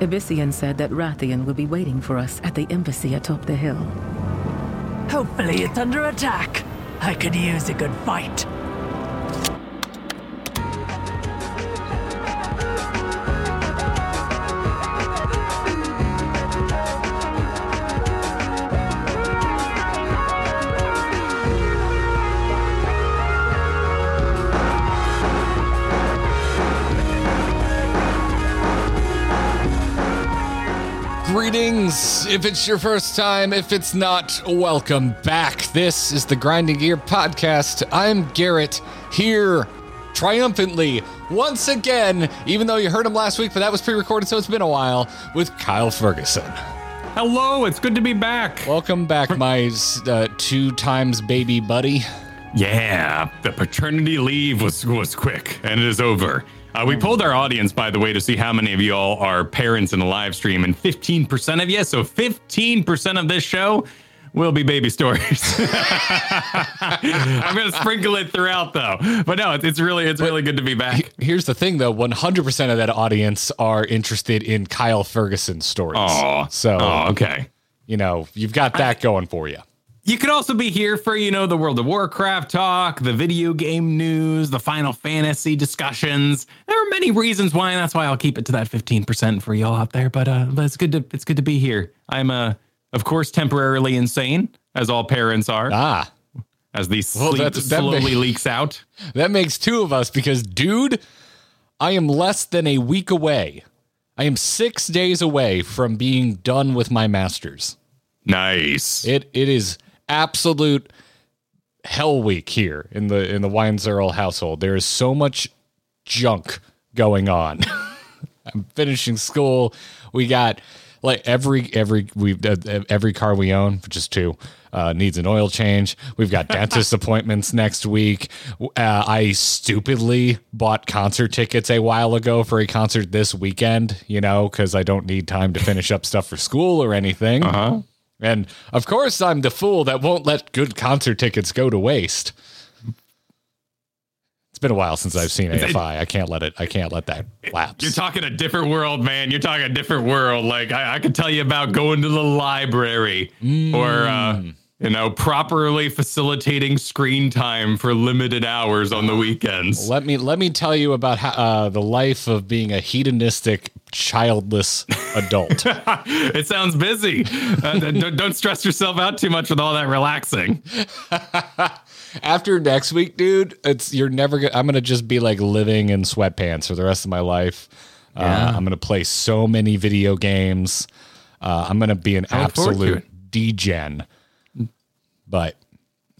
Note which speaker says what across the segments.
Speaker 1: Abyssian said that Wrathion will be waiting for us at the embassy atop the hill.
Speaker 2: Hopefully it's under attack. I could use a good fight.
Speaker 3: If it's your first time, if it's not, welcome back. This is the Grinding Gear Podcast. I'm Garrett, here triumphantly, once again, even though you heard him last week, but that was pre recorded, so it's been a while, with Kyle Ferguson.
Speaker 4: Hello, it's good to be back.
Speaker 3: Welcome back, my uh, two times baby buddy.
Speaker 4: Yeah, the paternity leave was was quick, and it is over. Uh, we polled our audience, by the way, to see how many of y'all are parents in the live stream, and 15% of you, so 15% of this show will be baby stories. I'm gonna sprinkle it throughout, though. But no, it's, it's really it's really good to be back.
Speaker 3: Here's the thing, though 100% of that audience are interested in Kyle Ferguson stories.
Speaker 4: Oh,
Speaker 3: so,
Speaker 4: oh, okay.
Speaker 3: you know, you've got that going for you.
Speaker 4: You could also be here for, you know, the World of Warcraft talk, the video game news, the Final Fantasy discussions. There are many reasons why, and that's why I'll keep it to that 15% for y'all out there. But uh but it's good to it's good to be here. I'm uh of course temporarily insane, as all parents are,
Speaker 3: Ah.
Speaker 4: as the
Speaker 3: Well,
Speaker 4: sleep slowly
Speaker 3: may-
Speaker 4: leaks out.
Speaker 3: That makes two of us because, dude, I am less than a week away. I am six days away from being done with my master's.
Speaker 4: Nice.
Speaker 3: It it is absolute hell week here in the in the Weinzerl household. There is so much junk going on. I'm finishing school. We got like every every we uh, every car we own, which is two, uh, needs an oil change. We've got dentist appointments next week. Uh, I stupidly bought concert tickets a while ago for a concert this weekend. You know, because I don't need time to finish up stuff for school or anything.
Speaker 4: huh?
Speaker 3: And of course, I'm the fool that won't let good concert tickets go to waste. It's been a while since I've seen AFI. I can't let it. I can't let that lapse.
Speaker 4: You're talking a different world, man. You're talking a different world. Like I, I could tell you about going to the library or uh, you know properly facilitating screen time for limited hours on the weekends.
Speaker 3: let me let me tell you about how, uh, the life of being a hedonistic, childless adult.
Speaker 4: it sounds busy. Uh, don't, don't stress yourself out too much with all that relaxing.
Speaker 3: After next week, dude, it's you're never. Gonna, I'm gonna just be like living in sweatpants for the rest of my life. Uh, I'm gonna play so many video games. Uh, I'm gonna be an
Speaker 4: I look forward to
Speaker 3: absolute degen. But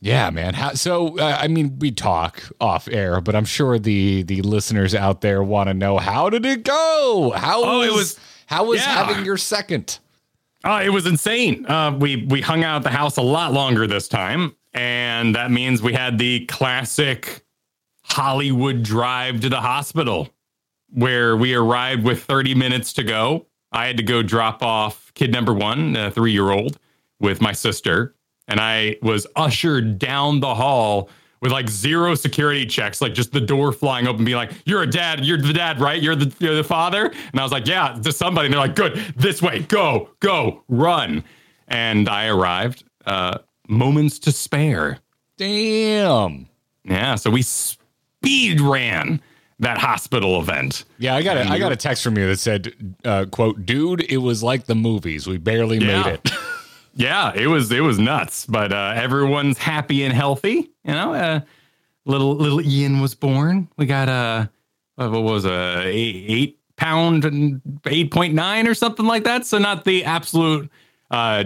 Speaker 3: yeah, man. How, so uh, I mean, we talk off air, but I'm sure the the listeners out there want to know how did it go? How
Speaker 4: Oh, it
Speaker 3: was,
Speaker 4: was-
Speaker 3: how was
Speaker 4: yeah.
Speaker 3: having your second?
Speaker 4: Oh, it was insane. Uh, we we hung out at the house a lot longer this time, and that means we had the classic Hollywood drive to the hospital, where we arrived with 30 minutes to go. I had to go drop off kid number one, a three year old, with my sister, and I was ushered down the hall with like zero security checks, like just the door flying open, being like, "You're a dad. You're the dad, right? You're the you're the father." And I was like, "Yeah, to somebody." And they're like, "Good, this way. Go, go, run." And I arrived, uh, moments to spare.
Speaker 3: Damn.
Speaker 4: Yeah, so we speed ran that hospital event.
Speaker 3: Yeah, I got a, I got a text from you that said, uh, "quote Dude, it was like the movies. We barely
Speaker 4: Yeah.
Speaker 3: made it."
Speaker 4: Yeah, it was it was nuts, but uh, everyone's happy and healthy. You know, uh, little little Ian was born. We got a uh, what was a eight, eight pound and eight point nine or something like that. So not the absolute uh,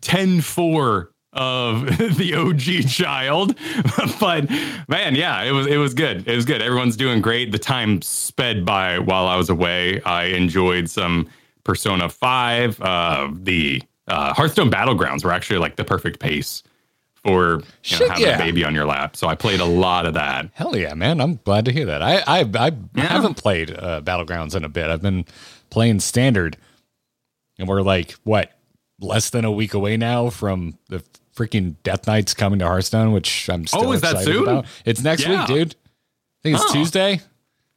Speaker 4: 10-4 of the OG child, but man, yeah, it was it was good. It was good. Everyone's doing great. The time sped by while I was away. I enjoyed some Persona Five. Uh, the uh, Hearthstone Battlegrounds were actually like the perfect pace for you know, having
Speaker 3: yeah.
Speaker 4: a baby on your lap. So I played a lot of that.
Speaker 3: Hell yeah, man! I'm glad to hear that. I I, I
Speaker 4: Yeah.
Speaker 3: haven't played uh, battlegrounds in a bit. I've been playing standard, and we're like what less than a week away now from the freaking Death Knights coming to Hearthstone, which I'm still
Speaker 4: Oh, is that soon?
Speaker 3: about. It's next
Speaker 4: Yeah.
Speaker 3: week, dude. I think it's
Speaker 4: Oh.
Speaker 3: Tuesday.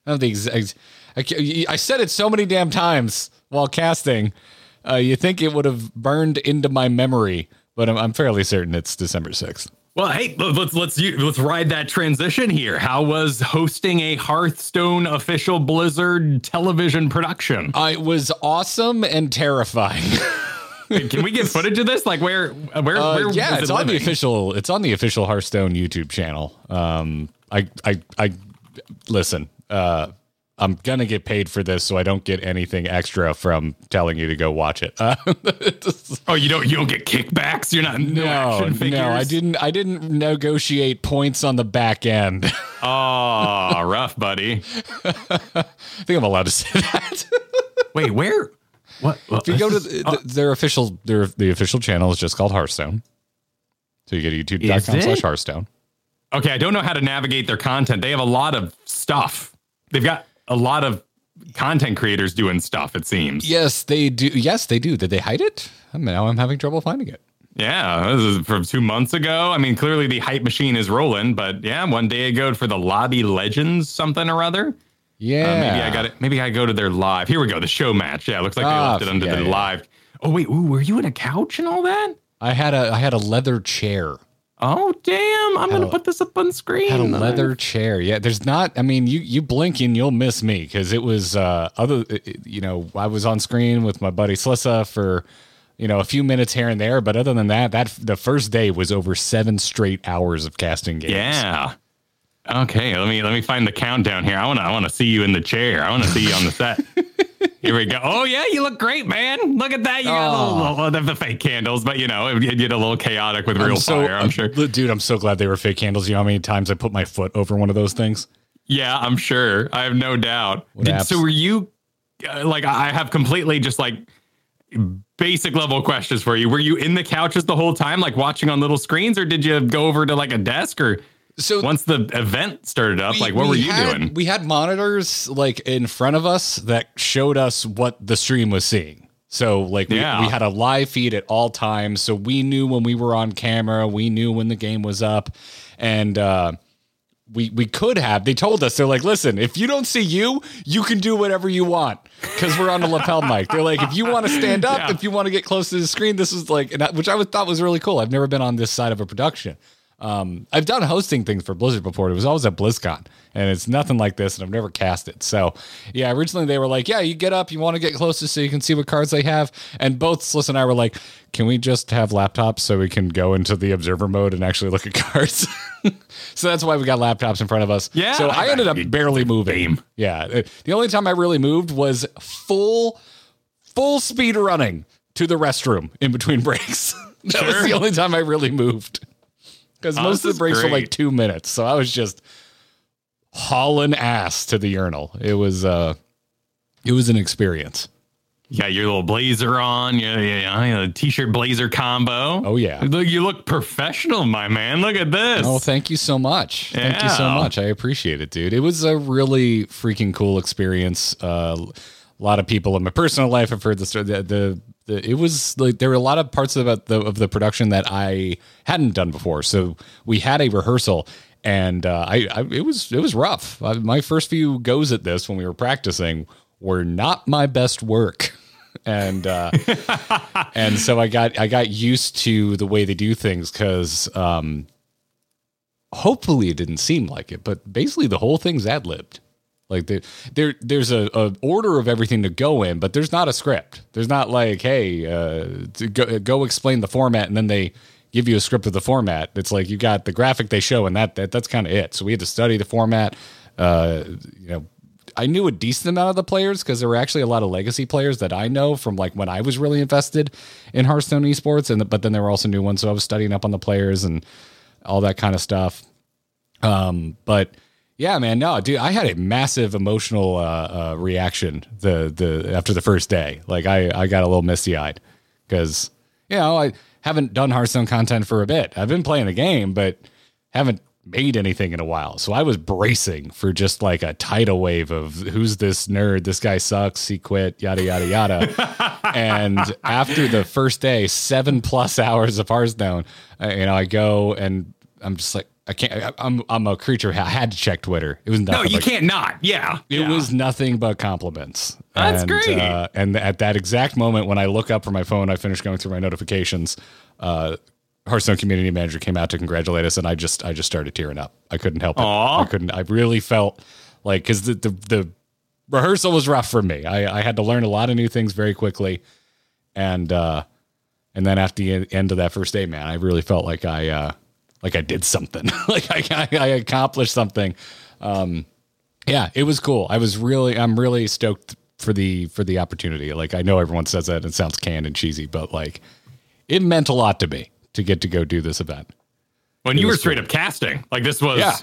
Speaker 3: I don't think ex- I, I said it so many damn times while casting. Uh, you think it would have burned into my memory, but I'm, I'm fairly certain it's December sixth.
Speaker 4: Well, hey, let's let's let's ride that transition here. How was hosting a Hearthstone official Blizzard television production?
Speaker 3: Uh, it was awesome and terrifying.
Speaker 4: Can we get footage of this? Like where where,
Speaker 3: Uh,
Speaker 4: where
Speaker 3: yeah, it's
Speaker 4: it
Speaker 3: on the official. It's on the official Hearthstone YouTube channel. Um, I, I, I listen. Uh, I'm gonna get paid for this, so I don't get anything extra from telling you to go watch it. Uh,
Speaker 4: Oh, you don't you don't get kickbacks. You're not no,
Speaker 3: no, no, I didn't. I didn't negotiate points on the back end.
Speaker 4: Oh, rough, buddy.
Speaker 3: I think I'm allowed to say that.
Speaker 4: Wait, where? What?
Speaker 3: if you go to the, the- their official, their the official channel is just called Hearthstone. So you go to YouTube.com/slash Hearthstone.
Speaker 4: Okay, I don't know how to navigate their content. They have a lot of stuff. They've got a lot of content creators doing stuff. It seems.
Speaker 3: Yes, they do. Yes, they do. Did they hide it? Now I'm having trouble finding it.
Speaker 4: Yeah, this is from two months ago. I mean, clearly the hype machine is rolling, but yeah, one day ago for the Lobby Legends something or other.
Speaker 3: Yeah,
Speaker 4: Uh, maybe I got it. Maybe I go to their live. Here we go. The show match. Yeah, it looks like they
Speaker 3: Ah,
Speaker 4: left it under
Speaker 3: yeah,
Speaker 4: the
Speaker 3: yeah.
Speaker 4: live. Oh wait, ooh, were you in a couch and all that?
Speaker 3: I had a I had a leather chair.
Speaker 4: Oh damn! I'm gonna
Speaker 3: a-
Speaker 4: put this up on screen.
Speaker 3: Had a leather chair. Yeah, there's not. I mean, you you blink and you'll miss me because it was uh other. You know, I was on screen with my buddy Slysssa for you know a few minutes here and there, but other than that, that the first day was over seven straight hours of casting games.
Speaker 4: Yeah. Okay, let me let me find the countdown here. I wanna I wanna see you in the chair. I wanna see you on the set. Here we go. Oh yeah, you look great, man. Look at that. You got a little, little the, the fake candles, but you know it would get a little chaotic with real
Speaker 3: I'm so,
Speaker 4: fire. I'm sure.
Speaker 3: dude. I'm so glad they were fake candles. You know how many times I put my foot over one of those things?
Speaker 4: Yeah, I'm sure. I have no doubt. Did, so were you uh, like I have completely just like basic level questions for you. Were you in the couches the whole time, like watching on little screens, or did you go over to like a desk or
Speaker 3: So
Speaker 4: once the event started up,
Speaker 3: we-
Speaker 4: like what
Speaker 3: we
Speaker 4: were you
Speaker 3: had-
Speaker 4: doing?
Speaker 3: We had monitors like in front of us that showed us what the stream was seeing. So like we,
Speaker 4: Yeah.
Speaker 3: we had a live feed at all times, so we knew when we were on camera, we knew when the game was up, and uh, we we could have. They told us they're like, listen, if you don't see you, you can do whatever you want because we're on a lapel mic. They're like, if you want to stand up,
Speaker 4: Yeah.
Speaker 3: if you want to get close to the screen, this is like, and I, which I would, thought was really cool. I've never been on this side of a production. Um, I've done hosting things for Blizzard before. It was always at BlizzCon, and it's nothing like this, and I've never cast it. So, yeah, originally they were like, "Yeah, you get up, you want to get closest so you can see what cards they have." And both Sliss and I were like, "Can we just have laptops so we can go into the observer mode and actually look at cards?" so that's why we got laptops in front of us.
Speaker 4: Yeah,
Speaker 3: So I
Speaker 4: I-
Speaker 3: ended up barely moving. Yeah. Uh, The only time I really moved was full, full speed running to the restroom in between breaks. that was the only time I really moved. Because
Speaker 4: Oh,
Speaker 3: most of the breaks were like two minutes. So I was just hauling ass to the urinal. It was uh it was an experience.
Speaker 4: You got your little blazer on, yeah, yeah, yeah, t-shirt blazer combo.
Speaker 3: Oh, yeah.
Speaker 4: Look, you look professional, my man. Look at this.
Speaker 3: Oh, thank you so much. Thank you so much. I appreciate it, dude. It was a really freaking cool experience. Uh, a lot of people in my personal life have heard the story. The, the, the it was like there were a lot of parts of the of the production that I hadn't done before. So we had a rehearsal, and uh, I, I it was it was rough. I, my first few goes at this when we were practicing were not my best work. and uh, and so I got I got used to the way they do things because um, hopefully it didn't seem like it, but basically the whole thing's ad libbed. Like there, there, there's a, a order of everything to go in, but there's not a script. There's not like, hey, uh, go, go explain the format, and then they give you a script of the format. It's like you got the graphic they show, and that, that that's kind of it. So we had to study the format. Uh, you know, I knew a decent amount of the players because there were actually a lot of legacy players that I know from like when I was really invested in Hearthstone esports, and but then there were also new ones. So I was studying up on the players and all that kind of stuff. Um, but yeah, man, no, dude, I had a massive emotional uh, uh, reaction the the after the first day. Like I I got a little misty eyed because you know I haven't done Hearthstone content for a bit. I've been playing the game, but haven't made anything in a while. So I was bracing for just like a tidal wave of who's this nerd? This guy sucks. He quit. Yada yada yada. and after the first day, seven plus hours of Hearthstone, you know, I go and I'm just like, I can't. I, I'm I'm a creature. I had to check Twitter. It was
Speaker 4: No, you
Speaker 3: but-
Speaker 4: can't not. Yeah.
Speaker 3: It
Speaker 4: yeah.
Speaker 3: was nothing but compliments.
Speaker 4: That's
Speaker 3: and,
Speaker 4: great.
Speaker 3: Uh, and at that exact moment, when I look up from my phone, I finish going through my notifications. Uh, Hearthstone community manager came out to congratulate us, and I just I just started tearing up. I couldn't help it.
Speaker 4: Aw.
Speaker 3: I couldn't. I really felt like because the, the the rehearsal was rough for me. I, I had to learn a lot of new things very quickly, and uh, and then at the end of that first day, man, I really felt like I uh, like I did something, like I, I, I accomplished something. Um, yeah, it was cool. I was really, I'm really stoked for the for the opportunity. Like I know everyone says that and it sounds canned and cheesy, but like it meant a lot to me to get to go do this event.
Speaker 4: when you were straight up casting. Like this was
Speaker 3: Yeah.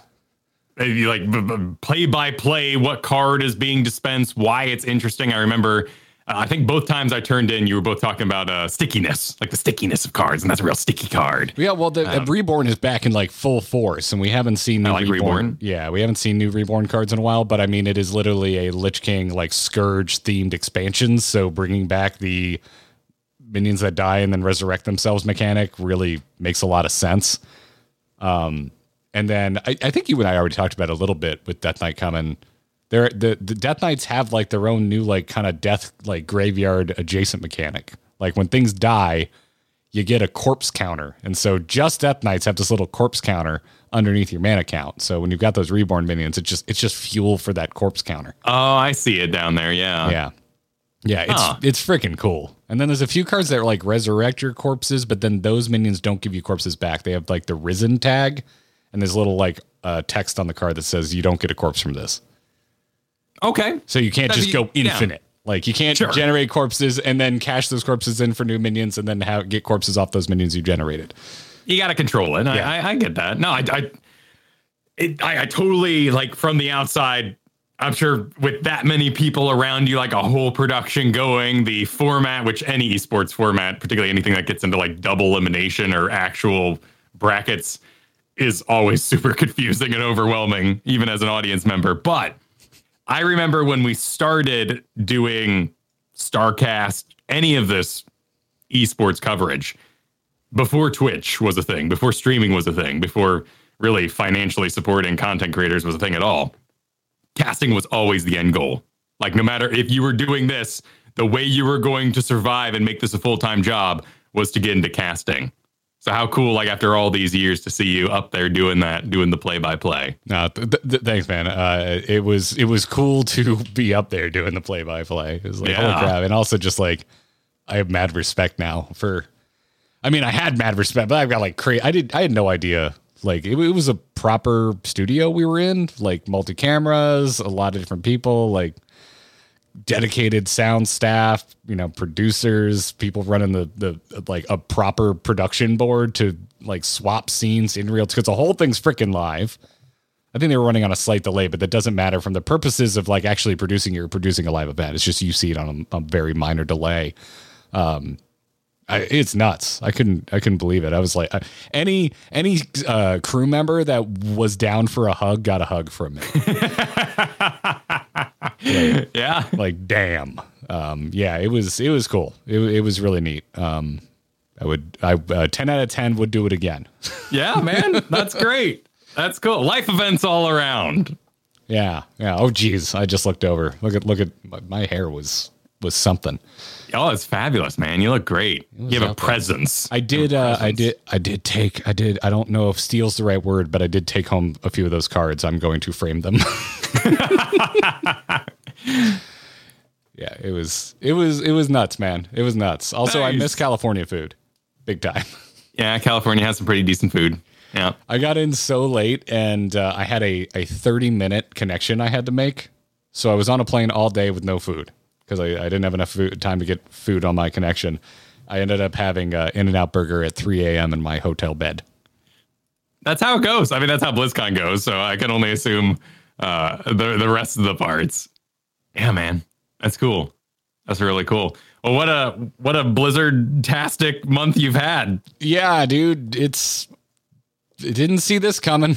Speaker 4: like play by play what card is being dispensed, why it's interesting. I remember uh, I think both times I turned in, you were both talking about uh, stickiness, like the stickiness of cards, and that's a real sticky card.
Speaker 3: Yeah, well, the, the Reborn is back in like full force, and we haven't seen new
Speaker 4: like Reborn.
Speaker 3: Yeah, we haven't seen new Reborn cards in a while, but I mean, it is literally a Lich King like Scourge themed expansion. So bringing back the minions that die and then resurrect themselves mechanic really makes a lot of sense. Um, and then I, I think you and I already talked about it a little bit with Death Knight coming. There, the the Death Knights have like their own new like kind of death like graveyard adjacent mechanic. Like when things die, you get a corpse counter. And so just Death Knights have this little corpse counter underneath your mana count. So when you've got those reborn minions, it's just it's just fuel for that corpse counter.
Speaker 4: Oh, I see it down there. Yeah.
Speaker 3: Yeah. Yeah, it's
Speaker 4: Huh.
Speaker 3: it's freaking cool. And then there's a few cards that like resurrect your corpses, but then those minions don't give you corpses back. They have like the risen tag, and there's a little like uh, text on the card that says you don't get a corpse from this.
Speaker 4: Okay.
Speaker 3: So you can't
Speaker 4: That'd
Speaker 3: just
Speaker 4: be-
Speaker 3: go
Speaker 4: yeah.
Speaker 3: infinite. Like you can't
Speaker 4: Sure.
Speaker 3: generate corpses and then cash those corpses in for new minions and then get corpses off those minions you generated.
Speaker 4: You got to control it.
Speaker 3: Yeah.
Speaker 4: I, I, I get that. No, I, I, it, I, I totally like from the outside. I'm sure with that many people around you, like a whole production going, the format, which any esports format, particularly anything that gets into like double elimination or actual brackets, is always super confusing and overwhelming, even as an audience member. But I remember when we started doing Starcast, any of this esports coverage, before Twitch was a thing, before streaming was a thing, before really financially supporting content creators was a thing at all, casting was always the end goal. Like, no matter if you were doing this, the way you were going to survive and make this a full time job was to get into casting. So, how cool, like, after all these years to see you up there doing that, doing the play by play.
Speaker 3: No, th- th- thanks, man. Uh, it was it was cool to be up there doing the play by play. It was like holy crap, and also just like I have mad respect now for. I mean, I had mad respect, but I've got like crazy. I did. I had no idea. Like it, it was a proper studio we were in, like multi cameras, a lot of different people, like dedicated sound staff, you know, producers, people running the the like a proper production board to like swap scenes in real because the whole thing's freaking live. I think they were running on a slight delay, but that doesn't matter from the purposes of like actually producing you're producing a live event. It's just you see it on a, a very minor delay. Um, I, it's nuts. I couldn't I couldn't believe it. I was like uh, any any uh, crew member that was down for a hug got a hug from me.
Speaker 4: Yeah.
Speaker 3: like damn um yeah it was it was cool it, it was really neat um i would i uh, 10 out of 10 would do it again
Speaker 4: Yeah, man. That's great. That's cool. Life events all around.
Speaker 3: yeah yeah oh geez i just looked over look at look at my, my hair was was something
Speaker 4: Oh, it's fabulous, man. You look great. You have a presence.
Speaker 3: i did uh i did i did take i did i don't know if steal's the right word but i did take home a few of those cards i'm going to frame them yeah it was it was it was nuts man it was nuts also i miss california food big time
Speaker 4: Yeah, California has some pretty decent food. Yeah.
Speaker 3: I got in so late and uh, I had a, a 30 minute connection I had to make. So I was on a plane all day with no food because I, I didn't have enough food, time to get food on my connection. I ended up having an In N Out Burger at 3 a.m. in my hotel bed.
Speaker 4: That's how it goes. I mean, that's how BlizzCon goes. So I can only assume uh, the the rest of the parts. Yeah, man, that's cool. That's really cool. Well, what a what a blizzard tastic month you've had.
Speaker 3: Yeah, dude, it's. I didn't see this coming.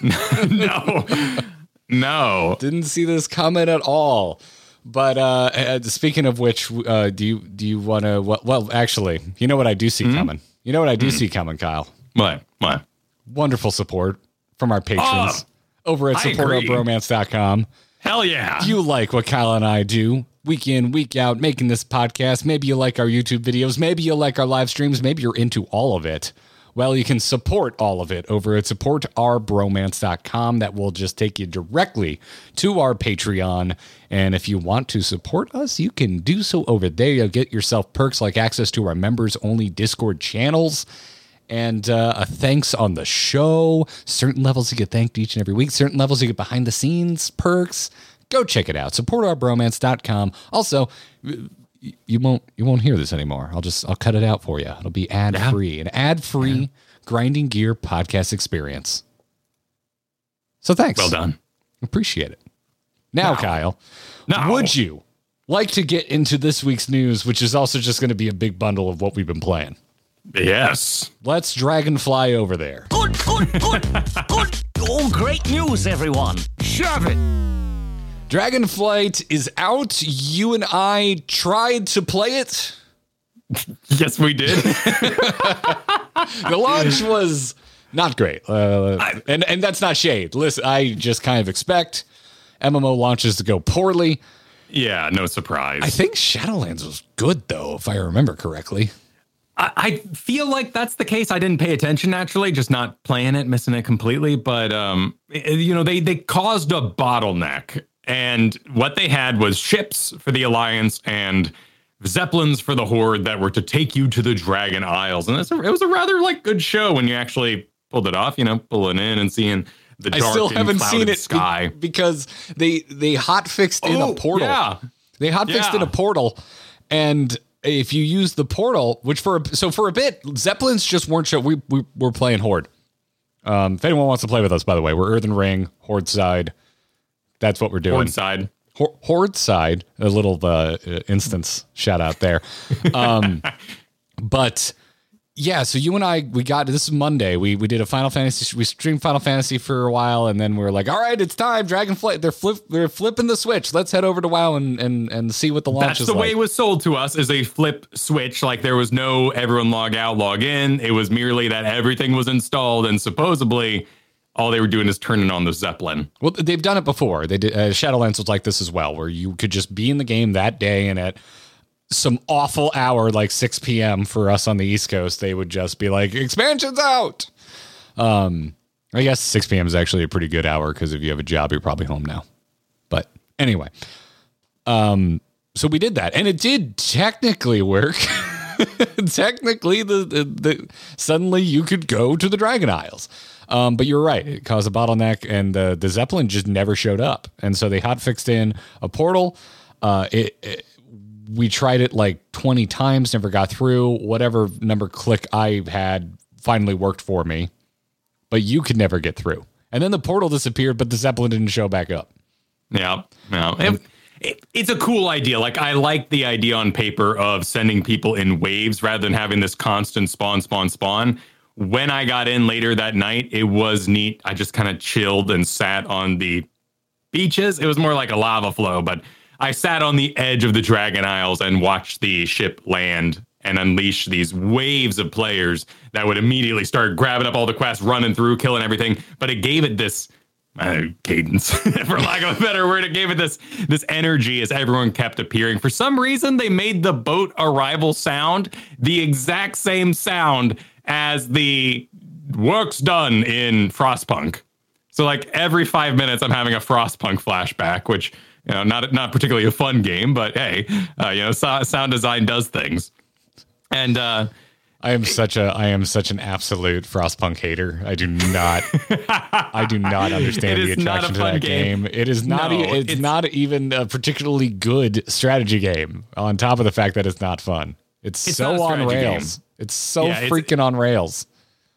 Speaker 4: no, no.
Speaker 3: Didn't see this coming at all. But uh, speaking of which, uh, do you do you want to? Well, well, actually, you know what I do see coming. You know what I do see coming, Kyle.
Speaker 4: What? What?
Speaker 3: wonderful support from our patrons over at supportourbromance.com.
Speaker 4: Hell yeah.
Speaker 3: Do you like what Kyle and I do week in, week out, making this podcast? Maybe you like our YouTube videos. Maybe you like our live streams. Maybe you're into all of it. Well, you can support all of it over at supportourbromance.com. That will just take you directly to our Patreon. And if you want to support us, you can do so over there. You'll get yourself perks like access to our members only Discord channels and uh, a thanks on the show. Certain levels you get thanked each and every week. Certain levels you get behind the scenes perks. Go check it out. Supportourbromance.com. Also, y- you won't you won't hear this anymore. I'll just I'll cut it out for you. It'll be ad free, an ad free grinding gear podcast experience. So thanks.
Speaker 4: well done.
Speaker 3: Appreciate it. Now, Kyle,
Speaker 4: No.
Speaker 3: would you like to get into this week's news, which is also just going to be a big bundle of what we've been playing?
Speaker 4: Yes.
Speaker 3: Let's dragonfly over there.
Speaker 2: Good, good, good, good. Oh, great news, everyone. Shove it.
Speaker 3: Dragonflight is out. You and I tried to play it.
Speaker 4: Yes, we did.
Speaker 3: The launch was not great, uh, and and that's not shade. Listen, I just kind of expect MMO launches to go poorly.
Speaker 4: yeah, no surprise.
Speaker 3: I think Shadowlands was good though, if I remember correctly.
Speaker 4: I, I feel like that's the case. I didn't pay attention naturally, just not playing it, missing it completely. But um, you know, they they caused a bottleneck, and what they had was ships for the Alliance and zeppelins for the Horde that were to take you to the Dragon Isles, and a, it was a rather like good show when you actually pulled it off. You know, pulling in and seeing the
Speaker 3: I
Speaker 4: dark
Speaker 3: still
Speaker 4: and
Speaker 3: haven't seen it be-
Speaker 4: sky.
Speaker 3: because they they hot fixed in a
Speaker 4: Oh,
Speaker 3: portal.
Speaker 4: yeah.
Speaker 3: They hot fixed in a portal, and if you use the portal, which for a, so for a bit, zeppelins just weren't show. We we were playing horde. Um, if anyone wants to play with us, by the way, we're Earthen Ring Horde side. That's what we're doing.
Speaker 4: Horde side.
Speaker 3: Hor- Horde side, a little uh, instance shout out there. Um, but yeah, so you and I, we got this is Monday. We we did a Final Fantasy. We streamed Final Fantasy for a while, and then we are like, all right, it's time. Dragonflight, they're flip, they're flipping the switch. Let's head over to WoW and and and see what the launch
Speaker 4: That's
Speaker 3: is
Speaker 4: the
Speaker 3: like.
Speaker 4: way it was sold to us Is a flip switch. Like there was no everyone log out, log in. It was merely that everything was installed, and supposedly all they were doing is turning on the Zeppelin.
Speaker 3: Well, they've done it before. They did. Uh, Shadowlands was like this as well, where you could just be in the game that day, and at some awful hour, like 6 p.m. for us on the East Coast, they would just be like, "Expansion's out." Um, I guess 6 p.m. is actually a pretty good hour because if you have a job, you're probably home now. But anyway, um, so we did that, and it did technically work. technically, the, the the suddenly you could go to the Dragon Isles. Um, but you're right; it caused a bottleneck, and the the Zeppelin just never showed up. And so they hot fixed in a portal. Uh, it, it we tried it like 20 times, never got through. Whatever number click I had finally worked for me, but you could never get through. And then the portal disappeared, but the Zeppelin didn't show back up.
Speaker 4: Yeah, yeah. It- it- it's a cool idea. Like I like the idea on paper of sending people in waves rather than having this constant spawn, spawn, spawn. When I got in later that night, it was neat. I just kind of chilled and sat on the beaches. It was more like a lava flow, but I sat on the edge of the Dragon Isles and watched the ship land and unleash these waves of players that would immediately start grabbing up all the quests, running through, killing everything. But it gave it this uh, cadence, for lack of a better word. It gave it this this energy as everyone kept appearing. For some reason, they made the boat arrival sound the exact same sound as the work's done in Frostpunk. So like every five minutes, I'm having a Frostpunk flashback, which you know not not particularly a fun game, but hey, uh, you know so- sound design does things. And uh,
Speaker 3: I am such a I am such an absolute Frostpunk hater. I do not I do not understand the
Speaker 4: is not a
Speaker 3: attraction to that
Speaker 4: game.
Speaker 3: game. It is not
Speaker 4: No,
Speaker 3: e- it's,
Speaker 4: it's-
Speaker 3: not even a particularly good strategy game on top of the fact that it's not fun. It's,
Speaker 4: It's
Speaker 3: so on rails. It's so
Speaker 4: Yeah, it's-
Speaker 3: freaking on rails.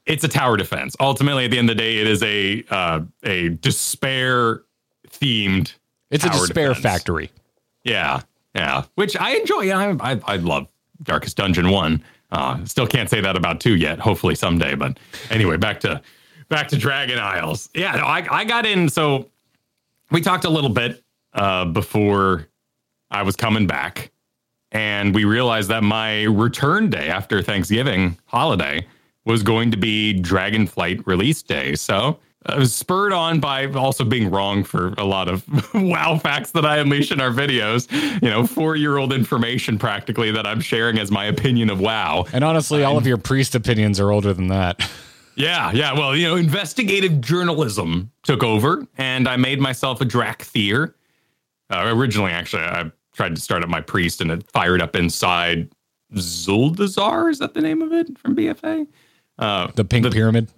Speaker 4: it's a tower defense. Ultimately, at the end of the day, it is a uh, a despair themed.
Speaker 3: It's a despair
Speaker 4: defense.
Speaker 3: factory.
Speaker 4: Yeah, yeah. Which I enjoy. I, I, I love Darkest Dungeon one. Uh, still can't say that about two yet. Hopefully someday. But anyway, back to back to Dragon Isles. Yeah, no, I I got in. So we talked a little bit uh, before I was coming back, and we realized that my return day after Thanksgiving holiday was going to be Dragonflight release day. So I was spurred on by also being wrong for a lot of wow facts that I unleash in our videos. You know, four year old information practically that I'm sharing as my opinion of wow.
Speaker 3: And honestly, all of your priest opinions are older than that.
Speaker 4: Yeah, yeah. Well, you know, investigative journalism took over, and I made myself a Dracthyr. Uh, originally, actually, I tried to start up my priest, and it fired up inside Zuldazar. Is that the name of it from BFA? Uh,
Speaker 3: The pink pyramid.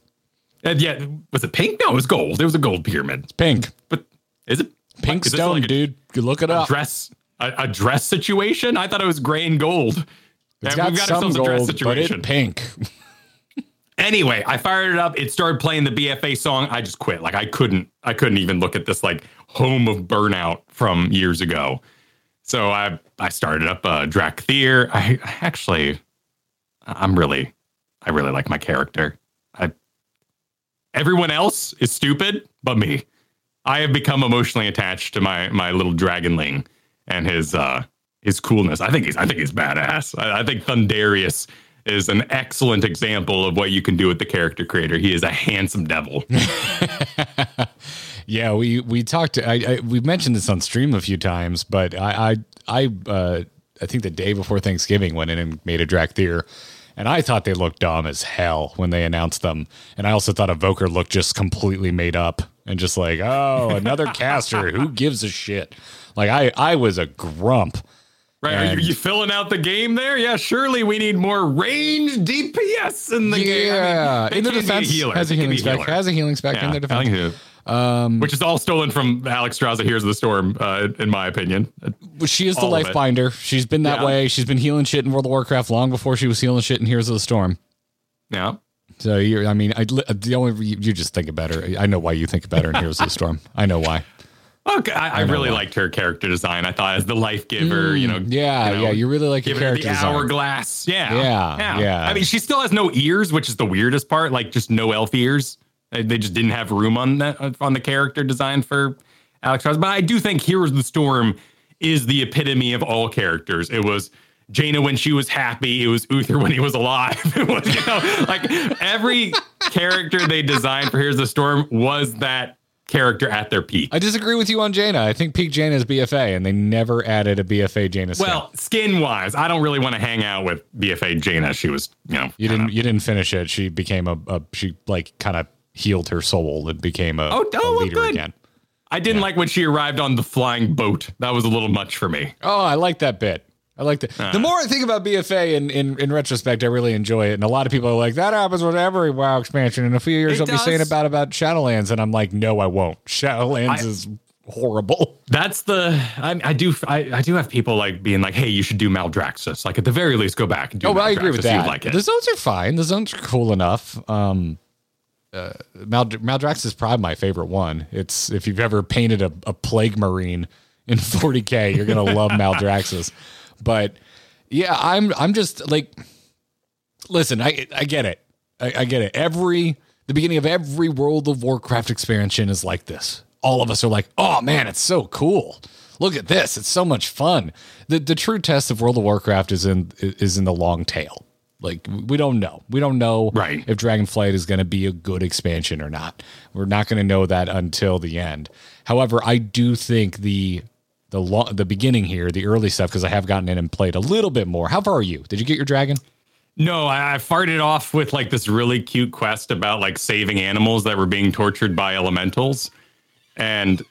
Speaker 4: uh, yeah, was it pink? No, it was gold. It was a gold pyramid.
Speaker 3: It's pink.
Speaker 4: But is it
Speaker 3: Pink
Speaker 4: is
Speaker 3: stone,
Speaker 4: like a
Speaker 3: dude. You look it up.
Speaker 4: Dress a, a dress situation? I thought it was gray and gold.
Speaker 3: It's got
Speaker 4: we've got
Speaker 3: some
Speaker 4: ourselves a dress
Speaker 3: gold, but
Speaker 4: situation.
Speaker 3: it's pink.
Speaker 4: Anyway, I fired it up. It started playing the BFA song. I just quit. Like I couldn't. I couldn't even look at this like home of burnout from years ago. So I I started up uh, Dracthyr. I I actually, I'm really, I really like my character. I everyone else is stupid, but me. I have become emotionally attached to my my little dragonling and his uh his coolness. I think he's I think he's badass. I, I think Thundarius is an excellent example of what you can do with the character creator. He is a handsome devil.
Speaker 3: Yeah, we we talked. I, I we've mentioned this on stream a few times, but I I I uh, I think the day before Thanksgiving went in and made a Dracthyr, and I thought they looked dumb as hell when they announced them, and I also thought Evoker looked just completely made up and just like oh another caster who gives a shit. Like I I was a grump.
Speaker 4: Right? Are you,
Speaker 3: And-
Speaker 4: you filling out the game there? Yeah, surely we need more range DPS in the game.
Speaker 3: Yeah,
Speaker 4: I mean,
Speaker 3: in the
Speaker 4: can a
Speaker 3: defense
Speaker 4: healer.
Speaker 3: has a healing spec.
Speaker 4: healer.
Speaker 3: Has a healing spec in
Speaker 4: Yeah,
Speaker 3: their
Speaker 4: I
Speaker 3: defense.
Speaker 4: Um, which is all stolen from Alexstrasza. Here's the storm, uh, in my opinion.
Speaker 3: She is the
Speaker 4: all
Speaker 3: life binder. She's been that
Speaker 4: Yeah.
Speaker 3: way. She's been healing shit in World of Warcraft long before she was healing shit in Heroes of the Storm.
Speaker 4: Yeah.
Speaker 3: So you're, I mean, I the only you, you just think it better. I know why you think it better in Heroes of the Storm. I know why.
Speaker 4: Okay, I, I,
Speaker 3: know
Speaker 4: really
Speaker 3: why.
Speaker 4: liked her character design. I thought as the life giver, you know,
Speaker 3: Mm, yeah,
Speaker 4: you know,
Speaker 3: yeah, you really like
Speaker 4: giving her
Speaker 3: character
Speaker 4: the
Speaker 3: design.
Speaker 4: hourglass. Yeah,
Speaker 3: Yeah, yeah.
Speaker 4: I mean, she still has no ears, which is the weirdest part. Like, just no elf ears. They they just didn't have room on that on the character design for Alex Ross. But I do think Heroes of the Storm is the epitome of all characters. It was. Jaina when she was happy, it was Uther when he was alive. It was, you know, like every character they designed for Heroes of the Storm was that character at their peak.
Speaker 3: I disagree with you on Jaina. I think peak Jaina is BFA, and they never added a BFA Jaina. skin.
Speaker 4: Well, skin wise, I don't really want to hang out with BFA Jaina. She was, you know,
Speaker 3: you didn't you didn't finish it. She became a, a she like kind of healed her soul and became a,
Speaker 4: Oh,
Speaker 3: a
Speaker 4: oh, well,
Speaker 3: leader
Speaker 4: good.
Speaker 3: again.
Speaker 4: I didn't like when she arrived on the flying boat. That was a little much for me.
Speaker 3: Oh, I like that bit. I like that.
Speaker 4: Uh.
Speaker 3: the more I think about BFA in, in, in retrospect, I really enjoy it. And a lot of people are like, that happens with every WoW expansion. In a few years,
Speaker 4: It
Speaker 3: I'll be saying about about Shadowlands. And I'm like, no, I won't. Shadowlands
Speaker 4: I-
Speaker 3: is horrible.
Speaker 4: That's the I, I do I, I do have people like being like, hey, you should do Maldraxxus. Like at the very least, go back and do
Speaker 3: Oh, but I agree with that.
Speaker 4: Like it.
Speaker 3: The zones are fine. The zones are cool enough. Um, uh, Mald- Maldrax is probably my favorite one. It's if you've ever painted a, a plague marine in 40k, you're gonna love Maldraxxus. But yeah, I'm I'm just like, listen, I I get it, I, I get it. Every the beginning of every World of Warcraft expansion is like this. All of us are like, oh man, it's so cool. Look at this, it's so much fun. The the true test of World of Warcraft is in is in the long tail. Like we don't know. We don't know
Speaker 4: Right.
Speaker 3: if Dragonflight is going to be a good expansion or not. We're not going to know that until the end. However, I do think the the lo- the beginning here, the early stuff, because I have gotten in and played a little bit more. How far are you? Did you get your dragon?
Speaker 4: No, I, I farted off with like this really cute quest about like saving animals that were being tortured by elementals. And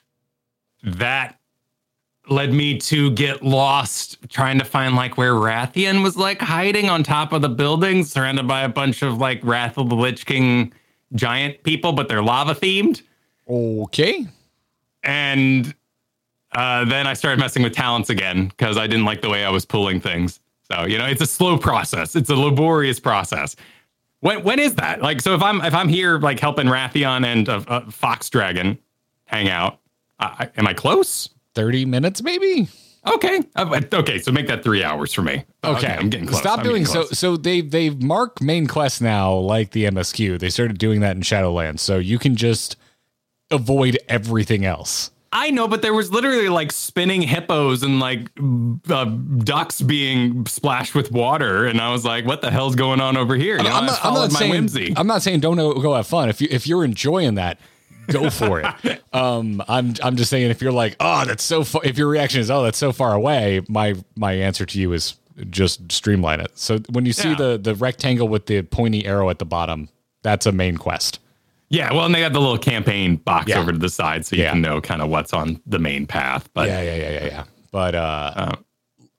Speaker 4: that led me to get lost trying to find like where Wrathion was like hiding on top of the building, surrounded by a bunch of like Wrath of the Lich King giant people, but they're lava themed.
Speaker 3: Okay.
Speaker 4: And uh, then I started messing with talents again because I didn't like the way I was pulling things. So you know, it's a slow process. It's a laborious process. When when is that? Like, so if I'm if I'm here like helping Wrathion and uh, uh, Fox Dragon hang out, I, I- am I close?
Speaker 3: 30 minutes maybe?
Speaker 4: Okay, Uh, okay. So make that three hours for me.
Speaker 3: Okay.
Speaker 4: I'm getting close.
Speaker 3: Stop
Speaker 4: I'm
Speaker 3: doing so so they they mark main quests now like the MSQ. They started doing that in Shadowlands. So you can just avoid everything else.
Speaker 4: I know, but there was literally like spinning hippos and like uh, ducks being splashed with water, and I was like, "What the hell's going on over here?" You know,
Speaker 3: I'm not, I'm not
Speaker 4: my
Speaker 3: saying
Speaker 4: whimsy.
Speaker 3: I'm not saying don't go have fun. If you if you're enjoying that, go for it. um, I'm I'm just saying if you're like, oh, that's so far. If your reaction is, oh, that's so far away, my my answer to you is just streamline it. So when you see
Speaker 4: Yeah.
Speaker 3: the the rectangle with the pointy arrow at the bottom, that's a main quest.
Speaker 4: Yeah, well, and they got the little campaign box
Speaker 3: Yeah.
Speaker 4: over to the side, so you
Speaker 3: Yeah.
Speaker 4: can know kind of what's on the main path. But
Speaker 3: yeah, yeah, yeah, yeah, yeah. But uh,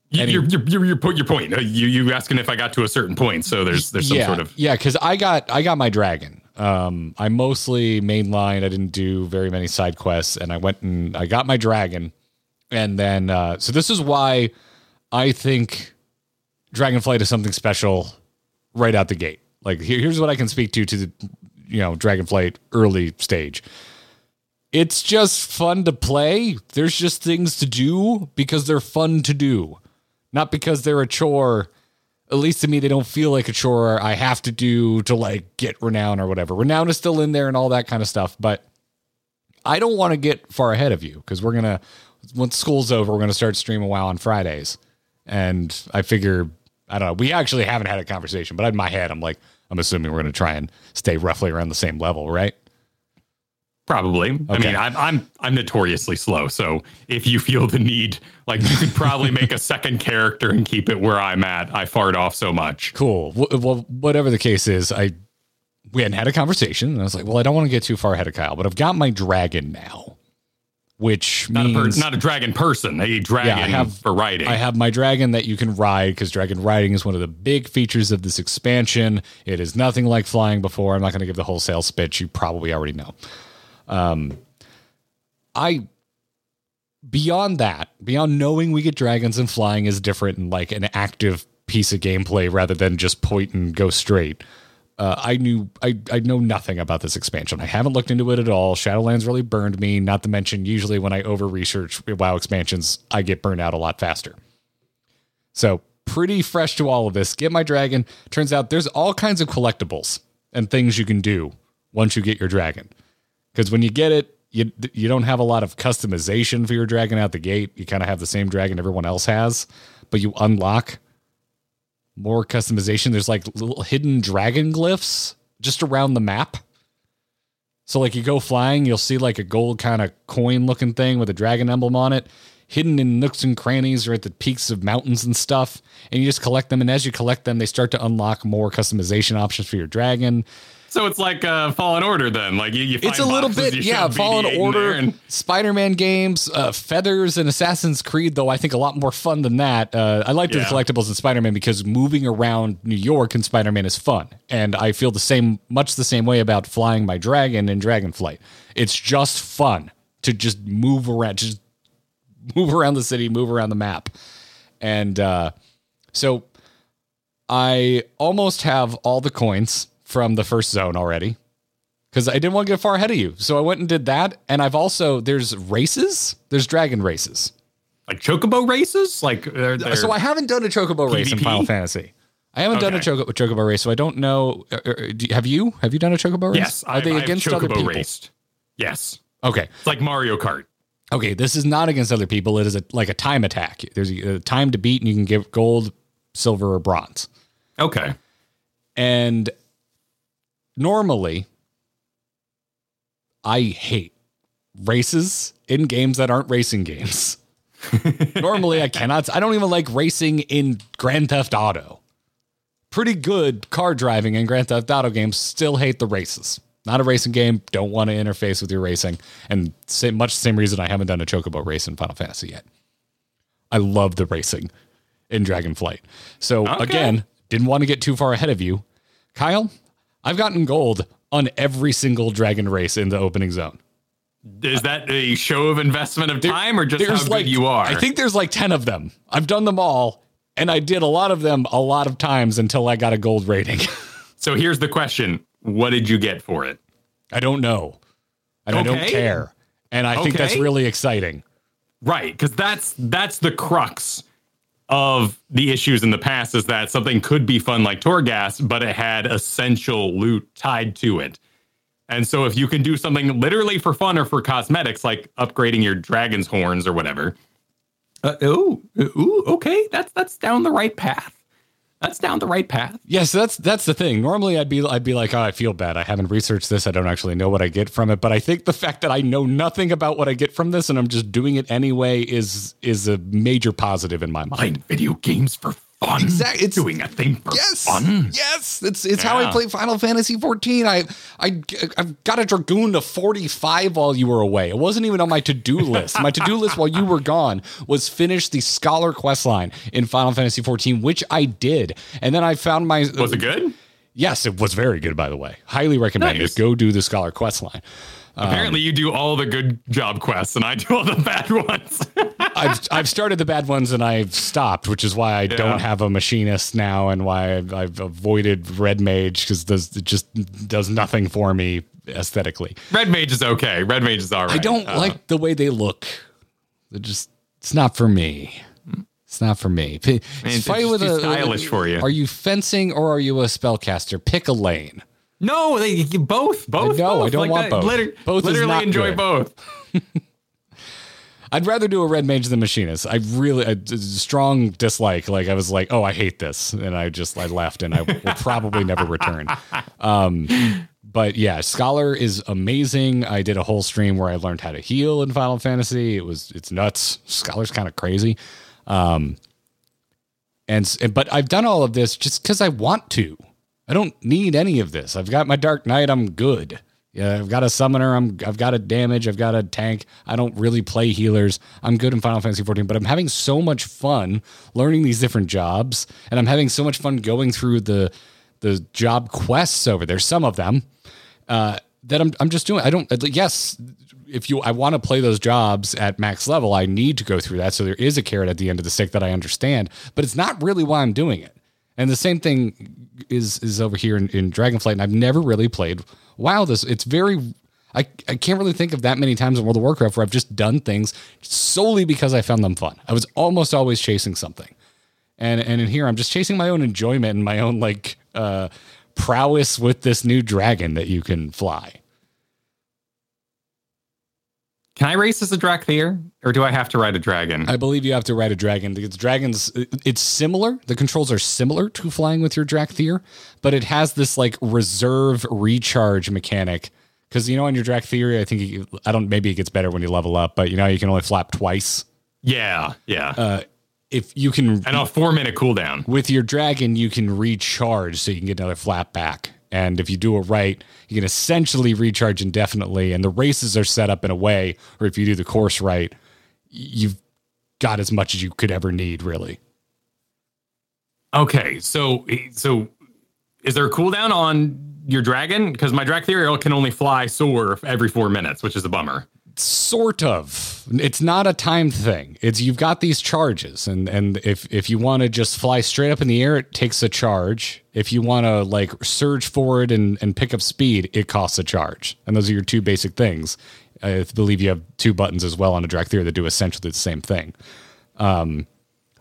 Speaker 4: you,
Speaker 3: any-
Speaker 4: your, your, your, your, po- your point, uh, you you asking if I got to a certain point, so there's there's some sort of
Speaker 3: yeah, because I got I got my dragon. Um, I mostly mainline. I didn't do very many side quests, and I went and I got my dragon, and then uh, so this is why I think Dragonflight is something special right out the gate. Like here, here's what I can speak to to the you know Dragonflight early stage. It's just fun to play. There's just things to do because they're fun to do, not because they're a chore at least to me, they don't feel like a chore I have to do to like get renown or whatever. Renown is still in there and all that kind of stuff, but I don't want to get far ahead of you because we're gonna once school's over, we're gonna start streaming WoW on Fridays, and I figure I don't know. We actually haven't had a conversation, but in my head, I'm like, I'm assuming we're gonna try and stay roughly around the same level, right?
Speaker 4: Probably. I mean, I'm I'm I'm notoriously slow. So if you feel the need, like you could probably make a second character and keep it where I'm at. I fart off so much.
Speaker 3: Cool. Well, whatever the case is, I we hadn't had a conversation, and I was like, well, I don't want to get too far ahead of Kyle, but I've got my dragon now, which
Speaker 4: Not a per, not a dragon person, a dragon
Speaker 3: I have-
Speaker 4: for riding.
Speaker 3: I have my dragon that you can ride because dragon riding is one of the big features of this expansion. It is nothing like flying before. I'm not going to give the wholesale speech. You probably already know. Um, I beyond that, beyond knowing we get dragons and flying is different and like an active piece of gameplay rather than just point and go straight. Uh, I knew I I know nothing about this expansion. I haven't looked into it at all. Shadowlands really burned me. Not to mention, usually when I over research WoW expansions, I get burned out a lot faster. So pretty fresh to all of this. Get my dragon. Turns out there's all kinds of collectibles and things you can do once you get your dragon. Because when you get it, you you don't have a lot of customization for your dragon out the gate. You kind of have the same dragon everyone else has, but you unlock more customization. There's like little hidden dragon glyphs just around the map. So like you go flying, you'll see like a gold kind of coin looking thing with a dragon emblem on it, hidden in nooks and crannies or at the peaks of mountains and stuff. And you just collect them. And as you collect them, they start to unlock more customization options for your dragon.
Speaker 4: So it's like uh, Fallen Order then. Like you, you find
Speaker 3: It's a little bit, yeah. Fallen
Speaker 4: BD-8
Speaker 3: Order,
Speaker 4: and-
Speaker 3: Spider-Man games, uh, Feathers, and Assassin's Creed. Though I think a lot more fun than that. Uh, I like the collectibles in Spider-Man because moving around New York in Spider-Man is fun, and I feel the same, much the same way about flying my dragon in Dragonflight. It's just fun to just move around, just move around the city, move around the map, and uh, so I almost have all the coins from the first zone already because I didn't want to get far ahead of you. So I went and did that. And I've also, there's races, there's dragon races.
Speaker 4: like chocobo races. Like they're, they're,
Speaker 3: So I haven't done a chocobo race in Final Fantasy. I haven't done a
Speaker 4: Okay.
Speaker 3: chocobo, chocobo race, so I don't know. uh, uh, do- have you? Have you done a chocobo race?
Speaker 4: yes,
Speaker 3: Are
Speaker 4: I've-
Speaker 3: they
Speaker 4: I've
Speaker 3: against other people?
Speaker 4: raced. Yes,
Speaker 3: Okay.
Speaker 4: it's like Mario Kart.
Speaker 3: Okay. This is not against other people. It is a, like a time attack. There's a, a time to beat, and you can give gold, silver, or bronze.
Speaker 4: Okay,
Speaker 3: And normally, I hate races in games that aren't racing games. normally, I cannot. I don't even like racing in Grand Theft Auto. Pretty good car driving in Grand Theft Auto games. Still hate the races. Not a racing game. Don't want to interface with your racing. And same, much the same reason I haven't done a chocobo race in Final Fantasy yet. I love the racing in Dragonflight. So
Speaker 4: Okay.
Speaker 3: again, didn't want to get too far ahead of you. Kyle, I've gotten gold on every single dragon race in the opening zone.
Speaker 4: is that a show of investment of time or just how good
Speaker 3: like
Speaker 4: you are?
Speaker 3: I think there's like 10 of them. I've done them all and I did a lot of them a lot of times until I got a gold rating.
Speaker 4: so. Here's the question: What did you get for it?
Speaker 3: I don't know. And I don't care. And I think that's really exciting.
Speaker 4: Right, because that's that's the crux of the issues in the past is that something could be fun like Torghast, but it had essential loot tied to it. And so if you can do something literally for fun or for cosmetics, like upgrading your dragon's horns or whatever, uh, ooh, okay, that's that's down the right path. That's down the right path.
Speaker 3: Yes, yeah, so that's that's the thing. Normally, I'd be I'd be like, oh, I feel bad. I haven't researched this. I don't actually know what I get from it. But I think the fact that I know nothing about what I get from this and I'm just doing it anyway is is a major positive in my mind.
Speaker 4: Playing video games for fun.
Speaker 3: Exactly.
Speaker 4: It's doing a thing for
Speaker 3: yes,
Speaker 4: fun.
Speaker 3: Yes, it's it's yeah. how I play Final Fantasy 14. I I I've got a dragoon to 45 while you were away. It wasn't even on my to-do list. my to-do list while you were gone was finish the scholar quest line in Final Fantasy 14, which I did. And then I found my
Speaker 4: Was it good?
Speaker 3: Yes, it was very good by the way. Highly recommend nice. it. Go do the scholar quest line.
Speaker 4: Apparently, um, you do all the good job quests, and I do all the bad ones.
Speaker 3: I've I've started the bad ones, and I've stopped, which is why I yeah. don't have a machinist now, and why I've, I've avoided red mage because it just does nothing for me aesthetically.
Speaker 4: Red mage is okay. Red mage is all right.
Speaker 3: I don't uh, like the way they look. They're just it's not for me. It's not for me. It's,
Speaker 4: it's fight with a stylish for you.
Speaker 3: Are you fencing or are you a spellcaster? Pick a lane.
Speaker 4: No, they both, both. No,
Speaker 3: I don't like want that. both.
Speaker 4: Liter-
Speaker 3: both
Speaker 4: literally enjoy
Speaker 3: good.
Speaker 4: both.
Speaker 3: I'd rather do a red mage than machinist. I really a strong dislike. Like I was like, oh, I hate this, and I just I left, and I will probably never return. Um, but yeah, scholar is amazing. I did a whole stream where I learned how to heal in Final Fantasy. It was it's nuts. Scholar's kind of crazy. Um, and but I've done all of this just because I want to. I don't need any of this. I've got my Dark Knight. I'm good. Yeah, I've got a summoner. I'm I've got a damage. I've got a tank. I don't really play healers. I'm good in Final Fantasy 14, but I'm having so much fun learning these different jobs, and I'm having so much fun going through the the job quests over there. Some of them uh, that I'm I'm just doing. I don't. Yes, if you I want to play those jobs at max level, I need to go through that. So there is a carrot at the end of the stick that I understand, but it's not really why I'm doing it. And the same thing is is over here in, in Dragonflight, and I've never really played WoW. This it's very I, I can't really think of that many times in World of Warcraft where I've just done things solely because I found them fun. I was almost always chasing something. And and in here I'm just chasing my own enjoyment and my own like uh prowess with this new dragon that you can fly.
Speaker 4: Can I race as a Dracthyr, or do I have to ride a dragon?
Speaker 3: I believe you have to ride a dragon. Because dragons, it's similar. The controls are similar to flying with your Dracthyr, but it has this like reserve recharge mechanic. Because you know, on your Dracthyr, I think you, I don't. Maybe it gets better when you level up, but you know, you can only flap twice.
Speaker 4: Yeah, yeah. Uh,
Speaker 3: if you can,
Speaker 4: and a four minute cooldown
Speaker 3: with your dragon, you can recharge, so you can get another flap back. And if you do it right, you can essentially recharge indefinitely. And the races are set up in a way, or if you do the course right, you've got as much as you could ever need, really.
Speaker 4: Okay, so eh, so is there a cooldown on your dragon? Because my Dracthyr can only fly soar every four minutes, which is a bummer
Speaker 3: sort of. It's not a timed thing. It's you've got these charges and and if if you want to just fly straight up in the air it takes a charge. If you want to like surge forward and and pick up speed it costs a charge. And those are your two basic things. I believe you have two buttons as well on a Dracthyr that do essentially the same thing. Um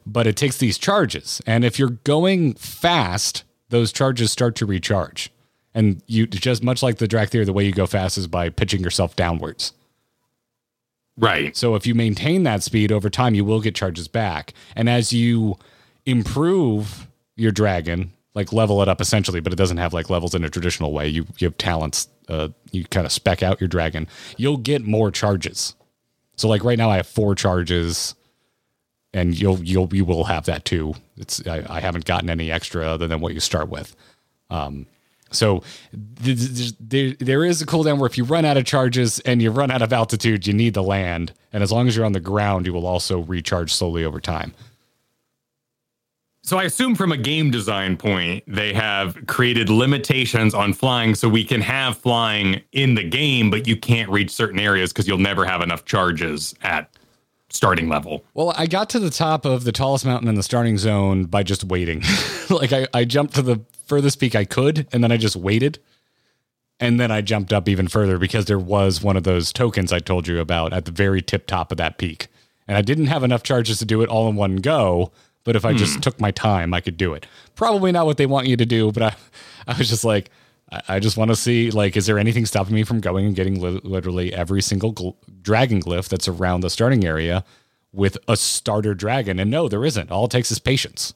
Speaker 3: but it takes these charges. And if you're going fast those charges start to recharge. And you just much like the Dracthyr the way you go fast is by pitching yourself downwards
Speaker 4: Right.
Speaker 3: So if you maintain that speed over time, you will get charges back. And as you improve your dragon, like level it up essentially, but it doesn't have like levels in a traditional way. You you have talents. Uh, you kind of spec out your dragon. You'll get more charges. So like right now, I have four charges, and you'll you'll you will have that too. It's I, I haven't gotten any extra other than what you start with. Um, so there, there is a cooldown where if you run out of charges and you run out of altitude, you need to land. And as long as you're on the ground, you will also recharge slowly over time.
Speaker 4: So I assume from a game design point, they have created limitations on flying so we can have flying in the game, but you can't reach certain areas because you'll never have enough charges at starting level.
Speaker 3: Well, I got to the top of the tallest mountain in the starting zone by just waiting. like I, I jumped to the furthest peak I could, and then I just waited. And then I jumped up even further because there was one of those tokens I told you about at the very tip top of that peak. And I didn't have enough charges to do it all in one go. But if I just hmm. took my time, I could do it. Probably not what they want you to do, but I, I was just like, I, just want to see, like, is there anything stopping me from going and getting li- literally every single gl- dragon glyph that's around the starting area with a starter dragon? And no, there isn't. All it takes is patience.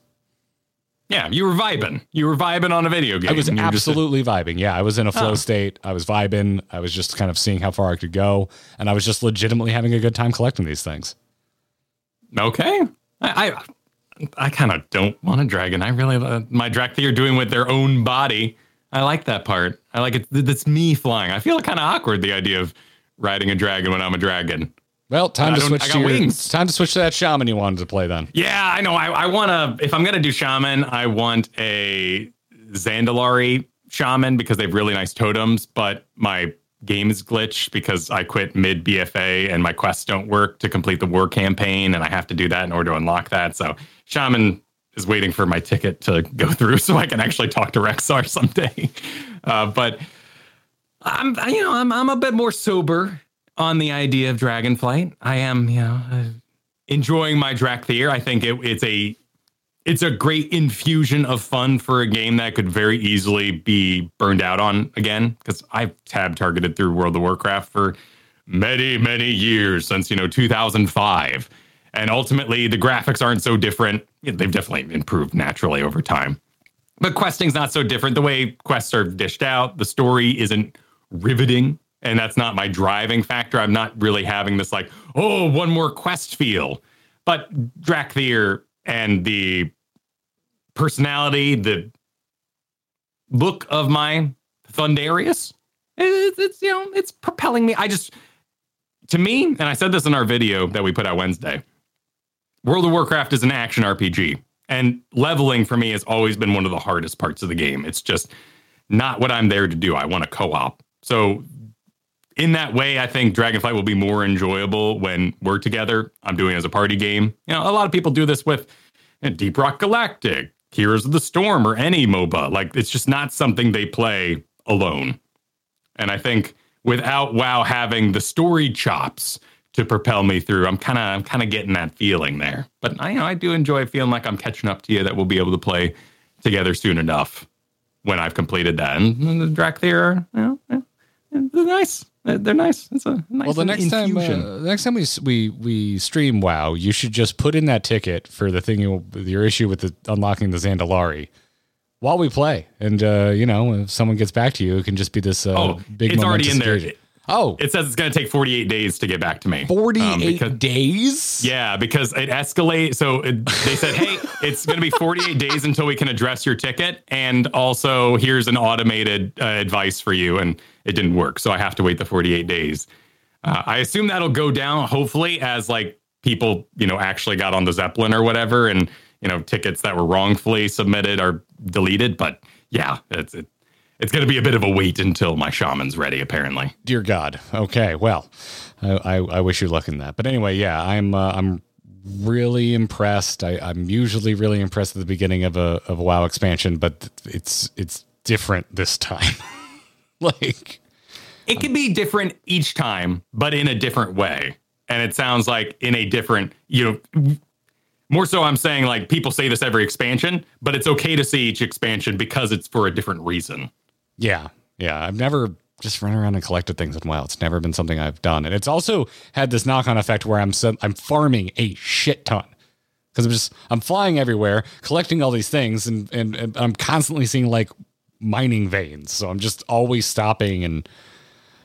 Speaker 4: Yeah, you were vibing. You were vibing on a video game.
Speaker 3: I was
Speaker 4: and you just-
Speaker 3: absolutely vibing. Yeah, I was in a flow
Speaker 4: Oh.
Speaker 3: state. I was vibing. I was just kind of seeing how far I could go, and I was just legitimately having a good time collecting these things.
Speaker 4: okay. I I, I kind of don't want a dragon. I really uh, my Dracthyr doing with their own body. I like that part. I like it. That's me flying. I feel kind of awkward the idea of riding a dragon when I'm a dragon.
Speaker 3: Well, time to switch to your,
Speaker 4: wings.
Speaker 3: time to switch to that shaman you wanted to play. Then
Speaker 4: Yeah, I know. I, I want to, if I'm going to do shaman, I want a Zandalari shaman because they have really nice totems, but my game is glitched because I quit mid BFA and my quests don't work to complete the war campaign. And I have to do that in order to unlock that. So shaman is waiting for my ticket to go through so I can actually talk to Rexxar someday. Uh, but I'm, you know, I'm, I'm a bit more sober on the idea of Dragonflight. I am, you know, uh, enjoying my Dracthyr. I think it, it's a it's a great infusion of fun for a game that could very easily be burned out on again. Because I've tab targeted through World of Warcraft for many, many years since you know 2005, and ultimately the graphics aren't so different. They've definitely improved naturally over time. But questing's not so different. The way quests are dished out, the story isn't riveting. And that's not my driving factor. I'm not really having this like, oh, one more quest feel. But Dracthyr and the personality, the look of my Thundarius, it's, it's you know, it's propelling me. I just to me, and I said this in our video that we put out Wednesday, World of Warcraft is an action RPG. And leveling for me has always been one of the hardest parts of the game. It's just not what I'm there to do. I want to co op. So, in that way, I think Dragonflight will be more enjoyable when we're together. I'm doing it as a party game. You know, a lot of people do this with you know, Deep Rock Galactic, Heroes of the Storm, or any MOBA. Like, it's just not something they play alone. And I think without WoW having the story chops to propel me through, I'm kind of I'm kind of getting that feeling there. But I you know I do enjoy feeling like I'm catching up to you that we'll be able to play together soon enough when I've completed that. And the Dracthyr, you know, nice. They're they're nice. It's a nice
Speaker 3: well, the next time,
Speaker 4: infusion.
Speaker 3: uh, the next time we we we stream WoW, you should just put in that ticket for the thing you, your issue with the unlocking the Zandalari while we play, and uh, you know if someone gets back to you, it can just be this uh,
Speaker 4: Oh,
Speaker 3: big.
Speaker 4: it's already in there.
Speaker 3: occasion. Oh,
Speaker 4: It says it's going to take 48 days to get back to me.
Speaker 3: 48
Speaker 4: Um, because-
Speaker 3: days.
Speaker 4: Yeah, because it escalates. So it, they said, hey, it's going to be 48 days until we can address your ticket. And also, here's an automated uh, advice for you. And it didn't work. So I have to wait the 48 days. Uh, I assume that'll go down, hopefully, as like people, you know, actually got on the Zeppelin or whatever. And, you know, tickets that were wrongfully submitted are deleted. But yeah, it's, it, it's going to be a bit of a wait until my shaman's ready, apparently.
Speaker 3: Dear God. Okay. Well, I, I, I wish you luck in that. But anyway, yeah, I'm uh, I'm really impressed. I, I'm usually really impressed at the beginning of a of a WoW expansion, but it's it's different this time. like
Speaker 4: it can be different each time, but in a different way. And it sounds like in a different, you know, more so I'm saying like people say this every expansion, but it's okay to see each expansion because it's for a different reason.
Speaker 3: Yeah, yeah. I've never just run around and collected things in WoW. It's never been something I've done, and it's also had this knock-on effect where I'm I'm farming a shit ton because I'm just I'm flying everywhere, collecting all these things, and, and and I'm constantly seeing like mining veins. So I'm just always stopping, and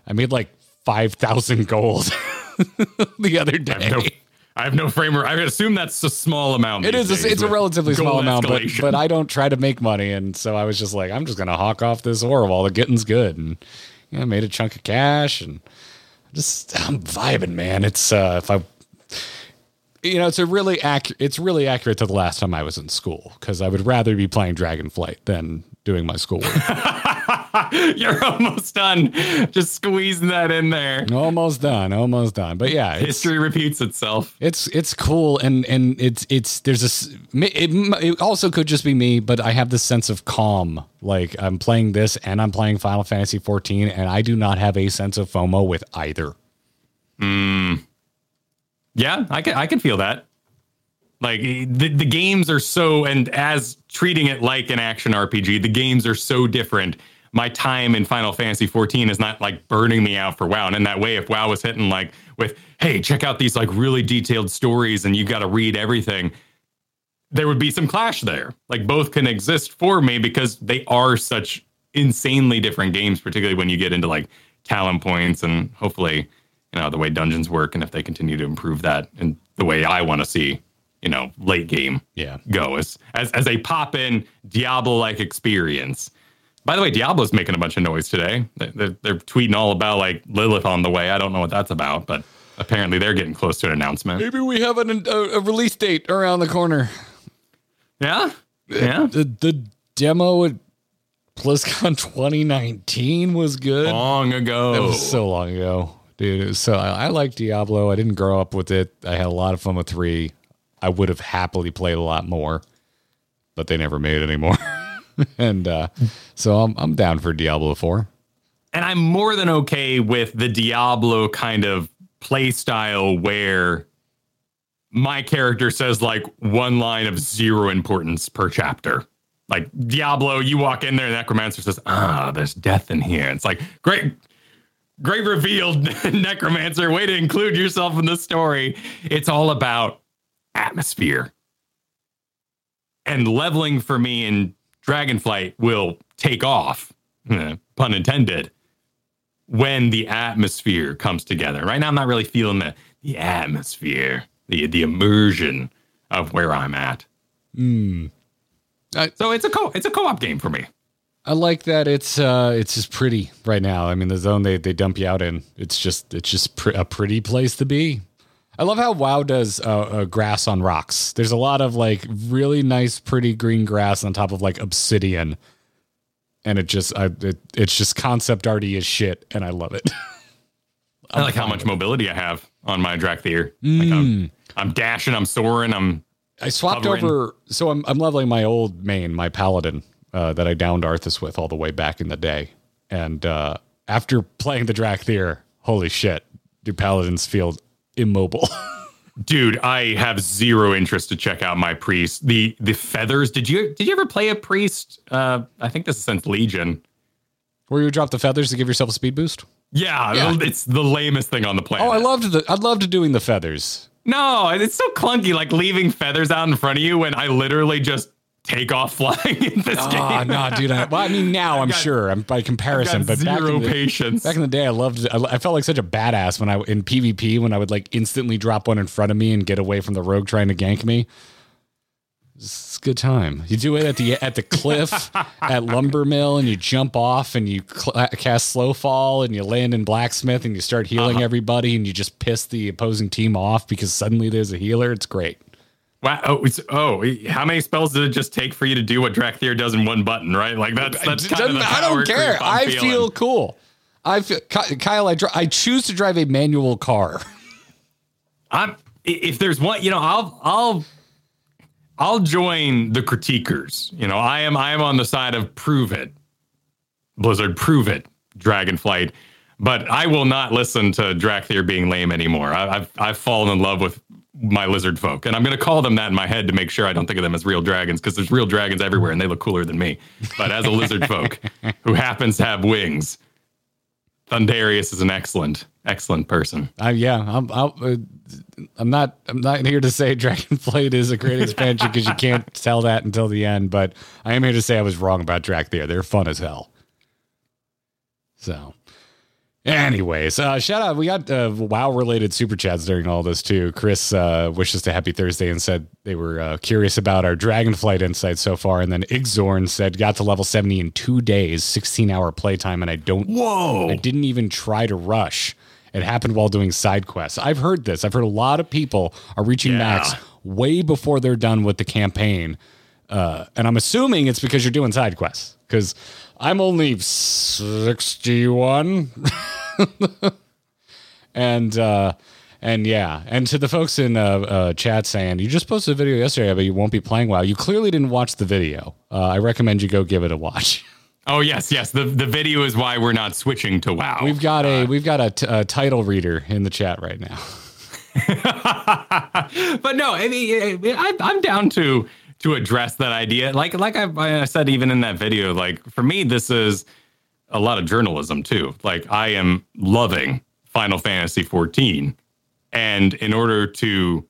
Speaker 3: I made like five thousand gold the other
Speaker 4: I have no,
Speaker 3: day.
Speaker 4: I have no framer. I assume that's a small amount.
Speaker 3: It is.
Speaker 4: Days
Speaker 3: it's a relatively small amount, but but I don't try to make money, and so I was just like, I'm just gonna hawk off this ore while the getting's good, and you know, made a chunk of cash, and just I'm vibing, man. It's uh, if I, you know, it's a really accurate. It's really accurate to the last time I was in school because I would rather be playing Dragonflight than doing my schoolwork.
Speaker 4: You're almost done. Just squeezing that in there.
Speaker 3: almost done, almost done. But yeah,
Speaker 4: History repeats itself.
Speaker 3: It's it's cool and and it's it's there's a it, it also could just be me, but I have this sense of calm. Like I'm playing this and I'm playing Final Fantasy 14, and I do not have a sense of FOMO with either. Hmm.
Speaker 4: Yeah, I can I can feel that. Like the, the games are so and as treating it like an action RPG, the games are so different. My time in Final Fantasy 14 is not like burning me out for WoW. And in that way, if WoW was hitting like with, hey, check out these like really detailed stories and you got to read everything. there would be some clash there. Like both can exist for me because they are such insanely different games, particularly when you get into like talent points and hopefully, you know, the way dungeons work and if they continue to improve that and the way I want to see, you know, late game
Speaker 3: Yeah.
Speaker 4: go as as, as a pop in Diablo like experience. By the way, Diablo's making a bunch of noise today. They- They're, they're tweeting all about like Lilith on the way. I don't know what that's about, but apparently they're getting close to an announcement.
Speaker 3: Maybe we have an, a, a release date around the corner.
Speaker 4: Yeah, yeah.
Speaker 3: The the demo at BlizzCon 2019 was good.
Speaker 4: Long ago.
Speaker 3: That was so long ago, dude. So I, I like Diablo. I didn't grow up with it. I had a lot of fun with three. I would have happily played a lot more, but they never made it anymore. and uh, so I'm I'm down for Diablo four.
Speaker 4: and I'm more than okay with the Diablo kind of play style where my character says like one line of zero importance per chapter. Like Diablo, you walk in there, and Necromancer says, "Ah, there's death in here." It's like great, great reveal, Necromancer. Way to include yourself in the story. It's all about atmosphere and leveling for me in Dragonflight will take off, eh, pun intended, when the atmosphere comes together. Right now, I'm not really feeling the the atmosphere, the the immersion of where I'm at.
Speaker 3: I-
Speaker 4: So it's a co it's a co-op game for me.
Speaker 3: I like that it's uh it's just pretty right now. I mean, the zone they they dump you out in, it's just it's just pr- a pretty place to be. I love how WoW does uh, uh, grass on rocks. There's a lot of like really nice, pretty green grass on top of like obsidian, and it just I it, it's just concept arty as shit, and I love it.
Speaker 4: I like how much mobility I have on my Dracthyr. Like I'm, I'm dashing, I'm soaring, I'm
Speaker 3: I swapped
Speaker 4: Hovering.
Speaker 3: over, so I'm I'm leveling my old main, my paladin, uh, that I downed Arthas with all the way back in the day, and uh, after playing the Dracthyr, holy shit, do paladins feel immobile?
Speaker 4: dude. I have zero interest to check out my priest. The the feathers. Did you did you ever play a priest? Uh, I think this is since Legion.
Speaker 3: Where you drop the feathers to give yourself a speed boost?
Speaker 4: Yeah,
Speaker 3: Yeah.
Speaker 4: it's the lamest thing on the planet.
Speaker 3: Oh, I loved the I loved doing the feathers.
Speaker 4: No, it's so clunky, like leaving feathers out in front of you when I literally just take off flying in this
Speaker 3: Oh
Speaker 4: game.
Speaker 3: no, dude! I, well, I mean, now I'm
Speaker 4: got-
Speaker 3: sure I'm by comparison, but back
Speaker 4: zero
Speaker 3: in the,
Speaker 4: patience.
Speaker 3: Back in the day, I loved. I, I felt like such a badass when I in PvP when I would like instantly drop one in front of me and get away from the rogue trying to gank me. It's a good time. You do it at the at the cliff at Lumber Mill, and you jump off and you cl- uh, cast Slow Fall, and you land in Blacksmith, and you start healing uh-huh. everybody, and you just piss the opposing team off because suddenly there's a healer. It's great.
Speaker 4: Wow. Oh, it's, oh, how many spells did it just take for you to do what Dracthyr does in one button, right? Like that's that's kind of the
Speaker 3: I don't care.
Speaker 4: creep I'm
Speaker 3: I
Speaker 4: feeling.
Speaker 3: feel cool. I feel Kyle. I dri- I choose to drive a manual car.
Speaker 4: I'm if there's one, you know, I'll I'll I'll join the critiquers. You know, I am I am on the side of prove it. Blizzard, prove it, Dragonflight. But I will not listen to Dracthyr being lame anymore. I, I've I've fallen in love with my lizard folk, and I'm going to call them that in my head to make sure I don't think of them as real dragons because there's real dragons everywhere and they look cooler than me. But as a lizard folk who happens to have wings, Thundarius is an excellent, excellent person.
Speaker 3: Uh, yeah, I'm. Uh, I'm not. I'm not here to say Dragonflight is a great expansion because you can't tell that until the end. But I am here to say I was wrong about Dracthyr. They're fun as hell. So, anyways, uh, shout out. We got uh, WoW related super chats during all this too. Chris uh, wishes to happy Thursday and said they were uh, curious about our Dragonflight insights so far. And then Igzorn said got to level 70 in two days, 16 hour playtime, and I don't
Speaker 4: Whoa!
Speaker 3: I didn't even try to rush. It happened while doing side quests. I've heard this. I've heard a lot of people are reaching
Speaker 4: Yeah.
Speaker 3: max way before they're done with the campaign. Uh, and I'm assuming it's because you're doing side quests because I'm only 61. and, uh, and yeah, and to the folks in uh, uh, chat saying you just posted a video yesterday, but you won't be playing WoW. You clearly didn't watch the video. Uh, I recommend you go give it a watch.
Speaker 4: Oh yes, yes. The the video is why we're not switching to WoW.
Speaker 3: We've got a we've got a, t- a title reader in the chat right now.
Speaker 4: but no, I mean, I, I'm down to to address that idea. Like like I, I said, even in that video, like for me, this is a lot of journalism too. Like I am loving Final Fantasy 14, and in order to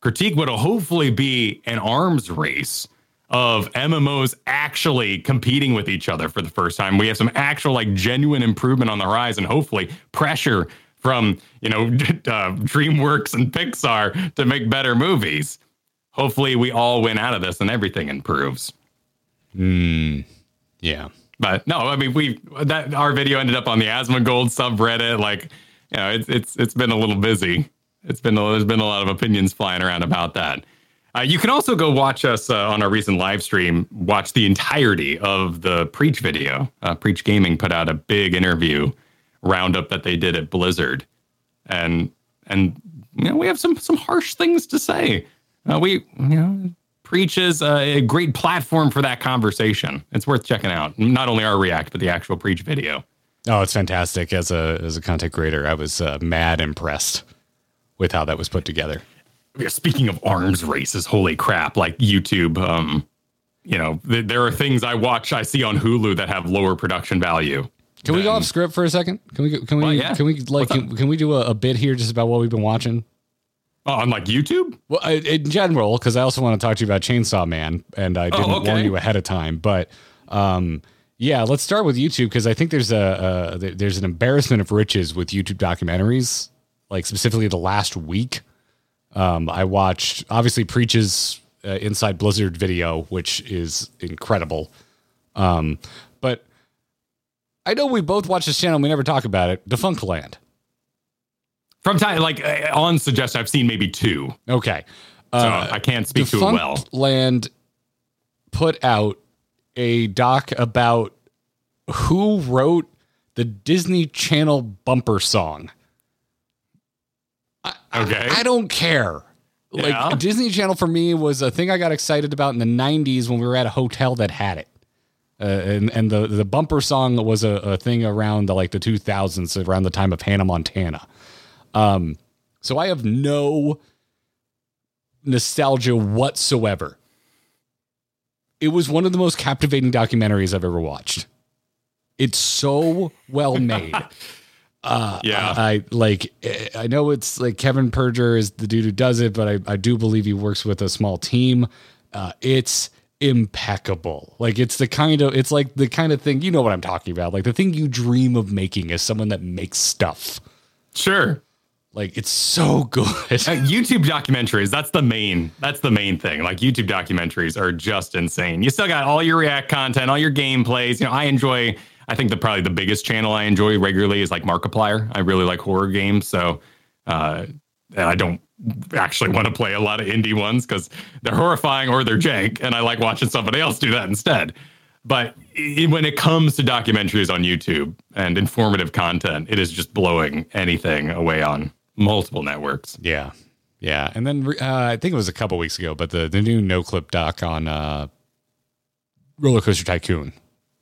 Speaker 4: critique would hopefully be an arms race of MMOs actually competing with each other for the first time. We have some actual like genuine improvement on the horizon. Hopefully, pressure from you know uh, DreamWorks and Pixar to make better movies. Hopefully, we all win out of this and everything improves.
Speaker 3: Yeah.
Speaker 4: But no, I mean we that our video ended up on the Asmongold subreddit. Like, you know, it's it's it's been a little busy. It's been a, there's been a lot of opinions flying around about that. Uh, you can also go watch us uh, on our recent live stream. Watch the entirety of the Preach video. Uh, Preach Gaming put out a big interview roundup that they did at Blizzard, and and you know we have some some harsh things to say. Uh, we you know Preach is a great platform for that conversation. It's worth checking out. Not only our react, but the actual Preach video.
Speaker 3: Oh, it's fantastic. As a as a content creator, I was uh, mad impressed with how that was put together.
Speaker 4: Speaking of arms races, holy crap! Like YouTube, um, you know, th- there are things I watch, I see on Hulu that have lower production value.
Speaker 3: Can we go off script for a second? Can we can we
Speaker 4: Well, yeah.
Speaker 3: can we like can, can we do a, a bit here just about what we've been watching?
Speaker 4: Oh, on like YouTube?
Speaker 3: Well, I, in general, because I also want to talk to you about Chainsaw Man, and I didn't
Speaker 4: Oh, okay.
Speaker 3: warn you ahead of time. But um, yeah, let's start with YouTube because I think there's a, a there's an embarrassment of riches with YouTube documentaries. Like specifically, the last week, um, I watched obviously Preach's uh, Inside Blizzard video, which is incredible. Um, but I know we both watch this channel. and We never talk about it. Defunctland.
Speaker 4: From time, like uh, on suggestion, I've seen maybe two,
Speaker 3: Okay.
Speaker 4: so
Speaker 3: Uh,
Speaker 4: I can't speak to it well.
Speaker 3: Land put out a doc about who wrote the Disney Channel bumper song.
Speaker 4: Okay,
Speaker 3: I don't care. Like
Speaker 4: Yeah.
Speaker 3: Disney Channel for me was a thing I got excited about in the '90s when we were at a hotel that had it, uh, and and the the bumper song was a, a thing around the like the 2000s, around the time of Hannah Montana. Um, so I have no nostalgia whatsoever. It was one of the most captivating documentaries I've ever watched. It's so well made.
Speaker 4: Uh, yeah,
Speaker 3: I like. eh, I know it's like Kevin Perjurer is the dude who does it, but I, I do believe he works with a small team. Uh, it's impeccable. Like it's the kind of it's like the kind of thing you know what I'm talking about. Like the thing you dream of making is someone that makes stuff.
Speaker 4: sure.
Speaker 3: Like it's so good.
Speaker 4: Uh, YouTube documentaries, that's the main that's the main thing. Like YouTube documentaries are just insane. You still got all your react content, all your gameplays. You know, I enjoy I think the probably the biggest channel I enjoy regularly is like Markiplier. I really like horror games, so uh I don't actually want to play a lot of indie ones because they're horrifying or they're jank, and I like watching somebody else do that instead. But i when it comes to documentaries on YouTube and informative content, it is just blowing anything away on multiple networks.
Speaker 3: Yeah, yeah. And then uh, I think it was a couple weeks ago, but the the new Noclip doc on uh, Roller Coaster Tycoon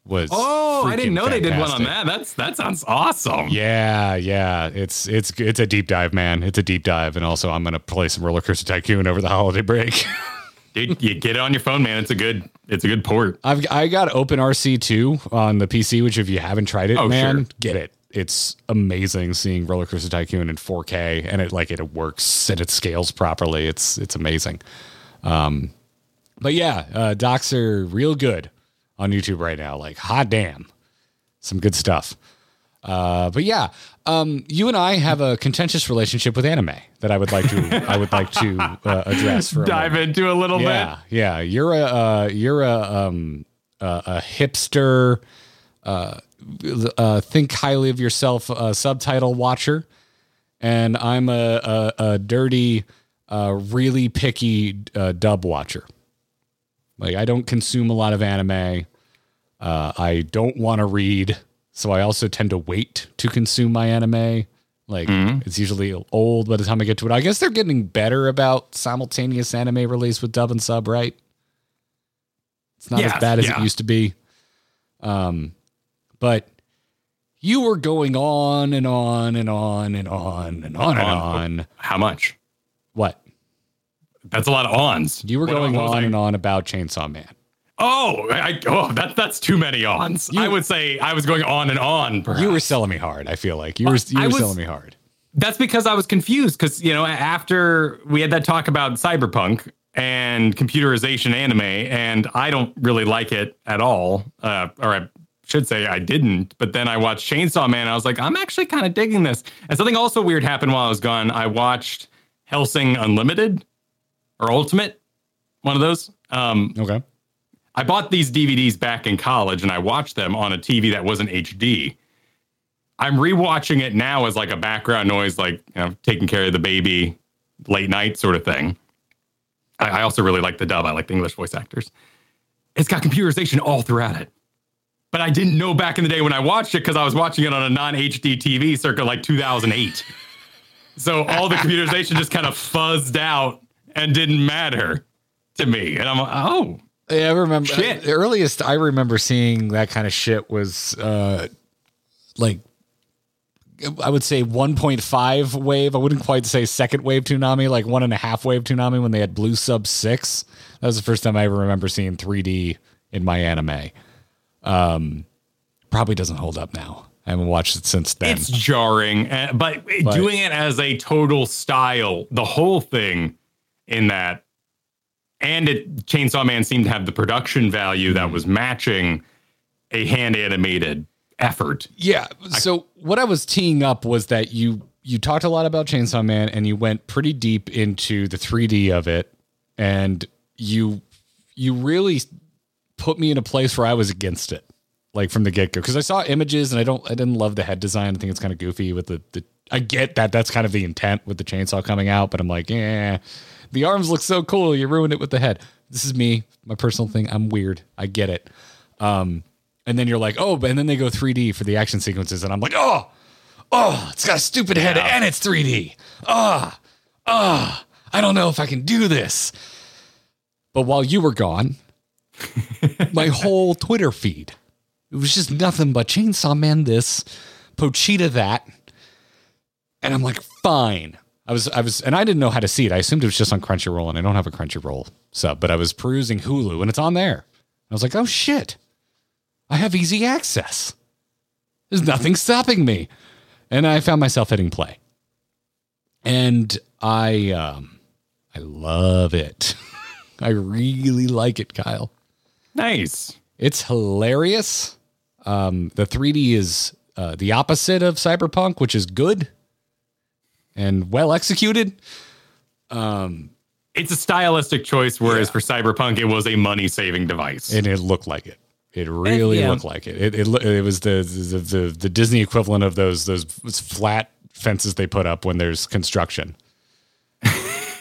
Speaker 3: was.
Speaker 4: Oh, I didn't know they did one on that. That's that sounds awesome.
Speaker 3: Yeah, yeah. It's it's it's a deep dive, man. It's a deep dive, and also I'm gonna play some Roller Coaster Tycoon over the holiday break.
Speaker 4: Dude, you get it on your phone, man. It's a good it's a good port.
Speaker 3: I've I got OpenRCT two on the PC, which if you haven't tried it,
Speaker 4: Oh,
Speaker 3: man,
Speaker 4: sure.
Speaker 3: get it. It's amazing seeing Roller Coaster Tycoon in 4K, and it like it works and it scales properly. It's it's amazing. Um, but yeah, uh, docs are real good on YouTube right now. Like hot damn, some good stuff. Uh, but yeah, um, you and I have a contentious relationship with anime that I would like to I would like to uh, address for
Speaker 4: Dive
Speaker 3: moment.
Speaker 4: into a little bit.
Speaker 3: Yeah, yeah. You're a uh, you're a um a, a hipster. Uh, uh, think highly of yourself. Uh, subtitle watcher, and I'm a a, a dirty, uh, really picky uh, dub watcher. Like I don't consume a lot of anime. Uh, I don't want to read, so I also tend to wait to consume my anime. Like it's usually old by the time I get to it. I guess they're getting better about simultaneous anime release with dub and sub, right? It's not
Speaker 4: Yeah,
Speaker 3: as bad as it used to be. Um, but you were going on and on and on and on and on and
Speaker 4: On. How much?
Speaker 3: What?
Speaker 4: That's a lot of ons.
Speaker 3: You were
Speaker 4: What-
Speaker 3: going on
Speaker 4: I-
Speaker 3: and on about Chainsaw Man.
Speaker 4: Oh, I, oh, that, that's too many ons.
Speaker 3: You-
Speaker 4: I would say I was going on and on. Perhaps.
Speaker 3: You were selling me hard. I feel like you were you were
Speaker 4: was-
Speaker 3: selling me hard.
Speaker 4: That's because I was confused because you know after we had that talk about cyberpunk and computerization anime, and I don't really like it at all, uh, or I should say I didn't. But then I watched Chainsaw Man. I was like, I'm actually kind of digging this. And something also weird happened while I was gone. I watched Hellsing Unlimited or Ultimate, one of those. Um,
Speaker 3: Okay.
Speaker 4: I bought these DVDs back in college and I watched them on a TV that wasn't HD. I'm rewatching it now as like a background noise, like you know, taking care of the baby late night sort of thing. I, I also really like the dub. I like the English voice actors. It's got computerization all throughout it. But I didn't know back in the day when I watched it because I was watching it on a non HD TV circa like 2008. so all the computerization just kind of fuzzed out and didn't matter to me. And I'm like, oh,
Speaker 3: Yeah, I remember
Speaker 4: Shit.
Speaker 3: the earliest I remember seeing that kind of shit was uh like I would say 1.5 wave. I wouldn't quite say second wave tsunami, like one and a half wave tsunami when they had Blue Sub 6. That was the first time I ever remember seeing 3D in my anime. Um, probably doesn't hold up now. I haven't watched it since then.
Speaker 4: It's jarring, uh, but,
Speaker 3: But-
Speaker 4: doing it as a total style, the whole thing in that, and it Chainsaw Man seemed to have the production value that was matching a hand animated effort.
Speaker 3: Yeah. So what I was teeing up was that you you talked a lot about Chainsaw Man and you went pretty deep into the 3D of it and you you really put me in a place where I was against it like from the get-go because I saw images and I don't I didn't love the head design. I think it's kind of goofy with the the I get that that's kind of the intent with the chainsaw coming out, but I'm like, yeah, the arms look so cool. You ruined it with the head. This is me, my personal thing. I'm weird. I get it. Um, and then you're like, oh, and then they go 3D for the action sequences, and I'm like, oh, oh, it's got a stupid head and it's 3D. Ah, ah, I don't know if I can do this. But while you were gone, my whole Twitter feed, it was just nothing but Chainsaw Man this, Pochita that. And I'm like, fine. I was, I was, and I didn't know how to see it. I assumed it was just on Crunchyroll, and I don't have a Crunchyroll sub, but I was perusing Hulu, and it's on there. I was like, oh shit, I have easy access. There's nothing stopping me, and I found myself hitting play, and I, um, I love it. I really like it, Kyle.
Speaker 4: Nice.
Speaker 3: It's hilarious. Um, the 3D is uh, the opposite of Cyberpunk, which is good and well executed.
Speaker 4: It's a stylistic choice, whereas for Cyberpunk, it was a money saving device.
Speaker 3: and it looked like it. It really
Speaker 4: yeah.
Speaker 3: looked like it. It, it. it was the, the the the Disney equivalent of those those flat fences they put up when there's construction.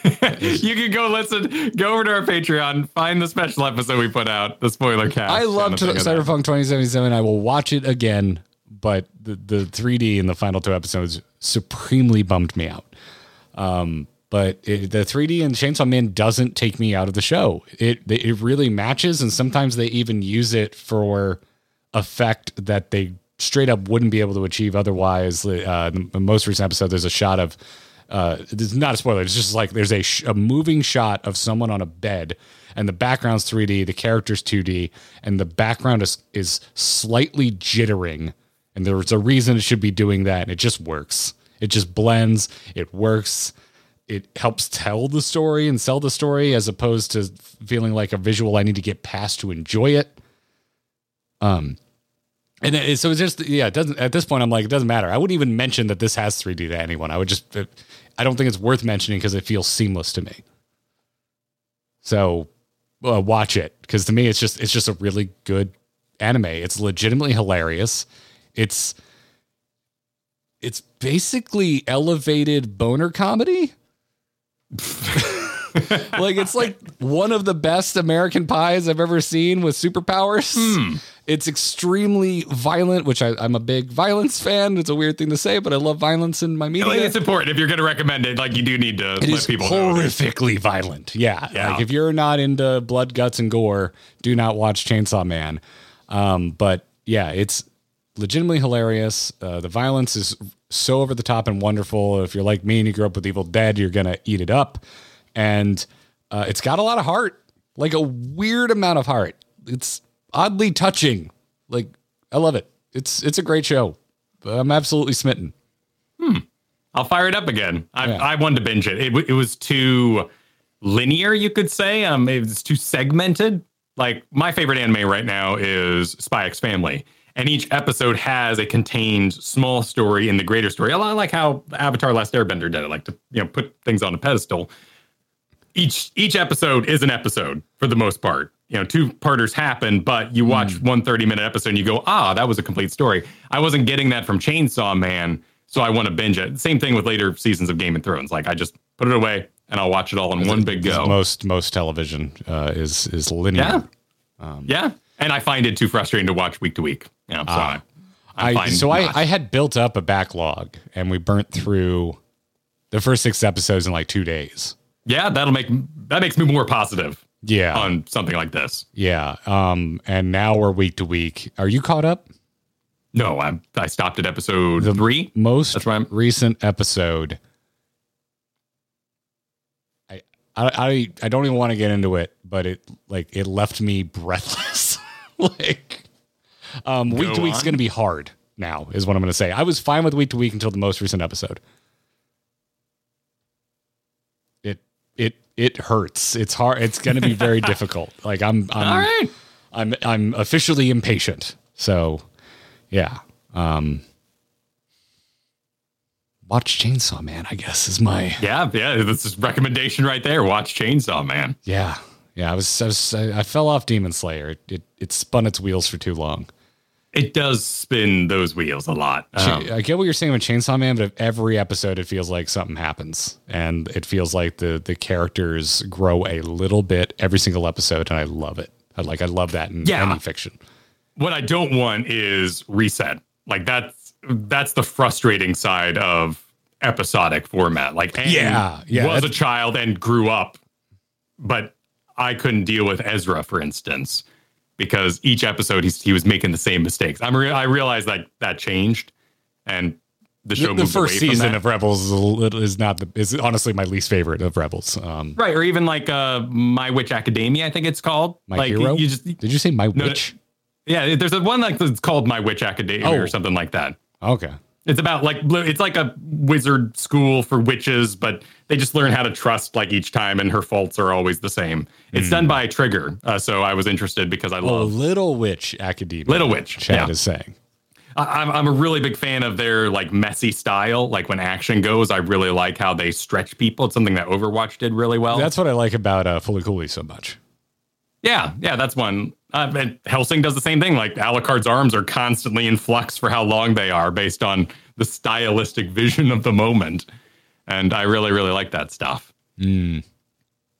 Speaker 4: you can go listen, go over to our Patreon, find the special episode we put out, the spoiler cast.
Speaker 3: I
Speaker 4: of.
Speaker 3: Cyberpunk 2077. I will watch it again, but the, the 3D in the final two episodes supremely bummed me out. Um, but it, the 3D in Chainsaw Man doesn't take me out of the show. It it really matches, and sometimes they even use it for effect that they straight up wouldn't be able to achieve otherwise. Uh, the most recent episode, there's a shot of. Uh, it's not a spoiler. It's just like there's a, sh- a moving shot of someone on a bed, and the background's 3D, the character's 2D, and the background is is slightly jittering. And there's a reason it should be doing that, and it just works. It just blends. It works. It helps tell the story and sell the story as opposed to feeling like a visual I need to get past to enjoy it. Um, and it, so it's just yeah. It doesn't at this point. I'm like it doesn't matter. I wouldn't even mention that this has 3D to anyone. I would just. I don't think it's worth mentioning because it feels seamless to me. So, uh, watch it because to me it's just it's just a really good anime. It's legitimately hilarious. It's it's basically elevated boner comedy. like it's like one of the best American pies I've ever seen with superpowers. It's extremely violent, which I, I'm a big violence fan. It's a weird thing to say, but I love violence in my media.
Speaker 4: Like, it's important if you're going to recommend it. Like you do need to
Speaker 3: It
Speaker 4: let people know.
Speaker 3: It is horrifically violent. Yeah.
Speaker 4: Yeah.
Speaker 3: Like if you're not into blood, guts, and gore, do not watch Chainsaw Man. Um, but yeah, it's legitimately hilarious. Uh, the violence is so over the top and wonderful. If you're like me and you grew up with Evil Dead, you're gonna eat it up. And uh, it's got a lot of heart, like a weird amount of heart. It's oddly touching. Like I love it. It's it's a great show. I'm absolutely smitten. Hmm.
Speaker 4: I'll fire it up again. I,
Speaker 3: Yeah.
Speaker 4: I wanted to binge it. It, it was too linear, you could say. Um, it was too segmented. Like my favorite anime right now is Spy X Family, and each episode has a contained small story in the greater story. A lot like how Avatar: Last Airbender did it, like to you know put things on a pedestal. Each each episode is an episode for the most part. You know, two parters happen, but you watch one 30 minute episode and you go, ah, that was a complete story. I wasn't getting that from Chainsaw Man, so I want to binge it. Same thing with later seasons of Game of Thrones. Like I just put it away and I'll watch it all in one big go.
Speaker 3: Most most television uh, is is linear.
Speaker 4: Yeah. yeah. And I find it too frustrating to watch week to week. Yeah. So I, I,
Speaker 3: I, so I. I had built up a backlog and we burnt through the first six episodes in like two days.
Speaker 4: Yeah, that'll make that makes me more positive
Speaker 3: Yeah.
Speaker 4: on something like this.
Speaker 3: yeah. Um, and now we're week to week. Are you caught up?
Speaker 4: No, I I stopped at episode three.
Speaker 3: Most
Speaker 4: That's right.
Speaker 3: Recent episode. I, I I I don't even want to get into it, but it like it left me breathless. like um week
Speaker 4: Go
Speaker 3: to week's
Speaker 4: on.
Speaker 3: going to be hard now is what I'm going to say. I was fine with week to week until the most recent episode. It it hurts. It's hard. It's going to be very difficult. Like I'm I'm
Speaker 4: All right.
Speaker 3: I'm I'm officially impatient. So, yeah. Um Watch Chainsaw Man, I guess is my
Speaker 4: Yeah, yeah. This is recommendation right there. Watch Chainsaw Man.
Speaker 3: yeah. Yeah, I was I, was, I I fell off Demon Slayer. It, it it spun its wheels for too long.
Speaker 4: It does spin those wheels a lot. Um,
Speaker 3: I get what you're saying with Chainsaw Man, but every episode it feels like something happens, and it feels like the the characters grow a little bit every single episode, and I love it. I like I love that in
Speaker 4: Yeah.
Speaker 3: any fiction.
Speaker 4: what I don't want is reset. Like that's that's the frustrating side of episodic format. Like Aang
Speaker 3: Yeah, yeah,
Speaker 4: was a child and grew up, but I couldn't deal with Ezra, for instance, because each episode he's, he was making the same mistakes. I'm re- I realized that that changed, and the show
Speaker 3: The, the
Speaker 4: moved
Speaker 3: first season of Rebels is, little, is not the is honestly my least favorite of Rebels. Um,
Speaker 4: right, or even like uh, My Witch Academia, I think it's called.
Speaker 3: my
Speaker 4: like
Speaker 3: hero.
Speaker 4: you just
Speaker 3: Did you say my
Speaker 4: no,
Speaker 3: witch?
Speaker 4: yeah, there's a one like that's called My Witch Academia
Speaker 3: Oh.
Speaker 4: or something like that.
Speaker 3: Okay.
Speaker 4: It's about like it's like a wizard school for witches, but they just learn how to trust like each time, and her faults are always the same. It's done by Trigger, uh, so I was interested because I.
Speaker 3: Oh,
Speaker 4: love.
Speaker 3: Little Witch Academia.
Speaker 4: Little Witch,
Speaker 3: Chad
Speaker 4: yeah.
Speaker 3: is saying.
Speaker 4: I, I'm I'm a really big fan of their like messy style. Like when action goes, I really like how they stretch people. It's something that Overwatch did really well.
Speaker 3: That's what I like about uh, Fooly Cooly so much.
Speaker 4: Yeah, yeah, that's one. Uh, and Hellsing does the same thing. Like Alucard's arms are constantly in flux for how long they are, based on the stylistic vision of the moment. And I really, really like that stuff.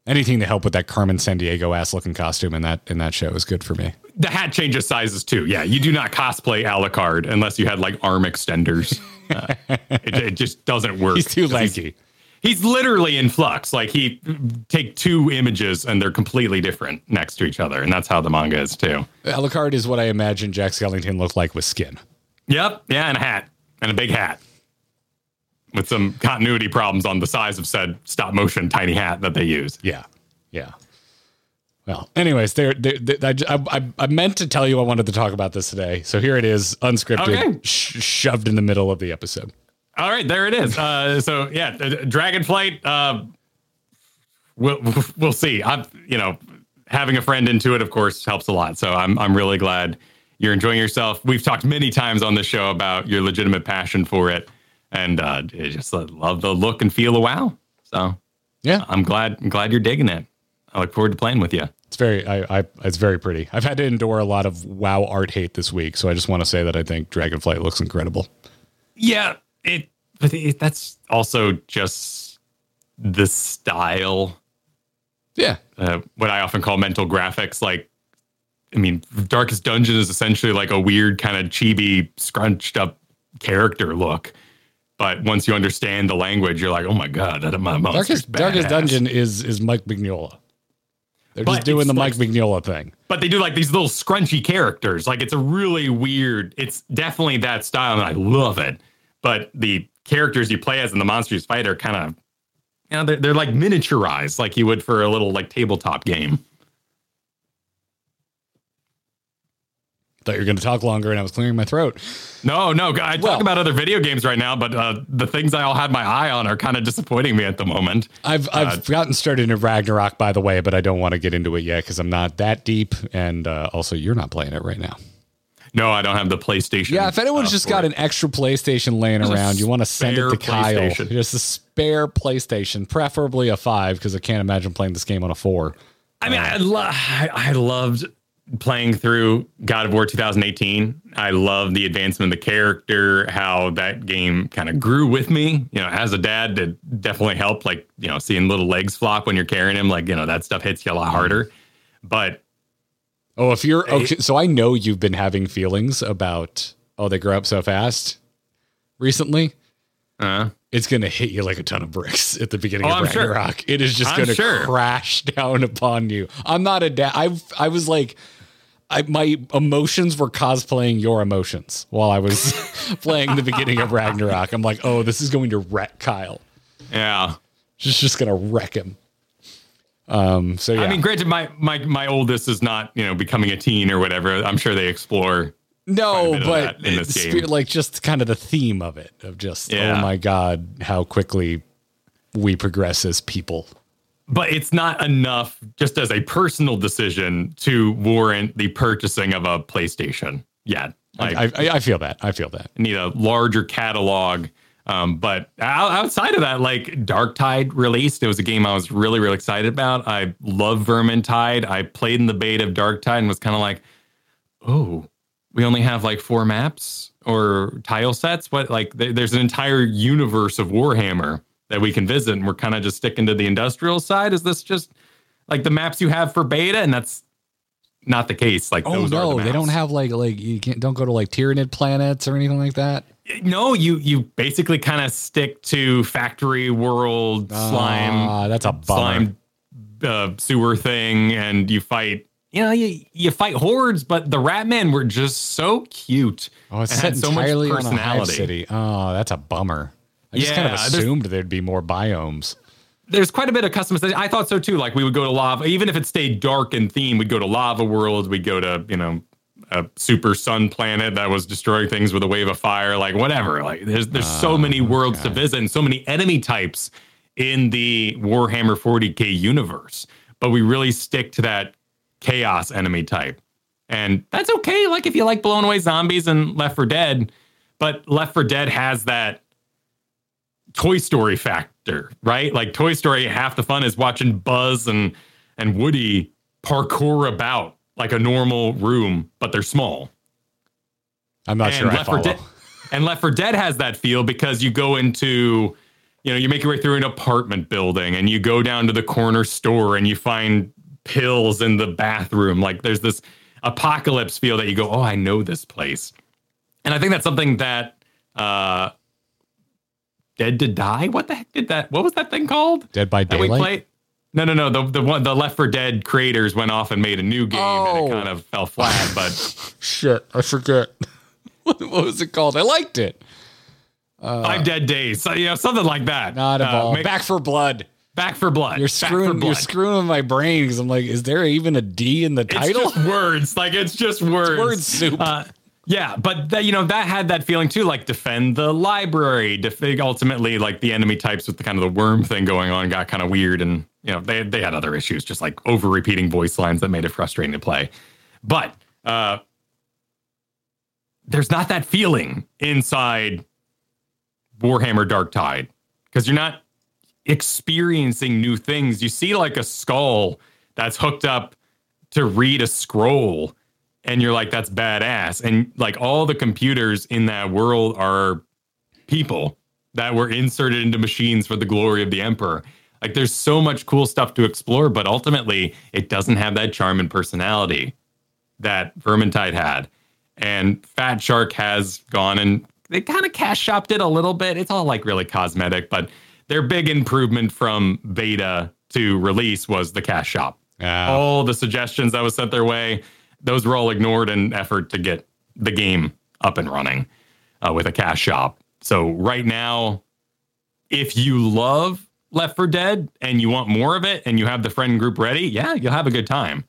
Speaker 3: Anything to help with that Carmen Sandiego ass looking costume in that in that show is good for me.
Speaker 4: The hat changes sizes too. Yeah, you do not cosplay Alucard unless you had like arm extenders. Uh, it, it just doesn't work.
Speaker 3: He's too lanky.
Speaker 4: He's literally in flux. Like he take two images and they're completely different next to each other, and that's how the manga is too.
Speaker 3: Alucard is what I imagine Jack Skellington looked like with skin.
Speaker 4: Yep. Yeah, and a hat and a big hat with some continuity problems on the size of said stop motion tiny hat that they use.
Speaker 3: Yeah, yeah. Well, anyways, there. I, I, I meant to tell you I wanted to talk about this today, so here it is, unscripted,
Speaker 4: Okay.
Speaker 3: sh- shoved in the middle of the episode.
Speaker 4: All right, there it is. Uh, so yeah, Dragonflight. Uh, we'll we'll see. I'm you know having a friend into it, of course, helps a lot. So I'm I'm really glad you're enjoying yourself. We've talked many times on the show about your legitimate passion for it, and uh, just love the look and feel of WoW. So
Speaker 3: Yeah,
Speaker 4: I'm glad I'm glad you're digging it. I look forward to playing with you.
Speaker 3: it's very, I, I, it's very pretty. I've had to endure a lot of WoW art hate this week, so I just want to say that I think Dragonflight looks incredible.
Speaker 4: Yeah, it. But it, that's also just the style.
Speaker 3: Yeah,
Speaker 4: Uh, what I often call mental graphics. Like, I mean, Darkest Dungeon is essentially like a weird kind of chibi, scrunched up character look. But once you understand the language, you're like, oh my god, that my
Speaker 3: Darkest Darkest. Dungeon is is Mike Mignola. They're
Speaker 4: But
Speaker 3: just doing the
Speaker 4: like-
Speaker 3: Mike Mignola thing.
Speaker 4: But they do like these little scrunchy characters. Like it's a really weird. It's definitely that style, and I love it. But the characters you play as in the monsters fight are kind of, you know, they're, they're like miniaturized, like you would for a little like tabletop game.
Speaker 3: Thought you were going to talk longer, and I was clearing my throat.
Speaker 4: No, no, I talk
Speaker 3: Well-
Speaker 4: about other video games right now, but uh, the things I all had my eye on are kind of disappointing me at the moment.
Speaker 3: I've I've gotten started in Ragnarok, by the way, but I don't want to get into it yet because I'm not that deep, and uh, also you're not playing it right now.
Speaker 4: No, I don't have the PlayStation.
Speaker 3: Yeah, if anyone's
Speaker 4: uh,
Speaker 3: just got
Speaker 4: it.
Speaker 3: an extra PlayStation laying
Speaker 4: Just
Speaker 3: around, you want to send it to Kyle.
Speaker 4: PlayStation.
Speaker 3: Just a spare PlayStation, preferably a five, because I can't imagine playing this game on a four.
Speaker 4: I mean, I, lo- I I loved playing through God of War 2018. I love the advancement of the character, how that game kind of grew with me. You know, as a dad, it definitely helped. Like, you know, seeing little legs flop when you're carrying him, like, you know, that stuff hits you a lot harder. But
Speaker 3: Oh, if you're okay, so I know you've been having feelings about oh they grow up so fast recently.
Speaker 4: uh,
Speaker 3: It's gonna hit you like a ton of bricks at the beginning
Speaker 4: Oh,
Speaker 3: of
Speaker 4: I'm sure.
Speaker 3: Ragnarok. It is just
Speaker 4: I'm
Speaker 3: gonna
Speaker 4: sure.
Speaker 3: crash down upon you. I'm not a dad. I I was like. I, my emotions were cosplaying your emotions while I was playing the beginning of Ragnarok. I'm like, oh, this is going to wreck Kyle.
Speaker 4: yeah.
Speaker 3: she's just gonna wreck him. Um. So yeah.
Speaker 4: I mean, granted, my, my, my oldest is not, you know, becoming a teen or whatever. I'm sure they explore.
Speaker 3: No, but
Speaker 4: in this
Speaker 3: it's
Speaker 4: game.
Speaker 3: like just kind of the theme of it of just
Speaker 4: Yeah.
Speaker 3: oh my god, how quickly we progress as people.
Speaker 4: But it's not enough just as a personal decision to warrant the purchasing of a PlayStation yet. Like,
Speaker 3: I, I, I feel that. I feel that.
Speaker 4: need a larger catalog. Um, but outside of that, like Darktide released, it was a game I was really, really excited about. I love Vermintide. I played in the beta of Darktide and was kind of like, oh, we only have like four maps or tile sets. What like there- there's an entire universe of Warhammer that we can visit, and we're kind of just sticking to the industrial side. Is this just like the maps you have for beta? And that's not the case. Like
Speaker 3: Oh
Speaker 4: those are
Speaker 3: no,
Speaker 4: the
Speaker 3: they don't have like like you can't don't go to like Tyranid planets or anything like that.
Speaker 4: No, you you basically kind of stick to factory world slime,
Speaker 3: Ah, that's a bummer.
Speaker 4: slime uh, sewer thing, and you fight. You know, you you fight hordes, but the Ratmen were just so cute.
Speaker 3: Oh, it's
Speaker 4: had so much
Speaker 3: entirely on a hive
Speaker 4: personality.
Speaker 3: city. Oh, that's a bummer. I just kind of assumed there'd be more biomes.
Speaker 4: There's quite a bit of customization. I thought so too. Like we would go to lava, even if it stayed dark in theme, we'd go to lava world. We'd go to you know a super sun planet that was destroying things with a wave of fire. Like whatever. Like there's there's so ah, many worlds to visit and so many enemy types in the Warhammer 40k universe. But we really stick to that chaos enemy type. And that's okay. Like if you like blowing away zombies and Left 4 Dead, but Left 4 Dead has that Toy Story factor, right? Like Toy Story, half the fun is watching Buzz and and Woody parkour about like a normal room, but they're small.
Speaker 3: I'm not sure I
Speaker 4: Left 4
Speaker 3: follow.
Speaker 4: Dead, and Left 4 Dead has that feel because you go into, you know, you make your way through an apartment building and you go down to the corner store and you find pills in the bathroom. Like there's this apocalypse feel that you go, oh, I know this place. And I think that's something that uh Dead to Die. What the heck did that? What was that thing called?
Speaker 3: Dead by Daylight?
Speaker 4: Played? No, no, no. The the one the Left 4 Dead creators went off and made a new game and
Speaker 3: Oh.
Speaker 4: it kind of fell flat. But
Speaker 3: Shit, I forget. what was it called? I liked it.
Speaker 4: Five Dead Days, so, you know, something like that.
Speaker 3: Not
Speaker 4: Uh,
Speaker 3: involved.
Speaker 4: make-
Speaker 3: Back 4 Blood.
Speaker 4: Back 4 Blood.
Speaker 3: You're
Speaker 4: Back for
Speaker 3: screwing.
Speaker 4: blood.
Speaker 3: You're screwing with my brain because I'm like, is there even a D in the
Speaker 4: It's
Speaker 3: title?
Speaker 4: just words. Like it's just words.
Speaker 3: word soup.
Speaker 4: Uh, yeah, but that, you know that had that feeling too. Like defend the library. Def- ultimately, like the enemy types with the kind of the worm thing going on got kind of weird, and you know they they had other issues, just like over repeating voice lines that made it frustrating to play. But uh, there's not that feeling inside Warhammer Darktide because you're not experiencing new things. You see like a skull that's hooked up to read a scroll and you're like that's badass and like all the computers in that world are people that were inserted into machines for the glory of the emperor like there's so much cool stuff to explore but ultimately it doesn't have that charm and personality that vermintide had and Fatshark has gone and they kind of cash shopped it a little bit it's all like really cosmetic but their big improvement from beta to release was the cash shop
Speaker 3: Yeah.
Speaker 4: all the suggestions that was sent their way, those were all ignored in effort to get the game up and running uh, with a cash shop. So right now, if you love Left 4 Dead and you want more of it and you have the friend group ready, yeah, you'll have a good time.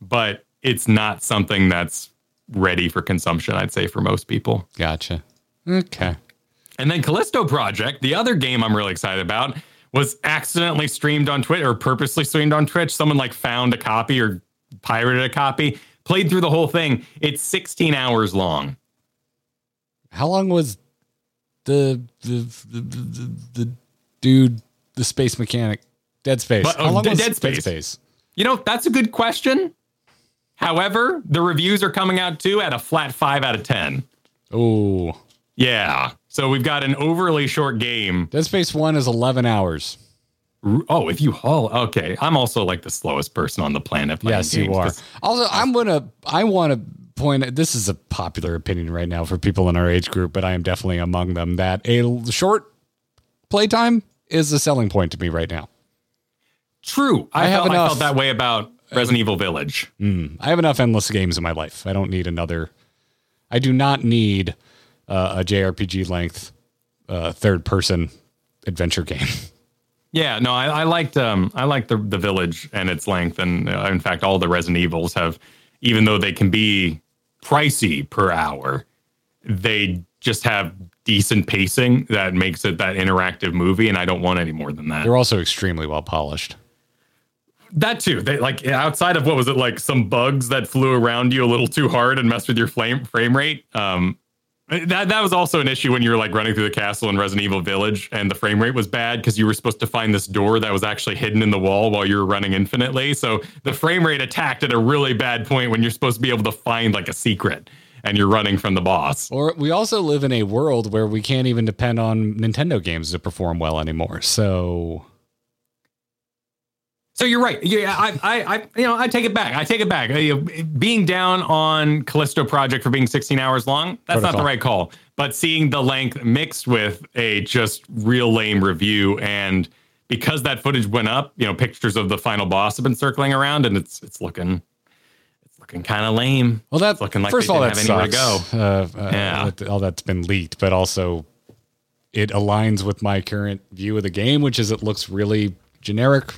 Speaker 4: But it's not something that's ready for consumption, I'd say, for most people.
Speaker 3: Gotcha. Hmm. Okay.
Speaker 4: And then Callisto Project, the other game I'm really excited about, was accidentally streamed on Twitch or purposely streamed on Twitch. Someone like found a copy or pirated a copy, played through the whole thing. It's 16 hours long.
Speaker 3: How long was the the the, the, the dude, the space mechanic, Dead Space?
Speaker 4: But, oh,
Speaker 3: How long
Speaker 4: Dead- Dead Space. You know, that's a good question. However, the reviews are coming out too at a flat five out of 10.
Speaker 3: Oh,
Speaker 4: Yeah. So we've got an overly short game.
Speaker 3: Dead Space One is eleven hours.
Speaker 4: Oh, if you haul, okay. I'm also like the slowest person on the planet.
Speaker 3: Yes, you are. Also, I'm gonna. I want to point. This is a popular opinion right now for people in our age group, but I am definitely among them. That a short playtime is a selling point to me right now.
Speaker 4: True. I,
Speaker 3: I have
Speaker 4: felt, I felt that way about Resident Evil Village.
Speaker 3: I have enough endless games in my life. I don't need another. I do not need uh, a JRPG length uh, third person adventure game.
Speaker 4: Yeah, no, I, I liked um, I liked the the village and its length, and uh, in fact, all the Resident Evils have, even though they can be pricey per hour, they just have decent pacing that makes it that interactive movie, and I don't want any more than that.
Speaker 3: They're also extremely well polished.
Speaker 4: That too. They like outside of what was it like some bugs that flew around you a little too hard and messed with your flame frame rate. Um, that that was also an issue when you were like running through the castle in Resident Evil Village and the frame rate was bad because you were supposed to find this door that was actually hidden in the wall while you were running infinitely. So the frame rate attacked at a really bad point when you're supposed to be able to find like a secret and you're running from the boss.
Speaker 3: Or we also live in a world where we can't even depend on Nintendo games to perform well anymore. So
Speaker 4: So you're right. Yeah, I, I, I, you know, I take it back. I take it back. Uh, you know, being down on Callisto Project for being 16 hours long, that's not the right call. But seeing the length mixed with a just real lame review, and because that footage went up, you know, pictures of the final boss have been circling around, and it's it's looking, it's looking kind of lame.
Speaker 3: well, that
Speaker 4: It's looking like
Speaker 3: first of all that sucks.
Speaker 4: to go.
Speaker 3: Uh, uh,
Speaker 4: Yeah.
Speaker 3: all that's been leaked, but also it aligns with my current view of the game, which is it looks really generic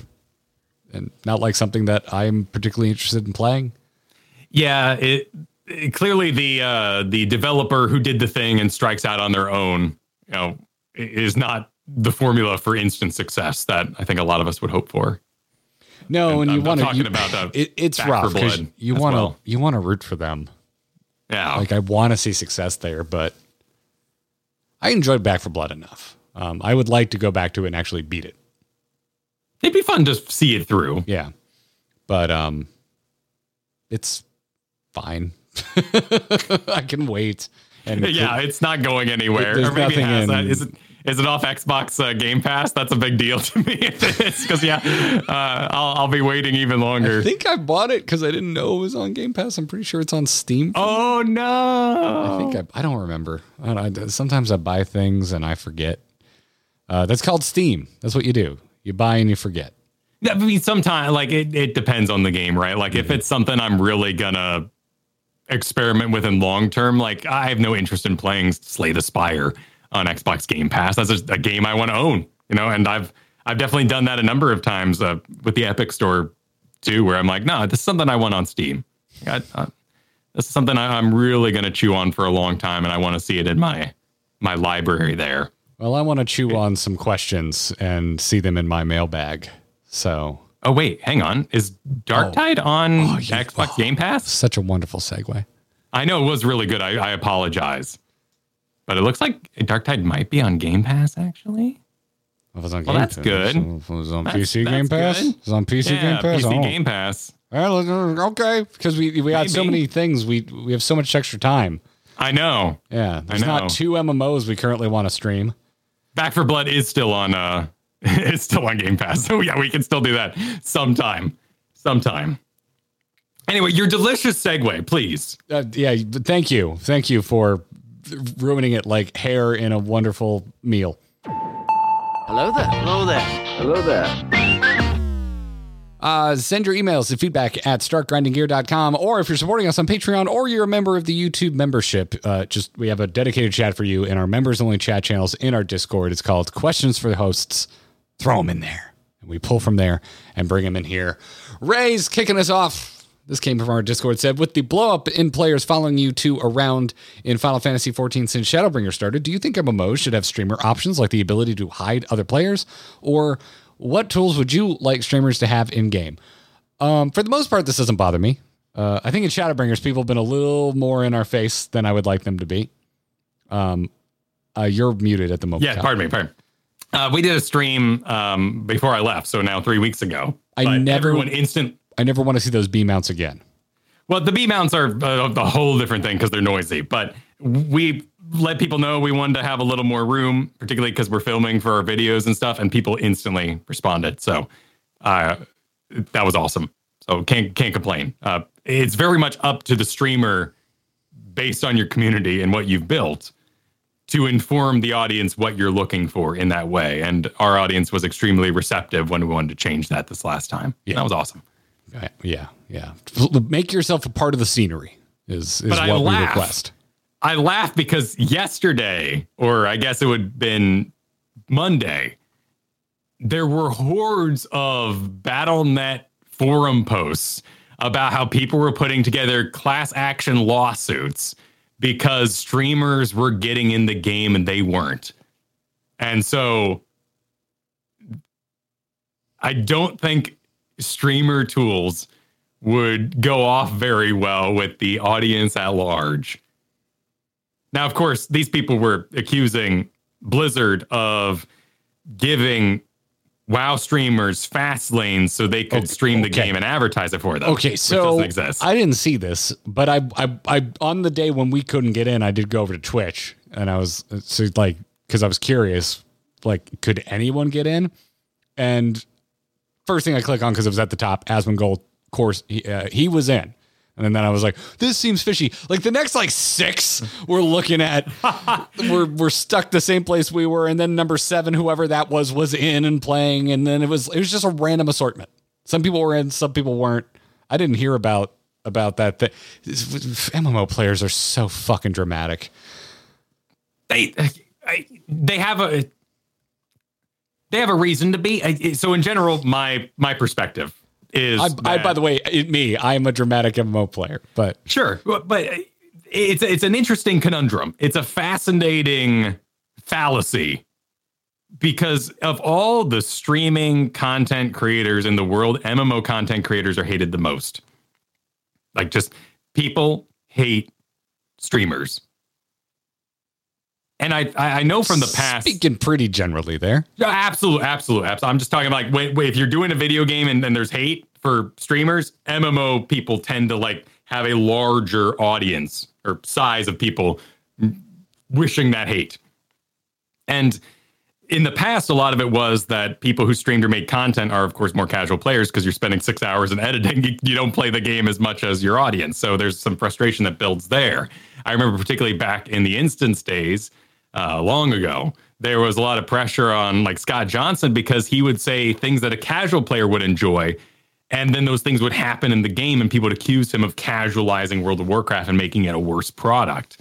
Speaker 3: and not like something that I'm particularly interested in playing.
Speaker 4: Yeah, it, it- clearly the uh, the developer who did the thing and strikes out on their own, you know, is not the formula for instant success that I think a lot of us would hope for.
Speaker 3: No,
Speaker 4: And
Speaker 3: and, you want to.
Speaker 4: talking about, uh,
Speaker 3: it, it's rough because
Speaker 4: Blood
Speaker 3: you want to
Speaker 4: well.
Speaker 3: you want to root for them.
Speaker 4: Yeah,
Speaker 3: Like I want to see success there, but I enjoyed Back 4 Blood enough. Um, I would like to go back to it and actually beat it.
Speaker 4: it'd be fun to see it through.
Speaker 3: Yeah, but um, it's fine. I can wait. And
Speaker 4: Yeah, it's not going anywhere.
Speaker 3: There's
Speaker 4: or maybe it
Speaker 3: nothing
Speaker 4: has.
Speaker 3: in-
Speaker 4: Uh, is it is it off Xbox uh, Game Pass? That's a big deal to me. If it is, because yeah, uh, I'll I'll be waiting even longer.
Speaker 3: I think I bought it because I didn't know it was on Game Pass. I'm pretty sure it's on Steam.
Speaker 4: oh no!
Speaker 3: I think I, I don't remember. I don't, I, sometimes I buy things and I forget. Uh, that's called Steam. That's what you do. You buy and you forget.
Speaker 4: I mean, sometimes like it, it depends on the game, right? Like
Speaker 3: Mm-hmm.
Speaker 4: if it's something I'm really gonna experiment with in long term, like I have no interest in playing Slay the Spire on Xbox Game Pass. That's a game I want to own, you know. And I've I've definitely done that a number of times uh, with the Epic Store too, where I'm like, no, this is something I want on Steam. I, I, this is something I, I'm really gonna chew on for a long time, and I want to see it in my my library there.
Speaker 3: Well, I want to chew on some questions and see them in my mailbag. So,
Speaker 4: Oh wait, hang on. Is Darktide on
Speaker 3: Oh, you-
Speaker 4: Xbox
Speaker 3: oh.
Speaker 4: Game Pass?
Speaker 3: such a wonderful segue.
Speaker 4: I know it was really good. I, I apologize. But it looks like Darktide might be on Game Pass, actually.
Speaker 3: It was on
Speaker 4: Well,
Speaker 3: Game
Speaker 4: that's
Speaker 3: Pass.
Speaker 4: good.
Speaker 3: It was on
Speaker 4: That's-
Speaker 3: PC Game Pass.
Speaker 4: good.
Speaker 3: It was on PC
Speaker 4: yeah,
Speaker 3: Game Pass.
Speaker 4: PC
Speaker 3: Oh.
Speaker 4: Game Pass.
Speaker 3: Well, okay, because we we got so many things. We we have so much extra time.
Speaker 4: I know.
Speaker 3: Yeah, there's
Speaker 4: know.
Speaker 3: not two MMOs we currently want to stream.
Speaker 4: Back 4 Blood is still on uh it's still on Game Pass. So yeah, we can still do that sometime. Sometime. Anyway, your delicious segue, please.
Speaker 3: Uh, yeah, thank you, thank you for ruining it like hair in a wonderful meal.
Speaker 5: Hello there. Hello there. Hello there.
Speaker 3: Uh, send your emails to feedback at startgrindinggear.com or if you're supporting us on Patreon or you're a member of the YouTube membership, uh, just we have a dedicated chat for you in our members only chat channels in our Discord. It's called Questions for the Hosts. Throw them in there. And we pull from there and bring them in here. Ray's kicking us off This came from our Discord. Said with the blow up in players following you two around in Final Fantasy 14 since Shadowbringer started, do you think MMOs should have streamer options like the ability to hide other players, or what tools would you like streamers to have in game? Um, for the most part, this doesn't bother me. Uh, I think in Shadowbringers, people have been a little more in our face than I would like them to be. Um, uh, you're muted at the moment.
Speaker 4: Yeah, pardon me, pardon. Uh, we did a stream um, before I left, so now three weeks ago.
Speaker 3: I never-
Speaker 4: everyone instant.
Speaker 3: I never want to see those B mounts again.
Speaker 4: Well, the B mounts are uh, a whole different thing because they're noisy. But we let people know we wanted to have a little more room, particularly because we're filming for our videos and stuff, and people instantly responded. So uh, that was awesome. So can't can't complain. Uh, it's very much up to the streamer, based on your community and what you've built, to inform the audience what you're looking for in that way. And our audience was extremely receptive when we wanted to change that this last time.
Speaker 3: Yeah.
Speaker 4: that was awesome.
Speaker 3: Uh, Yeah, yeah. Make yourself a part of the scenery is is
Speaker 4: But I
Speaker 3: what we request.
Speaker 4: I laugh because yesterday, or I guess it would have been Monday, there were hordes of BattleNet forum posts about how people were putting together class action lawsuits because streamers were getting in the game and they weren't. And so I don't think streamer tools would go off very well with the audience at large. Now, of course, these people were accusing Blizzard of giving WoW streamers fast lanes so they could
Speaker 3: Okay,
Speaker 4: stream the
Speaker 3: okay.
Speaker 4: game and advertise it for them.
Speaker 3: Okay, so
Speaker 4: exist.
Speaker 3: I didn't see this, but I, I, I, on the day when we couldn't get in, I did go over to Twitch, and I was so like, because I was curious, like, could anyone get in? And first thing I click on because it was at the top, Asmongold course, he, uh, he was in. And then I was like, this seems fishy. Like the next like six we're looking at, we're we're stuck the same place we were. And then number seven, whoever that was, was in and playing. And then it was it was just a random assortment. Some people were in, some people weren't. I didn't hear about about that. Thing. MMO players are so fucking dramatic.
Speaker 4: they I, they have a they have a reason to be. So in general, my my perspective is
Speaker 3: I, I by the way, it, me, I am a dramatic MMO player, but
Speaker 4: Sure, but but it's it's an interesting conundrum. It's a fascinating fallacy because of all the streaming content creators in the world, MMO content creators are hated the most. Like just people hate streamers. And I I know from the past
Speaker 3: speaking pretty generally there.
Speaker 4: yeah, absolutely, absolutely, absolutely. I'm just talking like wait, wait, if you're doing a video game and then there's hate for streamers, MMO people tend to like have a larger audience or size of people wishing that hate. And in the past, a lot of it was that people who streamed or made content are, of course, more casual players because you're spending six hours in editing. You, you don't play the game as much as your audience. So there's some frustration that builds there. I remember, particularly back in the instance days, uh, long ago, there was a lot of pressure on like Scott Johnson because he would say things that a casual player would enjoy. And then those things would happen in the game, and people would accuse him of casualizing World of Warcraft and making it a worse product.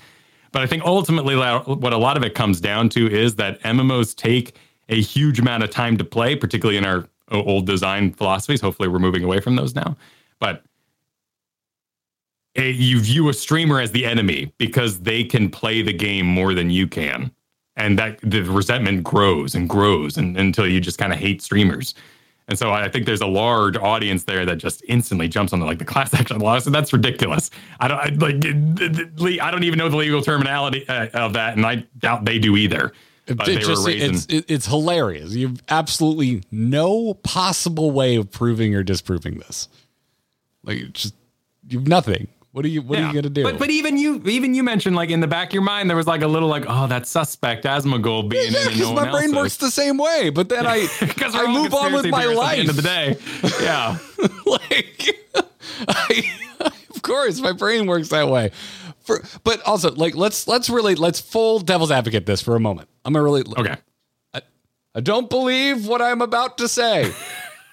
Speaker 4: But I think ultimately, what a lot of it comes down to is that MMOs take a huge amount of time to play, particularly in our old design philosophies. Hopefully, we're moving away from those now. But eh, you view a streamer as the enemy because they can play the game more than you can. And that the resentment grows and grows and, until you just kind of hate streamers. And so I think there's a large audience there that just instantly jumps on the, like the class action lawsuit. That's ridiculous. I don't I, like. I don't even know the legal terminology uh, of that, and I doubt they do either. But
Speaker 3: It
Speaker 4: they
Speaker 3: just-
Speaker 4: were raising.
Speaker 3: it's it's hilarious. You've absolutely no possible way of proving or disproving this. Like just you've nothing. What are you What are you gonna do?
Speaker 4: But but even you even you mentioned like in the back of your mind there was like a little like oh that suspect Asmongold being
Speaker 3: yeah, because
Speaker 4: no
Speaker 3: my brain works the same way. But then I
Speaker 4: Because
Speaker 3: I move on with my life.
Speaker 4: At the end of the day, yeah.
Speaker 3: like I, of course my brain works that way for but also like let's let's really let's full devil's advocate this for a moment i'm gonna really
Speaker 4: Okay.
Speaker 3: i don't believe what i'm about to say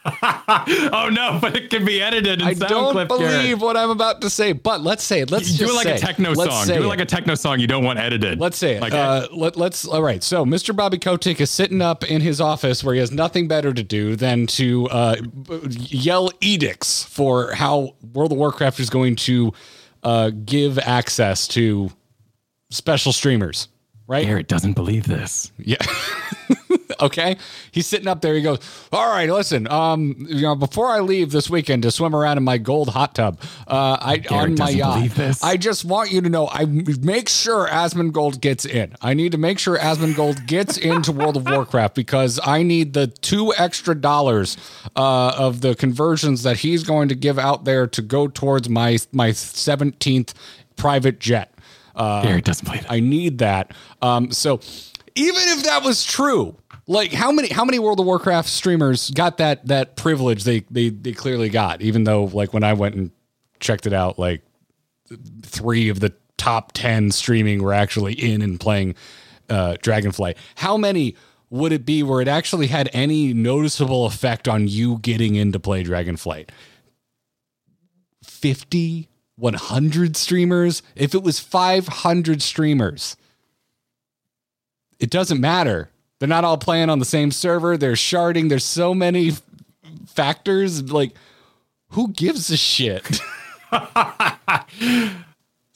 Speaker 4: oh no, but it can be edited. In
Speaker 3: I
Speaker 4: sound
Speaker 3: don't
Speaker 4: clip,
Speaker 3: believe
Speaker 4: Garrett.
Speaker 3: what I'm about to say, but let's say it. Let's
Speaker 4: Do
Speaker 3: just
Speaker 4: it like a techno song. Do it
Speaker 3: it.
Speaker 4: like a techno song you don't want edited.
Speaker 3: Let's say it.
Speaker 4: Like,
Speaker 3: uh, let, let's. All right. So, Mr. Bobby Kotick is sitting up in his office where he has nothing better to do than to uh, yell edicts for how World of Warcraft is going to uh, give access to special streamers. Right?
Speaker 4: Garrett doesn't believe this.
Speaker 3: Yeah. okay. He's sitting up there. He goes, "All right, listen. Um, you know, before I leave this weekend to swim around in my gold hot tub, uh, I on my yacht,
Speaker 4: this.
Speaker 3: I just want you to know, I make sure Asmongold gets in. I need to make sure Asmongold gets into World of Warcraft because I need the two extra dollars uh, of the conversions that he's going to give out there to go towards my my seventeenth private jet." Uh,
Speaker 4: Garrett doesn't believe it.
Speaker 3: I need that. Um, so even if that was true, like how many how many World of Warcraft streamers got that that privilege they they they clearly got, even though like when I went and checked it out, like three of the top ten streaming were actually in and playing uh Dragonflight. How many would it be where it actually had any noticeable effect on you getting into play Dragonflight? 50 100 streamers if it was 500 streamers it doesn't matter they're not all playing on the same server they're sharding there's so many f- factors like who gives a shit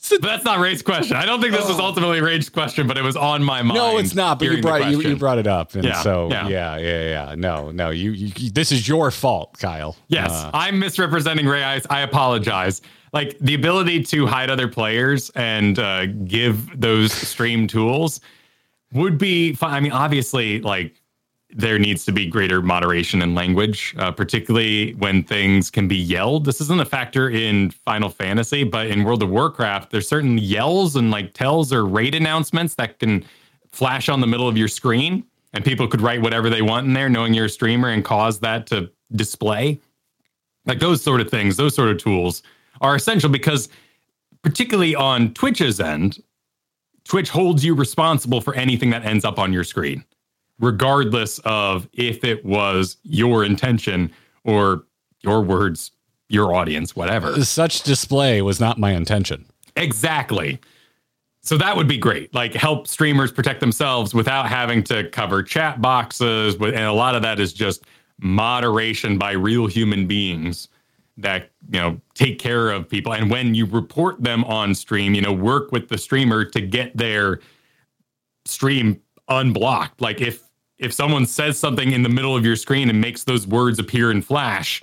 Speaker 4: But that's not Ray's question. I don't think this was ultimately Ray's question, but it was on my mind.
Speaker 3: Oh. no it's not but you brought it, you, you brought it up and
Speaker 4: Yeah,
Speaker 3: so
Speaker 4: yeah.
Speaker 3: yeah. yeah yeah no no you, you this is your fault kyle
Speaker 4: Yes,
Speaker 3: Uh,
Speaker 4: I'm misrepresenting Ray Ice. I apologize. Like the ability to hide other players and uh, give those stream tools would be. I mean, obviously, like there needs to be greater moderation in language, uh, particularly when things can be yelled. This isn't a factor in Final Fantasy, but in World of Warcraft, there's certain yells and like tells or raid announcements that can flash on the middle of your screen, and people could write whatever they want in there, knowing you're a streamer, and cause that to display. Like those sort of things, those sort of tools are essential because, particularly on Twitch's end, Twitch holds you responsible for anything that ends up on your screen, regardless of if it was your intention or your words, your audience, whatever.
Speaker 3: such display was not my intention
Speaker 4: Exactly. So that would be great. Like help streamers protect themselves without having to cover chat boxes. And a lot of that is just moderation by real human beings that you know take care of people. And when you report them on stream, you know, work with the streamer to get their stream unblocked. Like if if someone says something in the middle of your screen and makes those words appear in flash,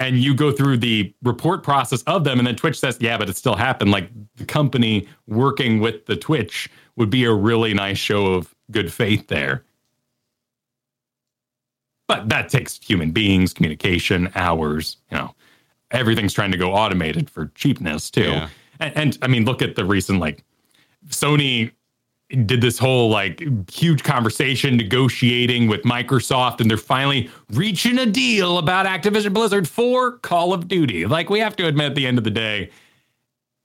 Speaker 4: and you go through the report process of them and then twitch says yeah but it still happened like the company working with the twitch would be a really nice show of good faith there but that takes human beings communication hours you know everything's trying to go automated for cheapness too
Speaker 3: Yeah.
Speaker 4: and, and i mean look at the recent like sony did this whole like huge conversation negotiating with Microsoft, and they're finally reaching a deal about Activision Blizzard for Call of Duty. Like, we have to admit at the end of the day,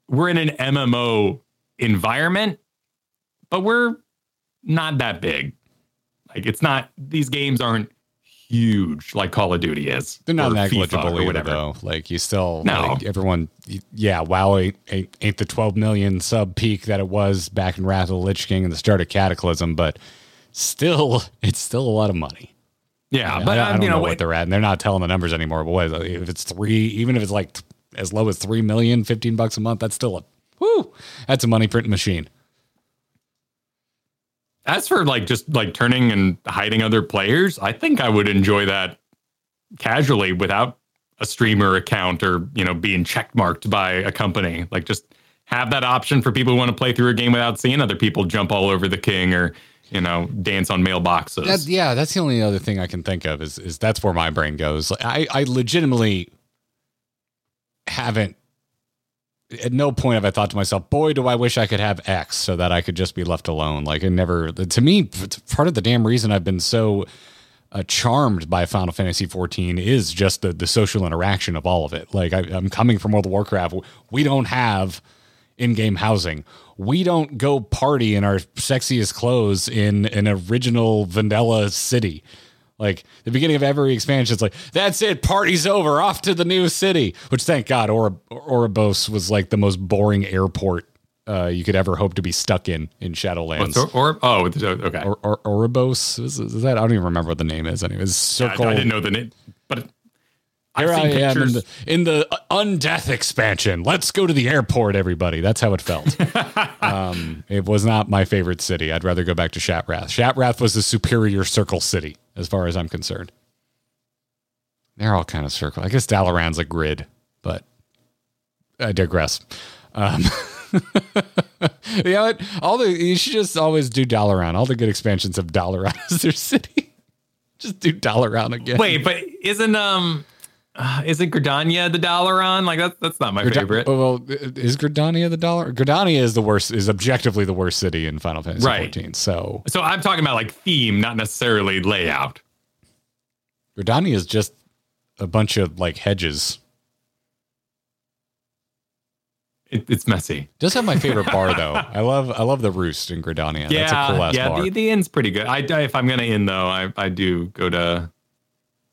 Speaker 4: we're in an MMO environment, but we're not that big. Like, it's not, these games aren't huge like Call of Duty is.
Speaker 3: They're not negligible
Speaker 4: or
Speaker 3: either,
Speaker 4: whatever.
Speaker 3: though. Like you still,
Speaker 4: No.
Speaker 3: like, everyone, yeah, WoW ain't, ain't, ain't the 12 million sub peak that it was back in Wrath of the Lich King and the start of Cataclysm, but still, it's still a lot of money.
Speaker 4: Yeah,
Speaker 3: I-
Speaker 4: but
Speaker 3: I,
Speaker 4: uh,
Speaker 3: don't
Speaker 4: you
Speaker 3: know,
Speaker 4: know,
Speaker 3: what
Speaker 4: it-
Speaker 3: they're at, and they're not telling the numbers anymore. But what if it's three, even if it's like as low as three million, 15 bucks a month, that's still a whoo. That's a money printing machine.
Speaker 4: As for like just like turning and hiding other players, I think I would enjoy that casually without a streamer account or you know being checkmarked by a company. Like just have that option for people who want to play through a game without seeing other people jump all over the king or you know dance on mailboxes.
Speaker 3: That's yeah. That's the only other thing I can think of is is that's where my brain goes. I I legitimately haven't. At no point have I thought to myself, "Boy, do I wish I could have X so that I could just be left alone." Like it never. To me, part of the damn reason I've been so uh, charmed by Final Fantasy 14 is just the the social interaction of all of it. Like I, I'm coming from World of Warcraft, we don't have in-game housing. We don't go party in our sexiest clothes in an original vanilla city. Like the beginning of every expansion, it's like that's it, party's over, off to the new city. Which thank God, or Oribos was like the most boring airport uh, you could ever hope to be stuck in in Shadowlands.
Speaker 4: Or, or oh okay.
Speaker 3: Or, or Oribos is, is, that? I don't even remember what the name is. Anyways, circle.
Speaker 4: I, I didn't know the name,
Speaker 3: here I am in the, in the undeath expansion. Let's go to the airport, everybody. That's how it felt. um, it was not my favorite city. I'd rather go back to Shattrath. Shattrath was the superior circle city, as far as I'm concerned. They're all kind of circle. I guess Dalaran's a grid, but I digress. Um, you know what? All the you should just always do Dalaran. All the good expansions of Dalaran as their city. just do Dalaran again.
Speaker 4: Wait, but isn't um uh, isn't Gridania the Dalaran? Like that's that's not my favorite.
Speaker 3: Well, is Gridania the dollar? Gridania is the worst. Is objectively the worst city in Final Fantasy
Speaker 4: right.
Speaker 3: 14. So,
Speaker 4: so I'm talking about like theme, not necessarily layout.
Speaker 3: Gridania is just a bunch of like hedges.
Speaker 4: It, it's messy.
Speaker 3: Does have my favorite bar though. I love I love the roost in Gridania.
Speaker 4: Yeah,
Speaker 3: That's a cool
Speaker 4: yeah.
Speaker 3: Bar.
Speaker 4: The, the inn's pretty good. I if I'm gonna in though, I I do go to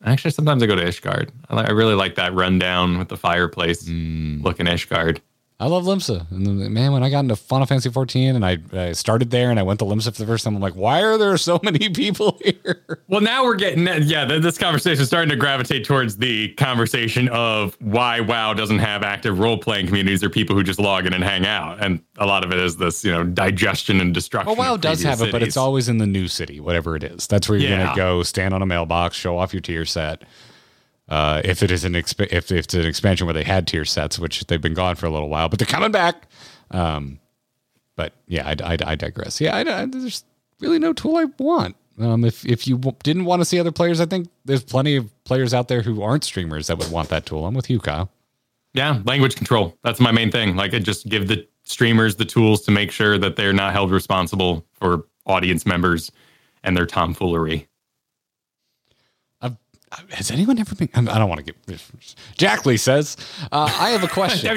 Speaker 4: Actually, sometimes I go to Ishgard. I, I really like that rundown with the fireplace mm. looking Ishgard.
Speaker 3: I love Limsa. And man, when I got into Final Fantasy 14 and I, I, started there and I went to Limsa for the first time, I'm like, why are there so many people here?
Speaker 4: Well, now we're getting, yeah, this conversation is starting to gravitate towards the conversation of why WoW doesn't have active role playing communities or people who just log in and hang out. And a lot of it is this, you know, digestion and destruction.
Speaker 3: Well, WoW does have cities. it, but it's always in the new city, whatever it is. That's where you're yeah. going to go stand on a mailbox, show off your tier set uh, if it is an exp- if, if it's an expansion where they had tier sets, which they've been gone for a little while, but they're coming back. Um, but yeah, I, I, I digress. Yeah, I, there's really no tool I want. Um, if if you w- didn't want to see other players, I think there's plenty of players out there who aren't streamers that would want that tool. I'm with you, Kyle.
Speaker 4: Yeah, language control. That's my main thing. Like, I just give the streamers the tools to make sure that they're not held responsible for audience members and their tomfoolery
Speaker 3: has anyone ever been? I don't want to get. Jack Lee says, uh, "I have a question.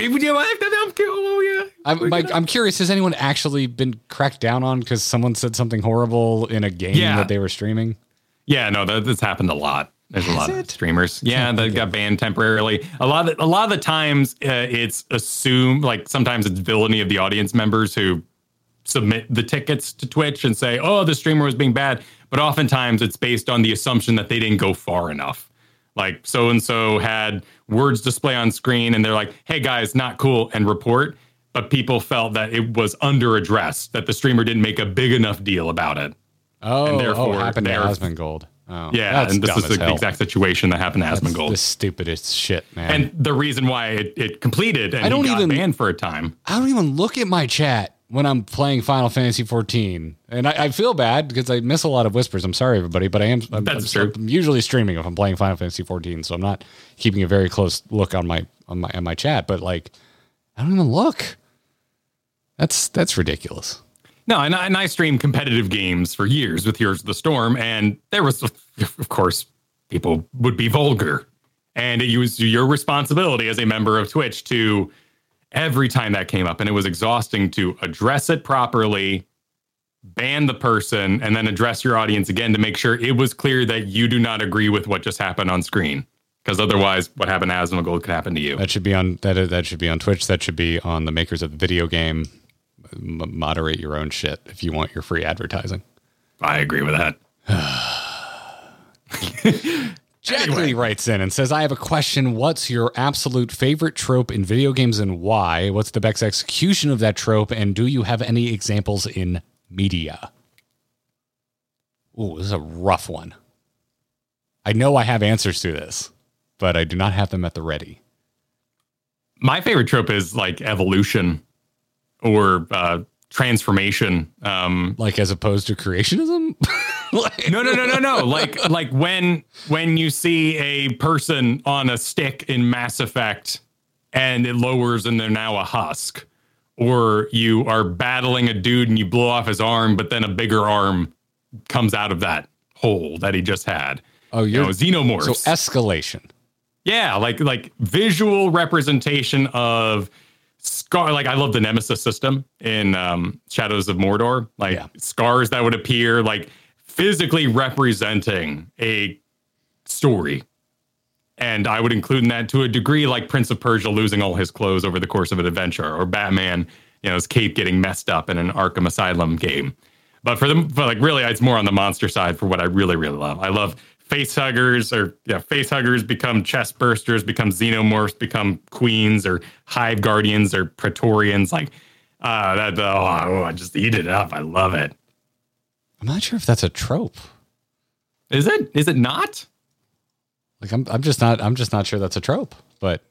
Speaker 3: I'm, like, I'm curious. Has anyone actually been cracked down on because someone said something horrible in a game yeah. that they were streaming?
Speaker 4: Yeah, no, that, that's happened a lot. There's a lot it? of streamers. Yeah, that got banned temporarily. A lot of a lot of the times, uh, it's assumed like sometimes it's villainy of the audience members who submit the tickets to Twitch and say, "Oh, the streamer was being bad." But oftentimes it's based on the assumption that they didn't go far enough. Like so and so had words display on screen and they're like, hey guys, not cool, and report. But people felt that it was under addressed, that the streamer didn't make a big enough deal about it.
Speaker 3: Oh, and oh, therefore, oh, happened to Asmongold. Oh,
Speaker 4: yeah, and this is the, the, exact situation that happened to
Speaker 3: That's
Speaker 4: Asmongold.
Speaker 3: The stupidest shit, man.
Speaker 4: And the reason why it, it completed and I don't even banned for a time.
Speaker 3: I don't even look at my chat when I'm playing Final Fantasy 14, and I, I, feel bad because I miss a lot of whispers. I'm sorry, everybody, but I am. I'm,
Speaker 4: That's
Speaker 3: I'm,
Speaker 4: true.
Speaker 3: I'm usually streaming if I'm playing Final Fantasy 14, so I'm not keeping a very close look on my on my on my chat. But like, I don't even look. That's that's ridiculous.
Speaker 4: No, and I, and I streamed competitive games for years with Heroes of the Storm, and there was, of course, people would be vulgar, and it was your responsibility as a member of Twitch to every time that came up. And it was exhausting to address it properly, ban the person, and then address your audience again to make sure it was clear that you do not agree with what just happened on screen. Because otherwise, what happened to Asmongold could happen to you.
Speaker 3: That should be on that. That should be on Twitch. That should be on the makers of the video game. M- moderate your own shit if you want your free advertising.
Speaker 4: I agree with that.
Speaker 3: Jack anyway. Lee writes in and says, I have a question. What's your absolute favorite trope in video games and why? What's the best execution of that trope? And do you have any examples in media? Ooh, this is a rough one. I know I have answers to this, but I do not have them at the ready.
Speaker 4: My favorite trope is like evolution or uh, transformation. Um,
Speaker 3: like as opposed to creationism?
Speaker 4: like, no, no, no, no, no. Like like when when you see a person on a stick in Mass Effect and it lowers and they're now a husk. Or you are battling a dude and you blow off his arm, but then a bigger arm comes out of that hole that he just had.
Speaker 3: Oh, you're
Speaker 4: you know, xenomorphs.
Speaker 3: So escalation.
Speaker 4: Yeah, like like visual representation of scar like i love the nemesis system in um, shadows of mordor like yeah. scars that would appear like physically representing a story. And I would include in that to a degree like Prince of Persia losing all his clothes over the course of an adventure, or Batman, you know, his cape getting messed up in an Arkham Asylum game. But for them, but like really, it's more on the monster side for what I really, really love. I love face huggers or yeah, face huggers become chest bursters, become xenomorphs, become queens or hive guardians or praetorians. Like uh, that, oh, I just eat it up. I love it.
Speaker 3: I'm not sure if that's a trope.
Speaker 4: Is it? Is it not?
Speaker 3: Like I'm I'm just not I'm just not sure that's a trope, but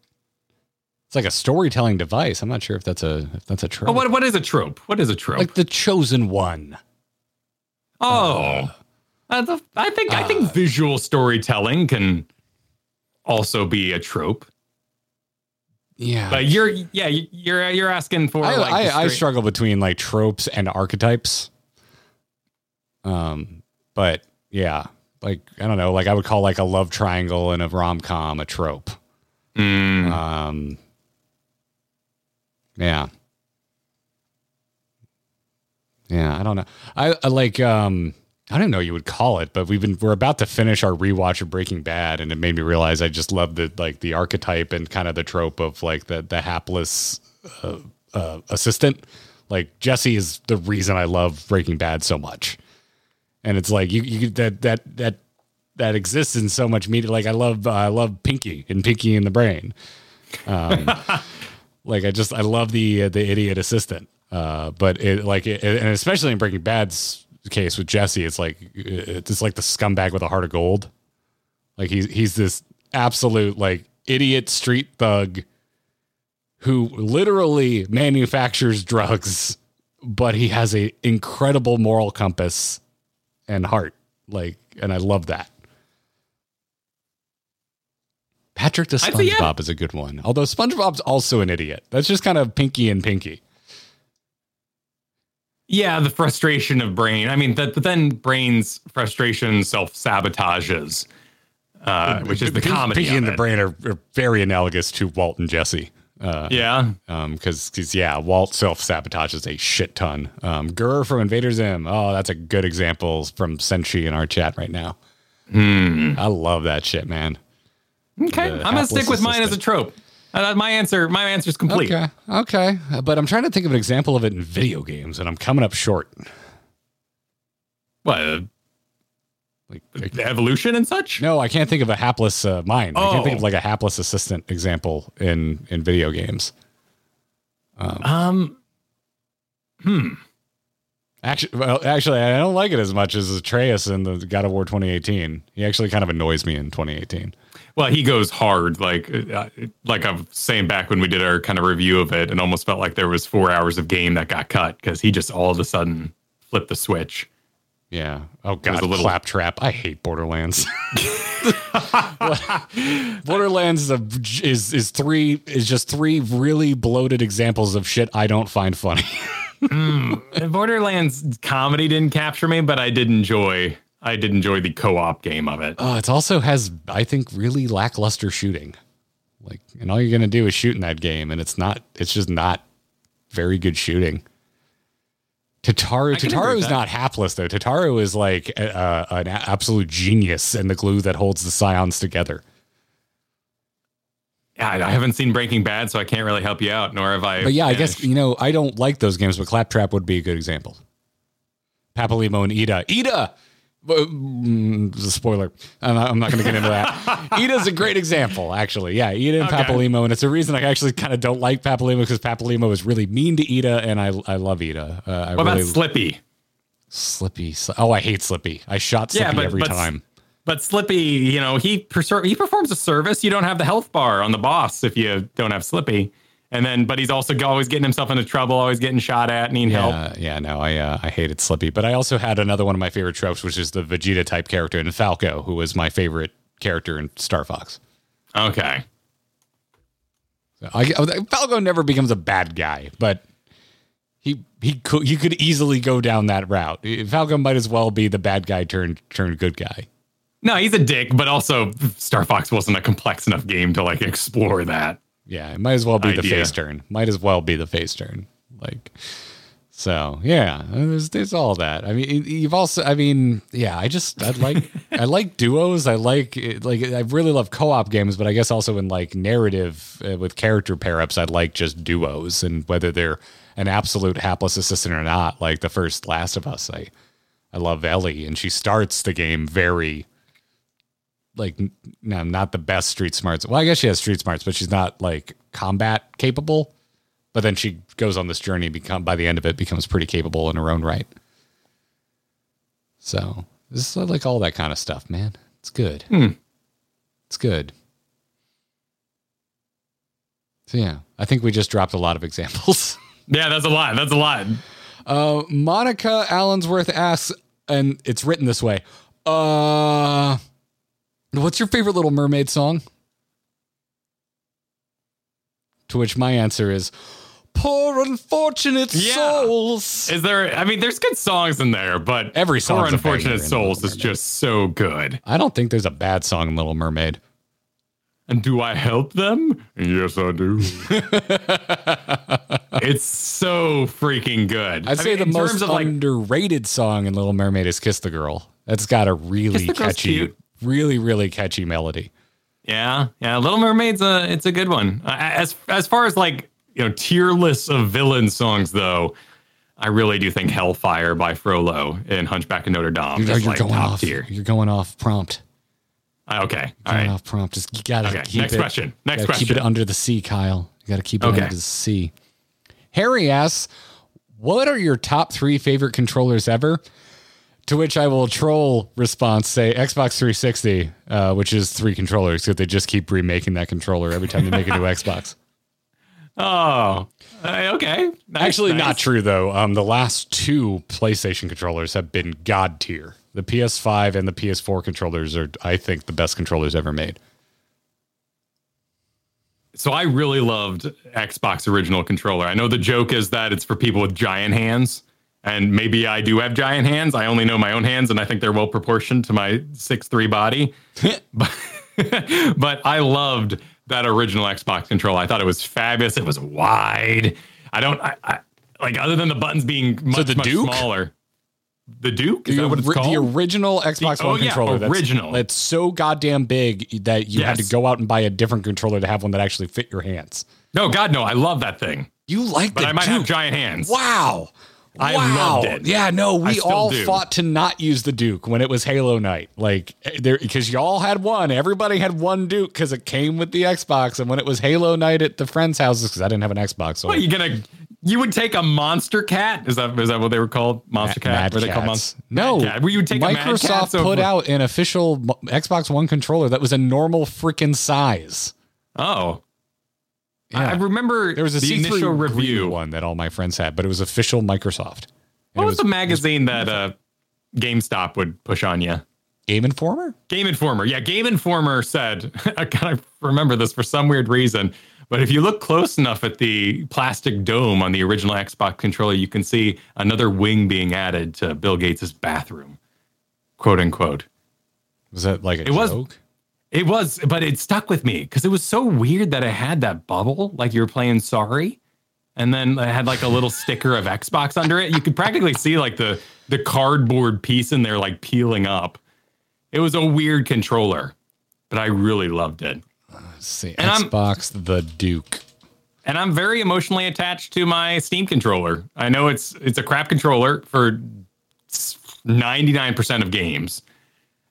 Speaker 3: it's like a storytelling device. I'm not sure if that's a if that's a trope.
Speaker 4: Oh, what what is a trope? What is a trope?
Speaker 3: Like the chosen one.
Speaker 4: Oh, uh, the, I think I think visual storytelling can also be a trope.
Speaker 3: Yeah.
Speaker 4: But you're yeah you're you're asking for
Speaker 3: I,
Speaker 4: like
Speaker 3: I, I struggle between like tropes and archetypes. Um, but yeah, like I don't know, like I would call like a love triangle in a rom com a trope.
Speaker 4: Mm,
Speaker 3: Um, yeah, yeah, I don't know. I, I like um. I don't know you would call it, but we've been we're about to finish our rewatch of Breaking Bad, and it made me realize I just love the like the archetype and kind of the trope of like the the hapless uh, uh, assistant. Like Jesse is the reason I love Breaking Bad so much, and it's like you, you that that that that exists in so much media. Like I love uh, I love Pinky and Pinky in the Brain. Um, like I just I love the uh, the idiot assistant. Uh, but it like it, and especially in Breaking Bad's case with Jesse, it's like it's like the scumbag with a heart of gold. Like he's he's this absolute like idiot street thug who literally manufactures drugs, but he has a incredible moral compass and heart. Like, and I love that. Patrick the
Speaker 4: think, yeah.
Speaker 3: SpongeBob is a good one. Although SpongeBob's also an idiot. That's just kind of Pinky and Pinky.
Speaker 4: Yeah, the frustration of brain. I mean, that but then brain's frustration self sabotages, uh, which is the comedy. Of
Speaker 3: and the. Brain are, are very analogous to Walt and Jesse. Uh,
Speaker 4: Yeah,
Speaker 3: um, because yeah, Walt self sabotages a shit ton. Um, GIR from Invader Zim. Oh, that's a good example from Senshi in our chat right now. I love that shit, man.
Speaker 4: okay.
Speaker 3: The
Speaker 4: I'm gonna stick with mine as a trope. Uh, my answer, my answer is complete.
Speaker 3: Okay, okay, Uh, but I'm trying to think of an example of it in video games, and I'm coming up short.
Speaker 4: What uh,
Speaker 3: Like,
Speaker 4: the evolution and such?
Speaker 3: no, I can't think of a hapless uh, mind. I can't think
Speaker 4: Oh.
Speaker 3: of like a hapless assistant example in in video games.
Speaker 4: Um,
Speaker 3: Actually, well, actually, I don't like it as much as Atreus in the God of War 2018. He actually kind of annoys me in 2018.
Speaker 4: well, he goes hard. Like, uh, like I'm saying back when we did our kind of review of it, and almost felt like there was four hours of game that got cut because he just all of a sudden flipped the switch.
Speaker 3: Yeah. Oh God,
Speaker 4: a little-
Speaker 3: claptrap. I hate Borderlands. Borderlands is, a, is is three is just three really bloated examples of shit I don't find funny.
Speaker 4: Borderlands comedy didn't capture me, but I did enjoy. I did enjoy the co-op game of it.
Speaker 3: Oh, it also has I think really lackluster shooting. Like, and all you're gonna do is shoot in that game, and it's not. It's just not very good shooting. Tataru is not hapless though. Tataru is like uh, an absolute genius and the glue that holds the scions together.
Speaker 4: Yeah, I haven't seen Breaking Bad, so I can't really help you out. Nor have I.
Speaker 3: But yeah, I guess you know I don't like those games, but Claptrap would be a good example. Papalymo and Ida. Ida. Uh, mm, spoiler. I'm not, I'm not going to get into that. Ida's a great example, actually. Yeah, Ida and
Speaker 4: Okay.
Speaker 3: Papalymo, and it's a reason I actually kind of don't like Papalymo because Papalymo is really mean to Ida, and I I love Ida. Uh, I
Speaker 4: What
Speaker 3: really
Speaker 4: about Slippy?
Speaker 3: Slippy. Oh, I hate Slippy. I shot Slippy
Speaker 4: Yeah, but-
Speaker 3: every
Speaker 4: but-
Speaker 3: time.
Speaker 4: But Slippy, you know, he perser- he performs a service. You don't have the health bar on the boss if you don't have Slippy. And then, but he's also always getting himself into trouble, always getting shot at, needing help.
Speaker 3: Yeah, yeah, no, I uh, I hated Slippy, but I also had another one of my favorite tropes, which is the Vegeta type character in Falco, who was my favorite character in Star Fox.
Speaker 4: Okay.
Speaker 3: I, Falco never becomes a bad guy, but he he could he could easily go down that route. Falco might as well be the bad guy turned turned good guy.
Speaker 4: No, he's a dick, but also Star Fox wasn't a complex enough game to like explore that.
Speaker 3: Yeah, it might as well be the
Speaker 4: Idea.
Speaker 3: face turn. Might as well be the face turn. Like So yeah, there's there's all that. I mean, you've also, I mean, yeah, I just I like I like duos. I like like I really love co-op games, but I guess also in like narrative uh, with character pair ups, I'd like just duos and whether they're an absolute hapless assistant or not. Like the first Last of Us, I I love Ellie, and she starts the game very like no, not the best street smarts. Well, I guess she has street smarts, but she's not like combat capable. But then she goes on this journey, become by the end of it becomes pretty capable in her own right. So this is like all that kind of stuff, man. It's good.
Speaker 4: Hmm.
Speaker 3: It's good. So yeah, I think we just dropped a lot of examples.
Speaker 4: Yeah, that's a lot. That's a lot.
Speaker 3: Uh, Monica Allensworth asks, and it's written this way. Uh, what's your favorite Little Mermaid song? To which my answer is, "Poor unfortunate
Speaker 4: Yeah.
Speaker 3: souls."
Speaker 4: Is there? I mean, there's good songs in there, but
Speaker 3: Every
Speaker 4: Poor
Speaker 3: song's
Speaker 4: Unfortunate Souls is just so good.
Speaker 3: I don't think there's a bad song in Little Mermaid.
Speaker 4: And do I help them? Yes, I do. it's so freaking good.
Speaker 3: I'd
Speaker 4: I
Speaker 3: say
Speaker 4: mean,
Speaker 3: the most
Speaker 4: of like
Speaker 3: underrated song in Little Mermaid is "Kiss the Girl." That's got a really
Speaker 4: Kiss the Girl's
Speaker 3: catchy. Really really catchy melody.
Speaker 4: Yeah, yeah. Little Mermaid's a it's a good one. As as far as like you know, tier lists of villain songs though, I really do think Hellfire by Frollo and Hunchback of Notre Dame
Speaker 3: You're,
Speaker 4: is
Speaker 3: you're
Speaker 4: like
Speaker 3: going
Speaker 4: top
Speaker 3: off.
Speaker 4: tier.
Speaker 3: You're going off prompt.
Speaker 4: Uh, Okay, all
Speaker 3: Going
Speaker 4: right.
Speaker 3: off prompt. Just you gotta
Speaker 4: Okay,
Speaker 3: keep
Speaker 4: next
Speaker 3: it.
Speaker 4: question. Next
Speaker 3: gotta Keep it under the sea, Kyle. You gotta keep it
Speaker 4: Okay.
Speaker 3: under the sea. Harry asks, "What are your top three favorite controllers ever?" To which I will troll response say Xbox 360, uh, which is three controllers because they just keep remaking that controller every time they make a new Xbox.
Speaker 4: Oh, uh, okay. Nice,
Speaker 3: Actually,
Speaker 4: nice.
Speaker 3: not true though. Um, the last two PlayStation controllers have been god tier. The PS5 and the PS4 controllers are, I think, the best controllers ever made.
Speaker 4: So I really loved Xbox original controller. I know the joke is that it's for people with giant hands, and maybe I do have giant hands. I only know my own hands, and I think they're well proportioned to my six three body. but, but I loved that original Xbox controller. I thought it was fabulous. It was wide. I don't I, I, like other than the buttons being much
Speaker 3: the
Speaker 4: much
Speaker 3: Duke?
Speaker 4: smaller. The Duke is
Speaker 3: The,
Speaker 4: that what it's called?
Speaker 3: the original Xbox
Speaker 4: The- oh,
Speaker 3: One
Speaker 4: yeah,
Speaker 3: controller. that's-
Speaker 4: original.
Speaker 3: That's, so goddamn big that you had to go out and buy a different controller to have one that actually fit your hands.
Speaker 4: no, God, no. I love that thing,
Speaker 3: You like
Speaker 4: but
Speaker 3: the
Speaker 4: I might
Speaker 3: Duke.
Speaker 4: have giant hands.
Speaker 3: Wow.
Speaker 4: I
Speaker 3: wow.
Speaker 4: loved it.
Speaker 3: Yeah, no, we all
Speaker 4: do.
Speaker 3: fought to not use the Duke when it was Halo night. Like eh, there because y'all had one. Everybody had one Duke because it came with the Xbox. And when it was Halo night at the friends' houses, because I didn't have an Xbox. So
Speaker 4: What are you gonna? You would take a monster cat? Is that is that what they were called? Monster cat?
Speaker 3: Mad
Speaker 4: Were they called monster?
Speaker 3: No,
Speaker 4: Mad cat. Were you would take a Mad
Speaker 3: Microsoft put
Speaker 4: over-
Speaker 3: out an official Xbox One controller that was a normal freaking size.
Speaker 4: Oh, I,
Speaker 3: Yeah.
Speaker 4: I remember
Speaker 3: There was a
Speaker 4: the
Speaker 3: C3
Speaker 4: initial review.
Speaker 3: one that all my friends had, but it was official Microsoft.
Speaker 4: What
Speaker 3: it
Speaker 4: was the magazine that uh, GameStop would push on you?
Speaker 3: Game Informer?
Speaker 4: Game Informer. Yeah, Game Informer said, I kind of remember this for some weird reason, but if you look close enough at the plastic dome on the original Xbox controller, you can see another wing being added to Bill Gates' bathroom, quote unquote.
Speaker 3: Was that like a
Speaker 4: It was-
Speaker 3: joke?
Speaker 4: It was, but it stuck with me because it was so weird that it had that bubble, like you were playing Sorry, and then it had like a little sticker of Xbox under it. You could practically see like the the cardboard piece in there, like peeling up. It was a weird controller, but I really loved it.
Speaker 3: Let's see.
Speaker 4: And I'm-
Speaker 3: Xbox the Duke.
Speaker 4: And I'm very emotionally attached to my Steam controller. I know it's it's a crap controller for 99% of games,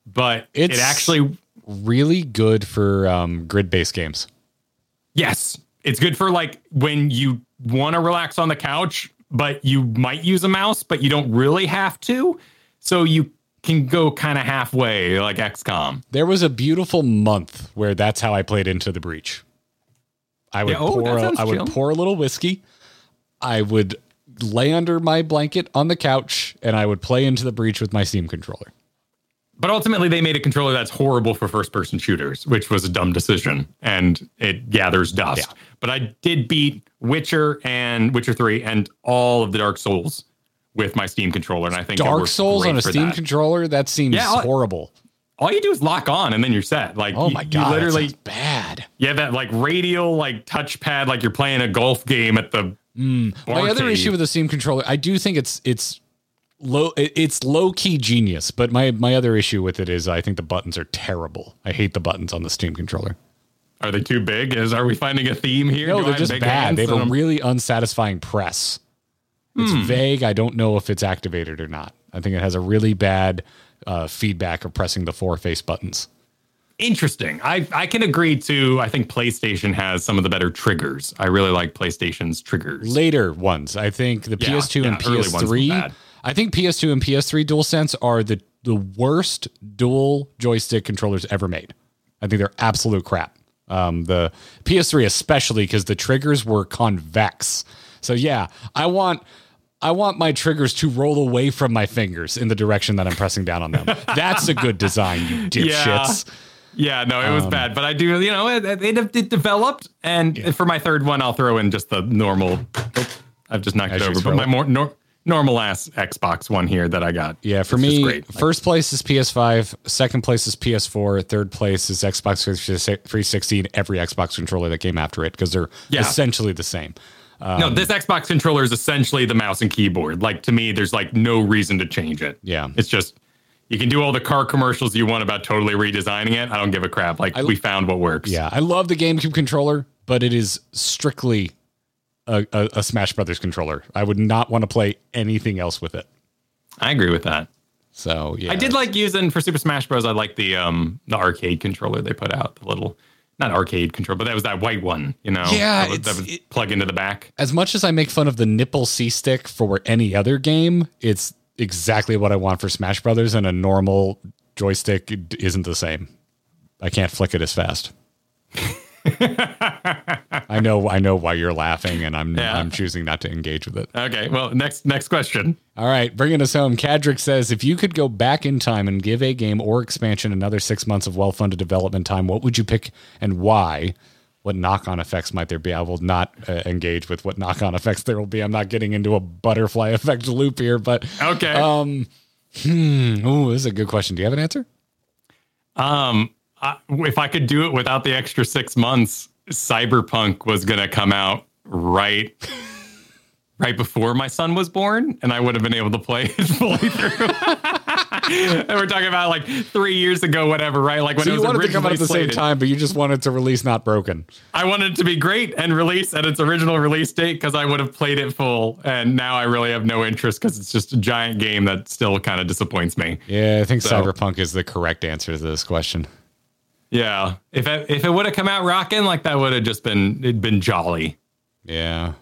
Speaker 4: but
Speaker 3: It's-
Speaker 4: it actually
Speaker 3: Really good for um, grid based games.
Speaker 4: Yes. It's good for like when you want to relax on the couch, but you might use a mouse, but you don't really have to. So you can go kind of halfway, like XCOM.
Speaker 3: There was a beautiful month where that's how I played into the breach. I would
Speaker 4: Yeah, oh,
Speaker 3: pour a, I would
Speaker 4: chill.
Speaker 3: pour a little whiskey. I would lay under my blanket on the couch and I would play into the breach with my Steam controller.
Speaker 4: But ultimately, they made a controller that's horrible for first person shooters, which was a dumb decision and it gathers dust.
Speaker 3: Yeah.
Speaker 4: But I did beat Witcher and Witcher 3 and all of the Dark Souls with my Steam controller. And I think
Speaker 3: Dark Souls on a Steam
Speaker 4: that.
Speaker 3: controller? That seems
Speaker 4: Yeah, I'll-
Speaker 3: horrible.
Speaker 4: All you do is lock on and then you're set. Like,
Speaker 3: Oh my
Speaker 4: you
Speaker 3: god,
Speaker 4: literally
Speaker 3: literally bad.
Speaker 4: Yeah, that like radial like touchpad, like you're playing a golf game at the hmm.
Speaker 3: My other issue with the Steam controller, I do think it's it's low it's low key genius, but my my other issue with it is I think the buttons are terrible. I hate the buttons on the Steam controller.
Speaker 4: Are they too big? Is are we finding a theme here?
Speaker 3: No,
Speaker 4: Do
Speaker 3: they're
Speaker 4: have
Speaker 3: just bad. They have a really unsatisfying press. It's
Speaker 4: Hmm.
Speaker 3: vague. I don't know if it's activated or not. I think it has a really bad uh, feedback of pressing the four face buttons.
Speaker 4: interesting. I I can agree to. I think PlayStation has some of the better triggers. I really like PlayStation's triggers.
Speaker 3: Later ones, I think the
Speaker 4: Yeah,
Speaker 3: PS2 and
Speaker 4: yeah, were
Speaker 3: PS3. I think PS2 and PS3 DualSense are the the worst dual joystick controllers ever made. I think they're absolute crap. Um, the PS3 especially because the triggers were convex. So yeah, I want I want my triggers to roll away from my fingers in the direction that I'm pressing down on them. That's a good design, you dipshits.
Speaker 4: Yeah, Yeah, no, it
Speaker 3: Um,
Speaker 4: was bad, but I do, you know, it, it, it developed, and for my third one, I'll throw in just the normal. Oh, I've just knocked it over, but my more nor, normal ass Xbox one here that I got.
Speaker 3: Yeah, for me,
Speaker 4: great. Like,
Speaker 3: first place is PS5, second place is PS4, third place is Xbox 360, and every Xbox controller that came after it because they're
Speaker 4: Yeah.
Speaker 3: essentially the same.
Speaker 4: no, um, this Xbox controller is essentially the mouse and keyboard. Like to me, there's like no reason to change it.
Speaker 3: Yeah.
Speaker 4: it's just you can do all the car commercials you want about totally redesigning it. I don't give a crap. Like we found what works.
Speaker 3: Yeah, I love the GameCube controller, but it is strictly a, a, a Smash Brothers controller. I would not want to play anything else with it.
Speaker 4: I agree with that.
Speaker 3: So yeah,
Speaker 4: I did like using for Super Smash Bros. I like the um the arcade controller they put out, the little not arcade controller, but that was that white one, you know.
Speaker 3: Yeah,
Speaker 4: that would, that would
Speaker 3: it-
Speaker 4: plug into the back.
Speaker 3: as much as I make fun of the nipple C stick for any other game, it's exactly what I want for Smash Brothers, and a normal joystick isn't the same. I can't flick it as fast. I know, I know why you're laughing, and I'm
Speaker 4: Yeah.
Speaker 3: I'm choosing not to engage with it.
Speaker 4: Okay, well, next next question.
Speaker 3: All right, bringing us home. Cadrick says, if you could go back in time and give a game or expansion another six months of well-funded development time, what would you pick and why? What knock-on effects might there be? I will not uh, engage with what knock-on effects there will be. I'm not getting into a butterfly effect loop here, but
Speaker 4: Okay.
Speaker 3: um, hmm, ooh, this is a good question. Do you have an answer?
Speaker 4: Um, I, if I could do it without the extra six months, Cyberpunk was gonna come out right, right before my son was born, and I would have been able to play it fully through. and we're talking about like three years ago, whatever, right? Like when
Speaker 3: So
Speaker 4: it
Speaker 3: you
Speaker 4: was
Speaker 3: wanted to come out
Speaker 4: originally
Speaker 3: at the same time, but you just wanted to release not broken.
Speaker 4: I wanted it to be great and release at its original release date because I would have played it full, and now I really have no interest because it's just a giant game that still kind of disappoints me.
Speaker 3: Yeah, I think
Speaker 4: So-
Speaker 3: Cyberpunk is the correct answer to this question.
Speaker 4: Yeah, if it, if it would have come out rocking, like that would have just been it'd been jolly.
Speaker 3: Yeah.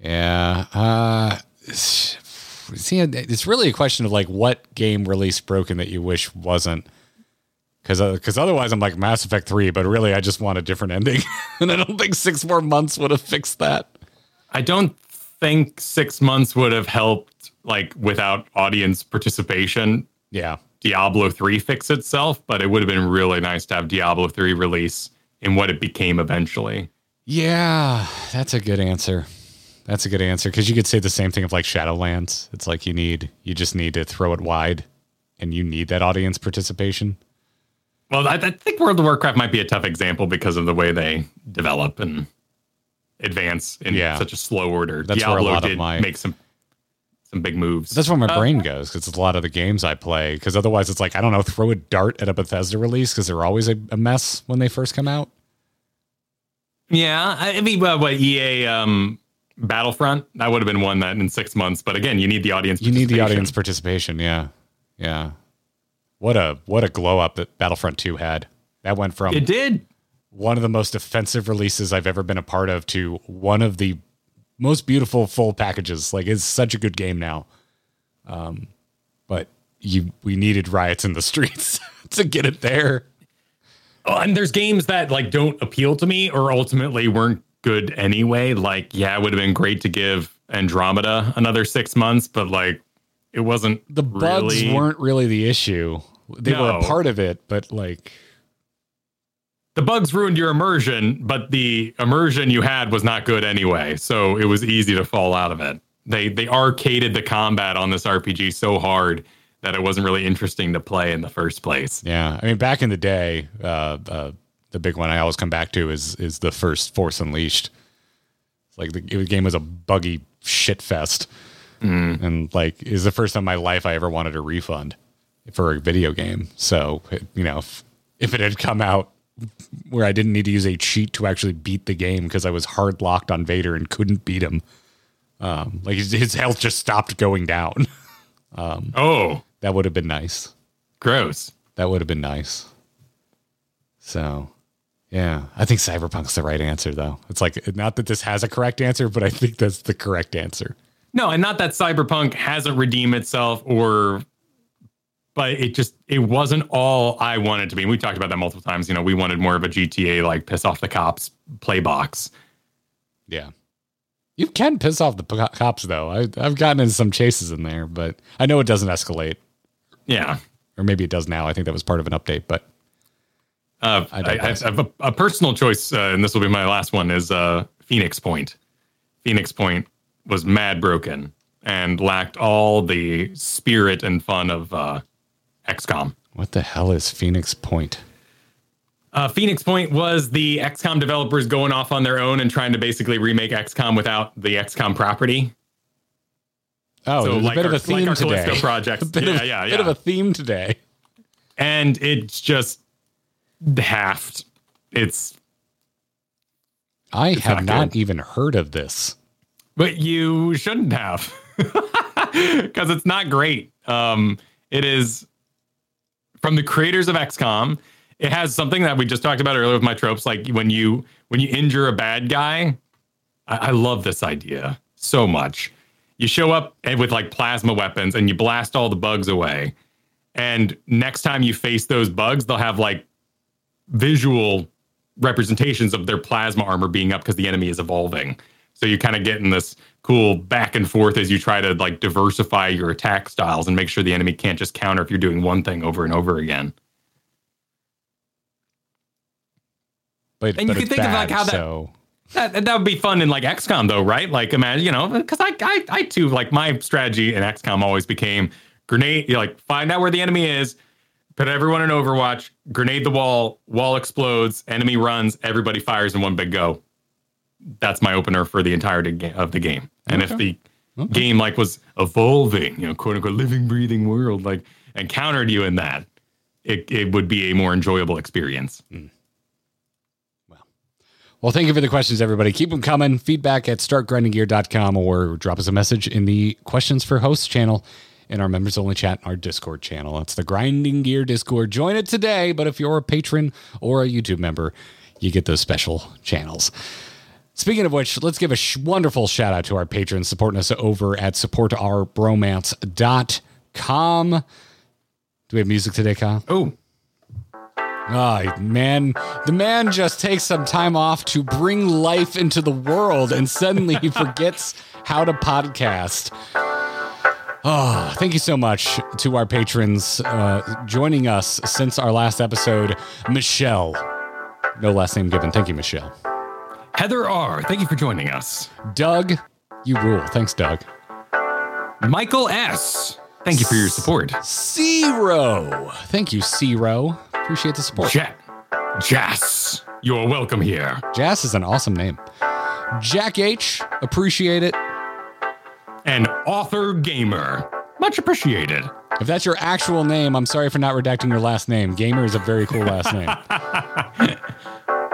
Speaker 3: Yeah. Uh, see, it's really a question of like what game release broken that you wish wasn't. Because because otherwise I'm like Mass Effect three, but really I just want a different ending, and I don't think six more months would have fixed that.
Speaker 4: I don't think six months would have helped, like without audience participation.
Speaker 3: Yeah,
Speaker 4: Diablo three fix itself, but it would have been really nice to have Diablo three release in what it became eventually.
Speaker 3: yeah, that's a good answer. That's a good answer because you could say the same thing of like Shadowlands. It's like you need you just need to throw it wide, and you need that audience participation.
Speaker 4: Well, I, I think World of Warcraft might be a tough example because of the way they develop and advance in
Speaker 3: Yeah.
Speaker 4: such a slow order.
Speaker 3: That's where a
Speaker 4: Diablo
Speaker 3: lot of
Speaker 4: did
Speaker 3: my-
Speaker 4: make some some big moves.
Speaker 3: That's where my
Speaker 4: Uh,
Speaker 3: brain goes because it's a lot of the games I play. Because otherwise, it's like I don't know, throw a dart at a Bethesda release because they're always a, a mess when they first come out.
Speaker 4: Yeah, I I mean, well, what EA um, Battlefront that would have been one that in six months. But again, you need the audience.
Speaker 3: You need the
Speaker 4: participation.
Speaker 3: audience participation. Yeah, yeah. What a what a glow up that Battlefront Two had. That went from
Speaker 4: It did.
Speaker 3: one of the most offensive releases I've ever been a part of to one of the most beautiful full packages. Like it's such a good game now. Um, but you we needed riots in the streets to get it there.
Speaker 4: Oh, and there's games that like don't appeal to me or ultimately weren't good anyway. Like, yeah, it would have been great to give Andromeda another six months, but like, it wasn't.
Speaker 3: the bugs
Speaker 4: really-
Speaker 3: weren't really the issue. They were a part of it, but like
Speaker 4: the bugs ruined your immersion, but the immersion you had was not good anyway. So it was easy to fall out of it. They they arcaded the combat on this RPG so hard that it wasn't really interesting to play in the first place.
Speaker 3: yeah, I mean back in the day, uh, uh, the big one I always come back to is is the first Force Unleashed. It's like the, the game was a buggy shit fest, and like it was the first time in my life I ever wanted a refund for a video game. So you know, if, if it had come out where I didn't need to use a cheat to actually beat the game because I was hard locked on Vader and couldn't beat him, um, like his, his health just stopped going down.
Speaker 4: um, Oh,
Speaker 3: that would have been nice.
Speaker 4: gross.
Speaker 3: That would have been nice. So, yeah, I think Cyberpunk's the right answer, though. It's like not that this has a correct answer, but I think that's the correct answer.
Speaker 4: No, and not that Cyberpunk hasn't redeemed itself or but it just it wasn't all I wanted to be. And we talked about that multiple times. You know, we wanted more of a GTA like piss off the cops play box.
Speaker 3: Yeah, you can piss off the p- cops, though. I, I've gotten in some chases in there, but I know it doesn't escalate,
Speaker 4: Yeah.
Speaker 3: or maybe it does now. I think that was part of an update, but
Speaker 4: Uh,
Speaker 3: I
Speaker 4: I, I, have a, a personal choice, uh, and this will be my last one. Is uh, Phoenix Point. Phoenix Point was mad broken and lacked all the spirit and fun of uh, XCOM.
Speaker 3: what the hell is Phoenix Point?
Speaker 4: Uh, Phoenix Point was the XCOM developers going off on their own and trying to basically remake XCOM without the XCOM property.
Speaker 3: Oh,
Speaker 4: So like
Speaker 3: a bit
Speaker 4: our-
Speaker 3: of a theme
Speaker 4: our
Speaker 3: today.
Speaker 4: Callisto
Speaker 3: a bit
Speaker 4: Yeah,
Speaker 3: of,
Speaker 4: yeah,
Speaker 3: bit of a theme today.
Speaker 4: and it's just halved. It's
Speaker 3: I have
Speaker 4: not
Speaker 3: not even heard of this.
Speaker 4: but you shouldn't have because it's not great. Um, it is from the creators of XCOM. It has something that we just talked about earlier with my tropes, like when you when you injure a bad guy. I, I love this idea so much. You show up with like plasma weapons and you blast all the bugs away. And next time you face those bugs, they'll have like visual representations of their plasma armor being up because the enemy is evolving. So you kind of get in this cool back and forth as you try to like diversify your attack styles and make sure the enemy can't just counter if you're doing one thing over and over again.
Speaker 3: But,
Speaker 4: And you can think of, like, how that-
Speaker 3: so
Speaker 4: That, that would be fun in like XCOM though, right? Like imagine, you know, because I, I I too like my strategy in XCOM always became grenade. You like find out where the enemy is, put everyone in Overwatch, grenade the wall, wall explodes, enemy runs, everybody fires in one big go. That's my opener for the entirety of the game. And if the game like was evolving, you know, quote unquote living, breathing world, like encountered you in that, it it would be a more enjoyable experience. Hmm.
Speaker 3: Well, thank you for the questions, everybody. Keep them coming. Feedback at startgrindinggear.com or drop us a message in the questions for hosts channel in our members only chat in our Discord channel. It's the Grinding Gear Discord. Join it today. But if you're a patron or a YouTube member, you get those special channels. Speaking of which, let's give a sh- wonderful shout out to our patrons supporting us over at supportourbromance.com. Do we have music today, Kyle?
Speaker 4: Oh,
Speaker 3: Oh, man, the man just takes some time off to bring life into the world and suddenly he forgets how to podcast. Oh, thank you so much to our patrons uh, joining us since our last episode. Michelle, no last name given. Thank you, Michelle.
Speaker 4: Heather R. Thank you for joining us.
Speaker 3: Doug, you rule. Thanks, Doug.
Speaker 4: Michael S. Thank you for your support.
Speaker 3: Zero. Thank you, Zero. Appreciate the support.
Speaker 4: Ja- Jas, you're welcome here.
Speaker 3: Jas is an awesome name. Jack H, appreciate it.
Speaker 4: And author gamer, much appreciated.
Speaker 3: If that's your actual name, I'm sorry for not redacting your last name. Gamer is a very cool last name.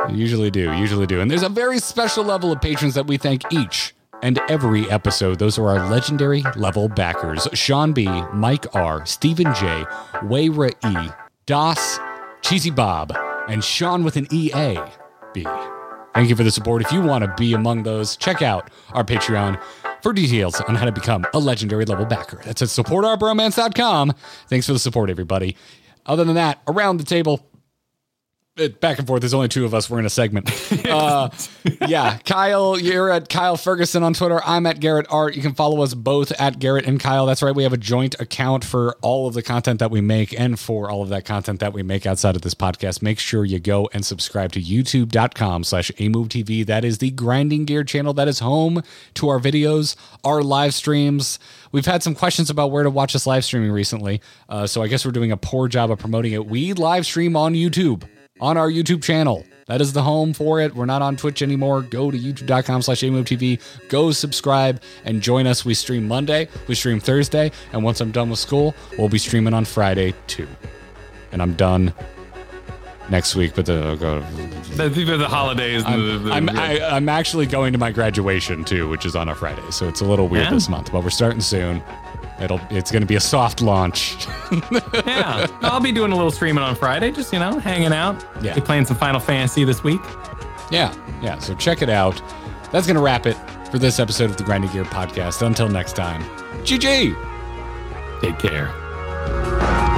Speaker 3: usually do, usually do. And there's a very special level of patrons that we thank each and every episode. Those are our legendary level backers Sean B., Mike R., Stephen J., Wayra E., Das, Cheesy Bob, and Sean with an EA B. Thank you for the support. If you want to be among those, check out our Patreon for details on how to become a legendary level backer. That's at supportourbromance.com. Thanks for the support, everybody. Other than that, around the table, it, back and forth. There's only two of us. We're in a segment. Uh, yeah, Kyle, you're at Kyle Ferguson on Twitter. I'm at Garrett Art. You can follow us both at Garrett and Kyle. That's right. We have a joint account for all of the content that we make and for all of that content that we make outside of this podcast. Make sure you go and subscribe to youtube.com slash TV. That is the grinding gear channel that is home to our videos, our live streams. We've had some questions about where to watch us live streaming recently. Uh, so I guess we're doing a poor job of promoting it. We live stream on YouTube on our YouTube channel. That is the home for it. We're not on Twitch anymore. Go to youtube.com slash TV. Go subscribe and join us. We stream Monday, we stream Thursday, and once I'm done with school, we'll be streaming on Friday too. And I'm done next week, but the, oh, go.
Speaker 4: The, the, holidays. and the-
Speaker 3: I'm,
Speaker 4: the-
Speaker 3: I'm,
Speaker 4: the-
Speaker 3: I, I'm actually going to my graduation too, which is on a Friday. So it's a little weird
Speaker 4: Yeah.
Speaker 3: this month, but we're starting soon. It'll it's going to be a soft launch.
Speaker 4: yeah, I'll be doing a little streaming on Friday, just you know, hanging out.
Speaker 3: Yeah.
Speaker 4: Be playing some Final Fantasy this week.
Speaker 3: yeah, yeah. So check it out. That's going to wrap it for this episode of the Grinding Gear podcast. Until next time, GG.
Speaker 4: Take care.